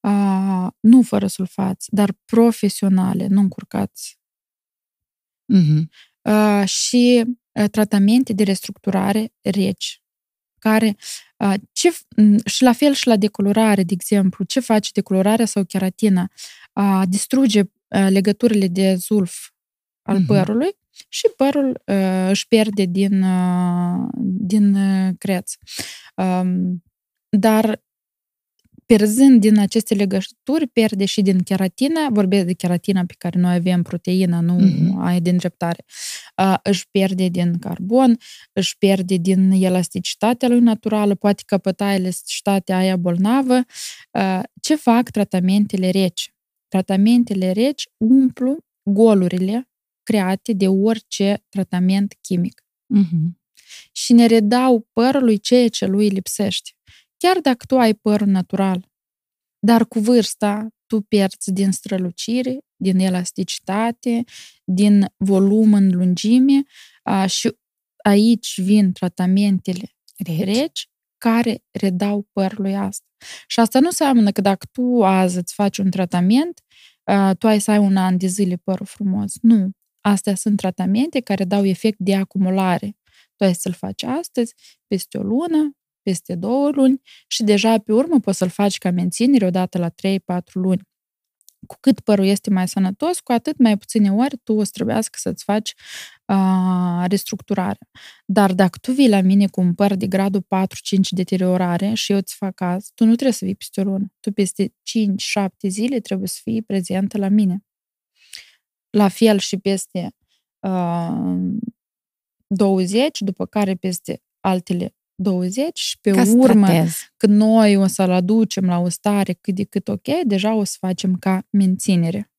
uh, nu fără sulfați, dar profesionale, nu încurcați.
Uh-huh.
Uh, și uh, tratamente de restructurare reci care uh, ce, și la fel și la decolorare, de exemplu, ce face decolorarea sau keratina? Uh, distruge uh, legăturile de zulf al uh-huh. părului și părul uh, își pierde din, uh, din uh, creț. Um, dar pierzând din aceste legături, pierde și din keratina, vorbesc de keratina pe care noi avem, proteina, nu mm-hmm. ai din dreptare, uh, își pierde din carbon, își pierde din elasticitatea lui naturală, poate căpăta elasticitatea aia bolnavă. Uh, ce fac tratamentele reci? Tratamentele reci umplu golurile create de orice tratament chimic.
Mm-hmm.
Și ne redau părului ceea ce lui lipsește. Chiar dacă tu ai păr natural, dar cu vârsta tu pierzi din strălucire, din elasticitate, din volum în lungime a, și aici vin tratamentele reci. reci care redau părului asta. Și asta nu înseamnă că dacă tu azi îți faci un tratament, a, tu ai să ai un an de zile părul frumos. Nu. Astea sunt tratamente care dau efect de acumulare. Tu ai să-l faci astăzi, peste o lună, peste două luni și deja pe urmă poți să-l faci ca menținere odată la 3-4 luni. Cu cât părul este mai sănătos, cu atât mai puține ori tu o să trebuiască să-ți faci uh, restructurare. Dar dacă tu vii la mine cu un păr de gradul 4-5 deteriorare și eu îți fac caz, tu nu trebuie să vii peste o lună. Tu peste 5-7 zile trebuie să fii prezentă la mine. La fel și peste uh, 20, după care peste altele 20 și pe ca urmă, stratez. când noi o să-l aducem la o stare cât de cât ok, deja o să facem ca menținere.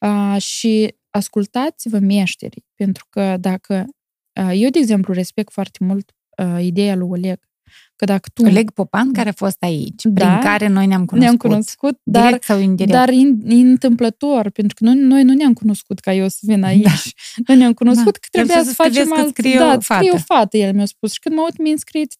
Uh, și ascultați-vă meșterii, pentru că dacă... Uh, eu, de exemplu, respect foarte mult uh, ideea lui Oleg, Că dacă tu...
Oleg Popan, care a fost aici, da, prin care noi ne-am cunoscut.
Ne-am cunoscut,
direct
dar,
sau indirect?
Dar in, întâmplător, pentru că noi, noi nu ne-am cunoscut ca eu să vin da. aici. Da. Noi ne-am cunoscut da. că trebuia să, să facem alt...
Scrie
da,
o fată.
scrie o fată, el mi-a spus. Și când mă uit, mi-a scrie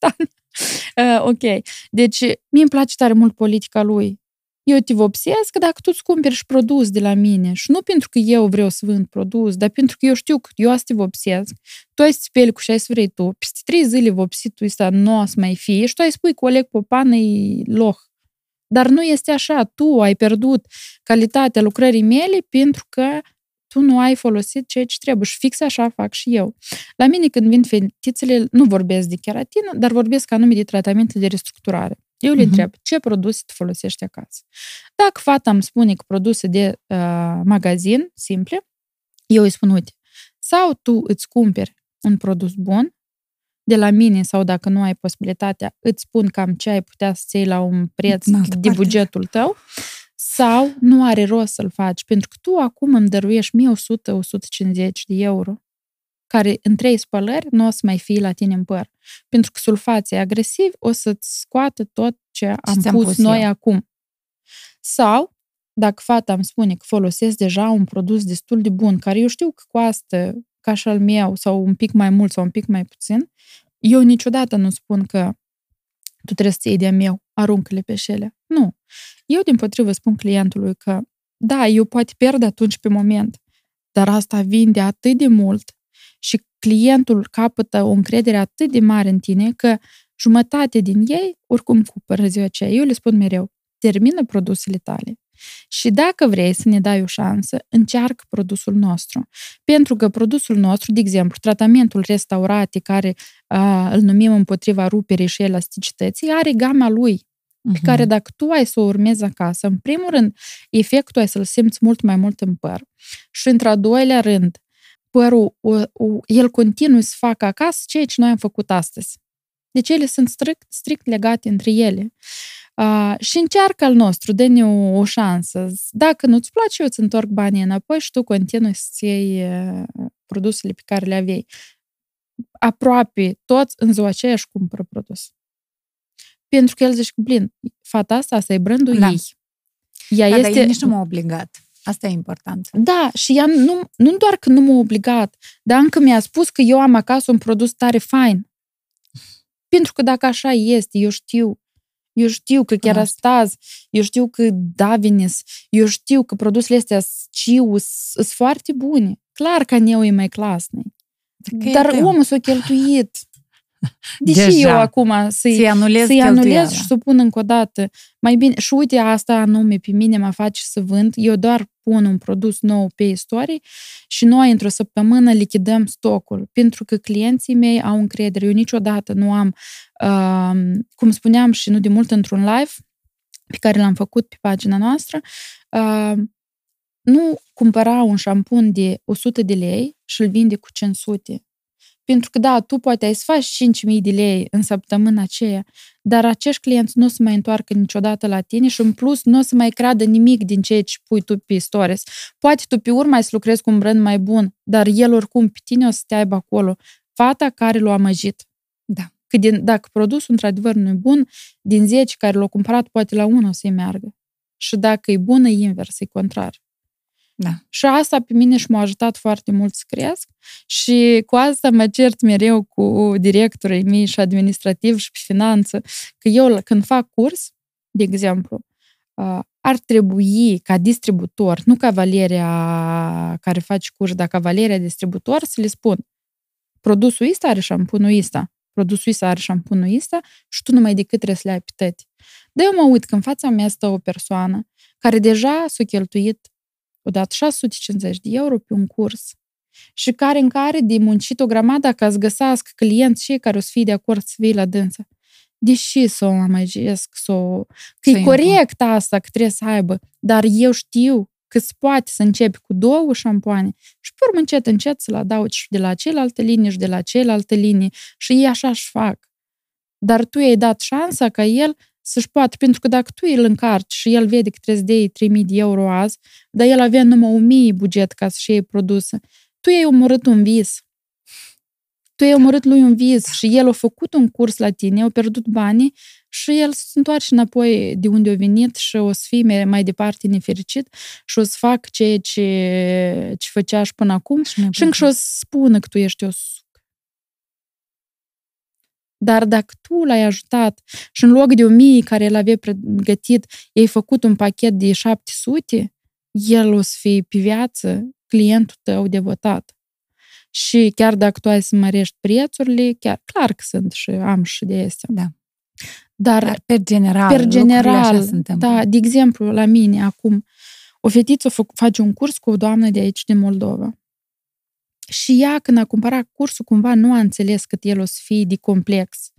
Uh, ok. Deci, mie îmi place tare mult politica lui eu te vopsesc dacă tu îți cumperi și produs de la mine. Și nu pentru că eu vreau să vând produs, dar pentru că eu știu că eu asta te vopsesc. Tu ai să speli cu ce ai să vrei tu. Peste trei zile vopsitul ăsta nu o să mai fie și tu ai spui că Oleg Popan e loh. Dar nu este așa. Tu ai pierdut calitatea lucrării mele pentru că tu nu ai folosit ceea ce trebuie. Și fix așa fac și eu. La mine când vin fetițele, nu vorbesc de keratină, dar vorbesc anume de tratamente de restructurare. Eu le uh-huh. întreb, ce produse te folosești acasă? Dacă fata îmi spune că produse de uh, magazin, simple, eu îi spun, uite, sau tu îți cumperi un produs bun de la mine sau dacă nu ai posibilitatea, îți spun cam ce ai putea să iei la un preț de parte. bugetul tău, sau nu are rost să-l faci, pentru că tu acum îmi dăruiești 1100-150 de euro care în trei spălări nu o să mai fie la tine în păr. Pentru că sulfații agresivi o să-ți scoată tot ce am ce pus, pus noi eu. acum. Sau, dacă fata îmi spune că folosesc deja un produs destul de bun, care eu știu că costă ca și al meu, sau un pic mai mult sau un pic mai puțin, eu niciodată nu spun că tu trebuie să iei de meu, aruncă-le pe șele. Nu. Eu, din potrivă, spun clientului că da, eu poate pierd atunci pe moment, dar asta vinde atât de mult și clientul capătă o încredere atât de mare în tine că jumătate din ei oricum cumpără ziua aceea. Eu le spun mereu, termină produsele tale. Și dacă vrei să ne dai o șansă, încearcă produsul nostru. Pentru că produsul nostru, de exemplu, tratamentul restaurate, care uh, îl numim împotriva ruperii și elasticității, are gama lui, uh-huh. pe mhm. care dacă tu ai să o urmezi acasă, în primul rând, efectul ai să-l simți mult mai mult în păr. Și într-a doilea rând, părul, o, o, el continuu să facă acasă ceea ce noi am făcut astăzi. Deci ele sunt strict, strict legate între ele. Uh, și încearcă al nostru, dă-ne o, o șansă. Dacă nu-ți place, eu îți întorc banii înapoi și tu continui să-ți iei uh, produsele pe care le aveai. Aproape toți în ziua aceea își cumpără produs. Pentru că el zice, blin, fata asta, asta e brandul da. ei.
Ea da, este... dar nici nu m-a obligat. Asta e important.
Da, și ea nu, nu doar că nu m-a obligat, dar încă mi-a spus că eu am acasă un produs tare fain. Pentru că dacă așa este, eu știu. Eu știu că chiar astăzi, eu știu că Davines, eu știu că produsele astea Ciu sunt foarte bune. Clar că neu e mai clasnic. Dar omul s-a cheltuit. Deși Deja. eu acum să-i, să-i
anulez,
să anulez și să pun încă o dată. Mai bine, și uite, asta anume pe mine mă face să vând. Eu doar pun un produs nou pe istorie și noi într-o săptămână lichidăm stocul. Pentru că clienții mei au încredere. Eu niciodată nu am, uh, cum spuneam și nu de mult într-un live pe care l-am făcut pe pagina noastră, uh, nu cumpăra un șampun de 100 de lei și îl vinde cu 500 pentru că, da, tu poate ai să faci 5.000 de lei în săptămâna aceea, dar acești clienți nu o să mai întoarcă niciodată la tine și, în plus, nu o să mai creadă nimic din ceea ce pui tu pe stories. Poate tu pe urmă ai să lucrezi cu un brand mai bun, dar el oricum pe tine o să te aibă acolo. Fata care l-a amăjit.
Da.
Că din, dacă produsul într-adevăr nu e bun, din 10 care l-au cumpărat, poate la 1 o să-i meargă. Și dacă e bună, e invers, e contrar.
Da.
Și asta pe mine și m-a ajutat foarte mult să cresc și cu asta mă cert mereu cu directorii mei și administrativ și pe finanță, că eu când fac curs, de exemplu, ar trebui ca distributor, nu ca Valeria care face curs, dar ca Valeria distributor, să le spun produsul ăsta are șampunul ăsta, produsul ăsta are șampunul ăsta și tu numai decât trebuie să le ai pe tăti. Dar eu mă uit că în fața mea stă o persoană care deja s-a cheltuit o dat 650 de euro pe un curs și care în care de muncit o grămadă ca să găsească clienți și care o să fie de acord să vii la dânsă. Deși să o amăgesc, să o... Că e corect asta, că trebuie să aibă, dar eu știu că se poate să începi cu două șampoane și pe urmă încet, încet să-l adaugi și de la celelalte linii și de la celelalte linii și ei așa și fac. Dar tu i-ai dat șansa ca el să-și poată, pentru că dacă tu îl încarci și el vede că trebuie să dai 3.000 de euro azi, dar el avea numai 1.000 buget ca să-și iei produse, tu i-ai omorât un vis. Tu i-ai omorât lui un vis și el a făcut un curs la tine, a pierdut banii și el se întoarce înapoi de unde a venit și o să fie mai departe nefericit și o să fac ceea ce, ce făcea și până acum și, și încă și o să spună că tu ești o dar dacă tu l-ai ajutat și în loc de 1000 care el avea pregătit, i-ai făcut un pachet de 700, el o să fie pe viață clientul tău devotat. Și chiar dacă tu ai să mărești prețurile, chiar clar că sunt și am și de astea.
Da.
Dar, Dar
per general,
per general da, de exemplu, la mine acum, o fetiță face un curs cu o doamnă de aici, din Moldova. Și ea, când a cumpărat cursul, cumva nu a înțeles cât el o să fie de complex.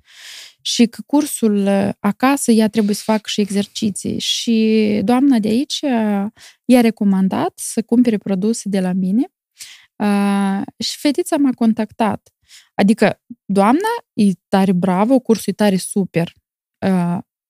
Și că cursul uh, acasă, ea trebuie să facă și exerciții. Și doamna de aici uh, i-a recomandat să cumpere produse de la mine. Uh, și fetița m-a contactat. Adică, doamna e tare bravă, cursul e tare super.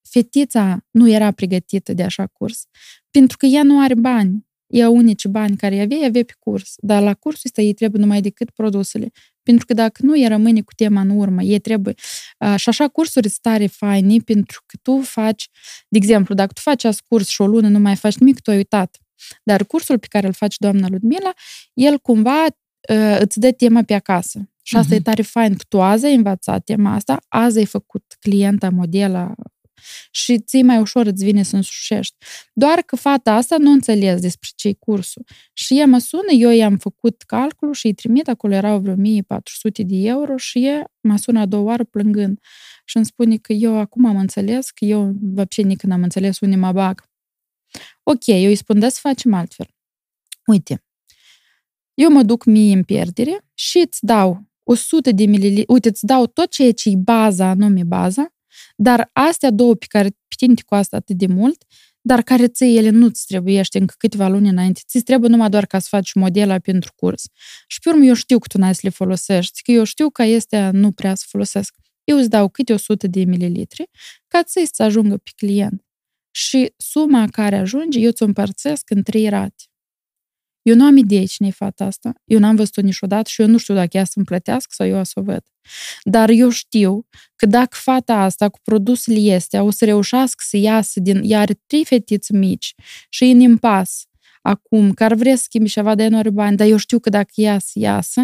Fetița nu era pregătită de așa curs, pentru că ea nu are bani ea unici bani care avea, avea pe curs. Dar la cursul ăsta ei trebuie numai decât produsele. Pentru că dacă nu, e rămâne cu tema în urmă. Ei trebuie... Uh, și așa cursuri sunt tare faine pentru că tu faci, de exemplu, dacă tu faci acest curs și o lună nu mai faci nimic, tu ai uitat. Dar cursul pe care îl faci doamna Ludmila, el cumva uh, îți dă tema pe acasă. Și asta uh-huh. e tare fain, că tu azi ai învățat tema asta, azi ai făcut clienta, modela, și ți mai ușor îți vine să însușești. Doar că fata asta nu înțeles despre ce cursul. Și ea mă sună, eu i-am făcut calculul și îi trimit, acolo erau vreo 1400 de euro și ea mă sună a doua oară plângând și îmi spune că eu acum am înțeles, că eu вообще nici n-am înțeles unde mă bag. Ok, eu îi spun, da să facem altfel. Uite, eu mă duc mie în pierdere și îți dau 100 de mililitri, uite, îți dau tot ceea ce e baza, anume baza, dar astea două pe care pe tine te costă atât de mult, dar care ți ele nu-ți trebuiește încă câteva luni înainte. Ți trebuie numai doar ca să faci modela pentru curs. Și pe urmă eu știu că tu n-ai să le folosești, că eu știu că este nu prea să folosesc. eu îți dau câte 100 de mililitri ca să-ți ajungă pe client. Și suma care ajunge, eu ți-o împărțesc în trei rate. Eu nu am idee cine e fata asta. Eu n-am văzut-o niciodată și eu nu știu dacă ea să-mi plătească sau eu o să o văd. Dar eu știu că dacă fata asta cu produsele este, o să reușească să iasă din... Ea are trei fetițe mici și în impas acum, care vrea să schimbi ceva de nu are bani, dar eu știu că dacă ea să iasă,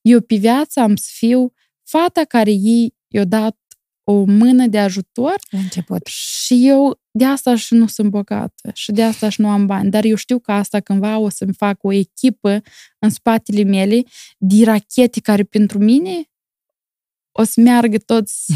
eu pe viață am să fiu fata care ei i-a dat o mână de ajutor
La început.
și eu de asta și nu sunt bogată și de asta și nu am bani. Dar eu știu că asta cândva o să-mi fac o echipă în spatele mele de rachete care pentru mine o să meargă toți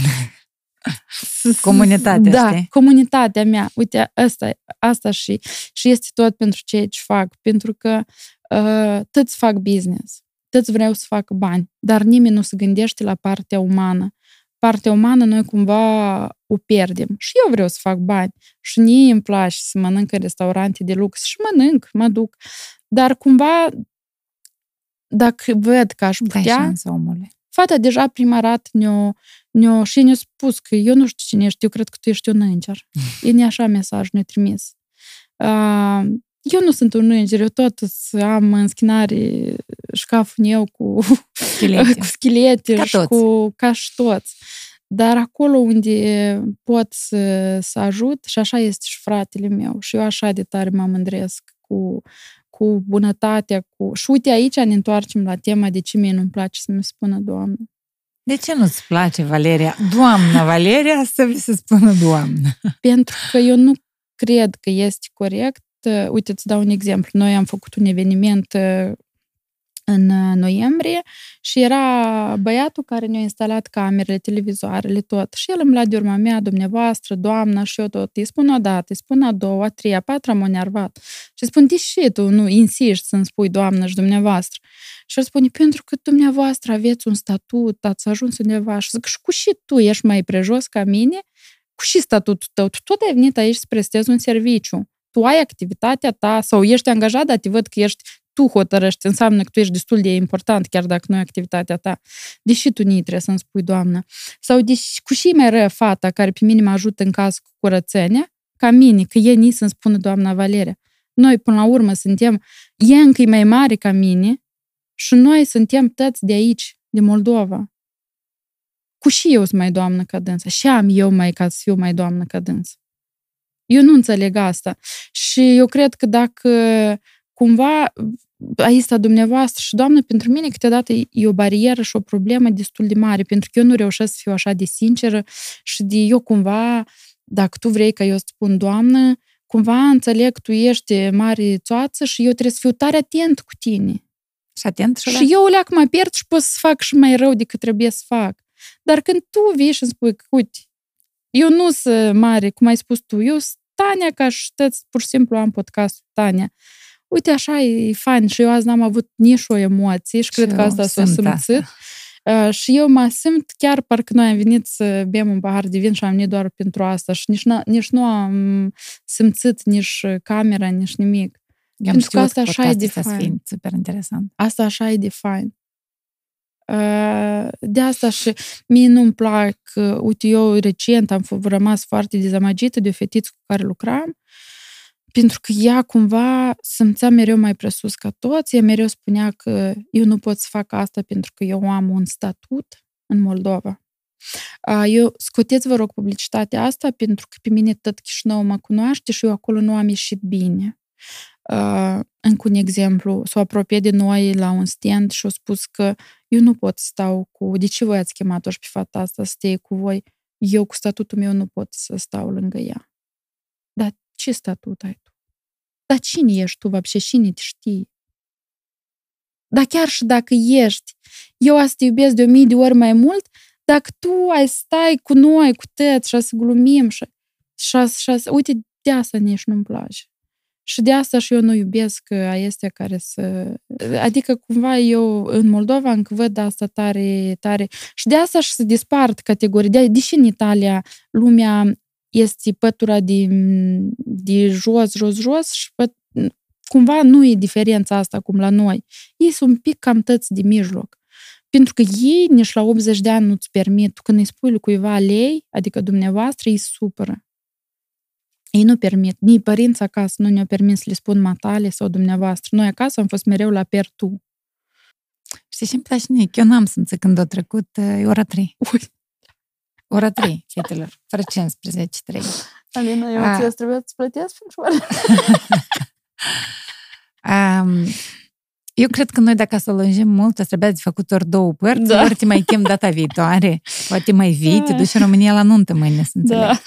Comunitatea,
da,
știi?
comunitatea mea. Uite, asta, asta și, și este tot pentru ceea ce fac. Pentru că uh, toți fac business, toți vreau să facă bani, dar nimeni nu se gândește la partea umană. Partea umană noi cumva o pierdem. Și eu vreau să fac bani. Și mie îmi place să mănânc în restaurante de lux. Și mănânc, mă duc. Dar cumva, dacă văd că aș
Dai
putea,
șansă omului.
fata deja prima dată ne-o, ne și ne-a spus că eu nu știu cine ești, eu cred că tu ești un înger. E ne așa mesaj ne-a trimis. Uh, eu nu sunt un înger, eu tot să am în schinare șcaful meu cu,
Schelete.
cu schelete
Ca
și
toți.
cu ca și toți. Dar acolo unde pot să, să ajut, și așa este și fratele meu, și eu așa de tare mă mândresc cu, cu bunătatea, cu... Și uite, aici ne întoarcem la tema de ce mie nu-mi place să mi spună Doamne.
De ce nu-ți place, Valeria? Doamna Valeria, să vi se spună doamnă.
Pentru că eu nu cred că este corect. Uh, Uite, îți dau un exemplu. Noi am făcut un eveniment uh, în uh, noiembrie și era băiatul care ne-a instalat camerele, televizoarele, tot. Și el îmi lua de urma mea, dumneavoastră, doamna, și eu tot. Îi spun o dată, îi spun a doua, a treia, a patra, m-a nervat. Și spun, de ce tu nu insiști să-mi spui doamnă și dumneavoastră? Și el spune, pentru că dumneavoastră aveți un statut, ați ajuns undeva. Și zic, și cu și tu ești mai prejos ca mine? Cu și statutul tău? Tu tot ai venit aici să prestezi un serviciu. Tu ai activitatea ta sau ești angajat, dar te văd că ești tu hotărăști, înseamnă că tu ești destul de important, chiar dacă nu e activitatea ta. Deși tu nu trebuie să-mi spui, doamnă. Sau deși, cu și mai rău fata care pe mine mă ajută în caz cu curățenia, ca mine, că e nici să-mi spună doamna Valeria. Noi, până la urmă, suntem, e încă mai mare ca mine și noi suntem toți de aici, de Moldova. Cu și eu sunt mai doamnă ca dânsă. Și am eu mai ca să fiu mai doamnă ca dânsă. Eu nu înțeleg asta. Și eu cred că dacă cumva aici sta dumneavoastră și, Doamnă, pentru mine câteodată e o barieră și o problemă destul de mare, pentru că eu nu reușesc să fiu așa de sinceră și de eu cumva, dacă tu vrei ca eu să spun, Doamnă, cumva înțeleg că tu ești mare țoață și eu trebuie să fiu tare atent cu tine.
Și atent și,
Și eu o leac mă pierd și pot să fac și mai rău decât trebuie să fac. Dar când tu vii și îmi spui că, uite, eu nu sunt mare, cum ai spus tu, eu sunt Tania, ca și tăți, pur și simplu am podcastul Tania. Uite, așa e fain și eu azi n-am avut nici o emoție și cred
Și
că
eu
asta s-a
simt
simțit. Uh, și eu mă simt chiar parcă noi am venit să bem un pahar de vin și am venit doar pentru asta și nici, n- nici nu am simțit nici camera, nici nimic.
Eu am
pentru că
știut
asta așa e
podcastul
de
ăsta să
fain.
fie super interesant.
Asta așa e de fain. Uh, De asta și mie nu-mi plac, uh, uite, eu recent am f- rămas foarte dezamăgită de o fetiță cu care lucram, pentru că ea cumva simțea mereu mai presus ca toți, ea mereu spunea că eu nu pot să fac asta pentru că eu am un statut în Moldova. Uh, Eu scoteți, vă rog, publicitatea asta pentru că pe mine tot Chișinău mă cunoaște și eu acolo nu am ieșit bine uh, încă un exemplu, s-o apropie de noi la un stand și a spus că eu nu pot stau cu... De ce voi ați chemat-o și pe fata asta să stea cu voi? Eu cu statutul meu nu pot să stau lângă ea. Dar ce statut ai tu? Dar cine ești tu, vapșe? Cine te știi? Dar chiar și dacă ești, eu asta te iubesc de o mii de ori mai mult, dacă tu ai stai cu noi, cu tăți și să glumim și, și, și uite, de asta nici nu-mi place. Și de asta și eu nu iubesc este care să... Adică cumva eu în Moldova încă văd asta tare, tare. Și de asta și se dispart categorii. De, deși în Italia lumea este pătura de, de jos, jos, jos și păt, cumva nu e diferența asta cum la noi. Ei sunt un pic cam tăți de mijloc. Pentru că ei nici la 80 de ani nu-ți permit. Tu când îi spui lui cuiva lei, adică dumneavoastră, îi supără. Ei nu permit. Nici părinți acasă nu ne-au permis să le spun matale sau dumneavoastră. Noi acasă am fost mereu la per tu.
Știi ce-mi place mie? Eu n-am simțit când a trecut e ora 3.
Ui.
Ora 3, fetelor. Fără 15, 3.
Alina, eu
A.
ți trebuie să plătesc pentru ora.
Um, eu cred că noi dacă să o lungim mult, o să trebuia de făcut ori două părți,
Da.
ori te mai chem data viitoare, poate mai vii, te duci în România la nuntă mâine, să înțeleg.
Da.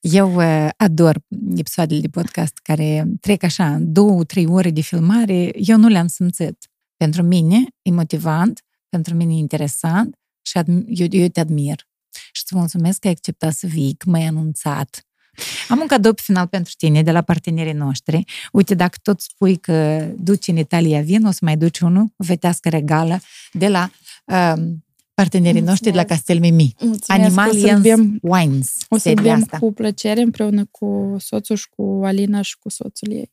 Eu uh, ador episoadele de podcast care trec așa, în două, trei ore de filmare, eu nu le-am simțit. Pentru mine e motivant, pentru mine e interesant și adm- eu, eu te admir. Și îți mulțumesc că ai acceptat să vii, că m-ai anunțat. Am un cadou pe final pentru tine de la partenerii noștri. Uite, dacă tot spui că duci în Italia vin, o să mai duci unul, o vetească regală de la um, partenerii noștri de la
Mulțumesc.
Castel Mimi.
Mulțumesc, o să-l
Animalians
bem,
Wines.
o să
seria
bem
asta.
cu plăcere împreună cu soțul și cu Alina și cu soțul ei.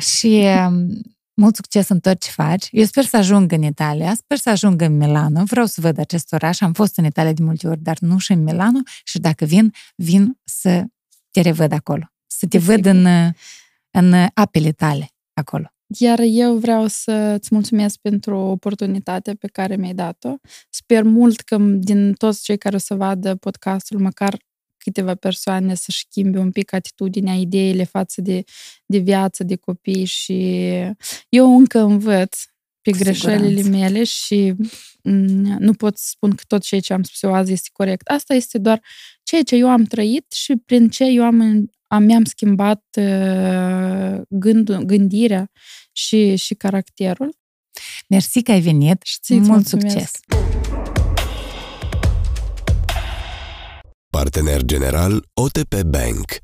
Și um, mult succes în tot ce faci. Eu sper să ajung în Italia, sper să ajung în Milano. Vreau să văd acest oraș. Am fost în Italia de multe ori, dar nu și în Milano. Și dacă vin, vin să te revăd acolo. Să te văd
Desigur.
în, în apele tale acolo.
Iar eu vreau să-ți mulțumesc pentru oportunitatea pe care mi-ai dat-o. Sper mult că din toți cei care o să vadă podcastul, măcar câteva persoane să-și schimbe un pic atitudinea, ideile față de, de viață, de copii și eu încă învăț pe
Cu
greșelile
siguranță.
mele și mm, nu pot să spun că tot ceea ce am spus eu azi este corect. Asta este doar ceea ce eu am trăit și prin ce eu am, am mi-am schimbat uh, gândul, gândirea și, și caracterul.
Mersi că ai venit
Și ție îți
mult
mulțumesc.
succes!
Partener general OTP Bank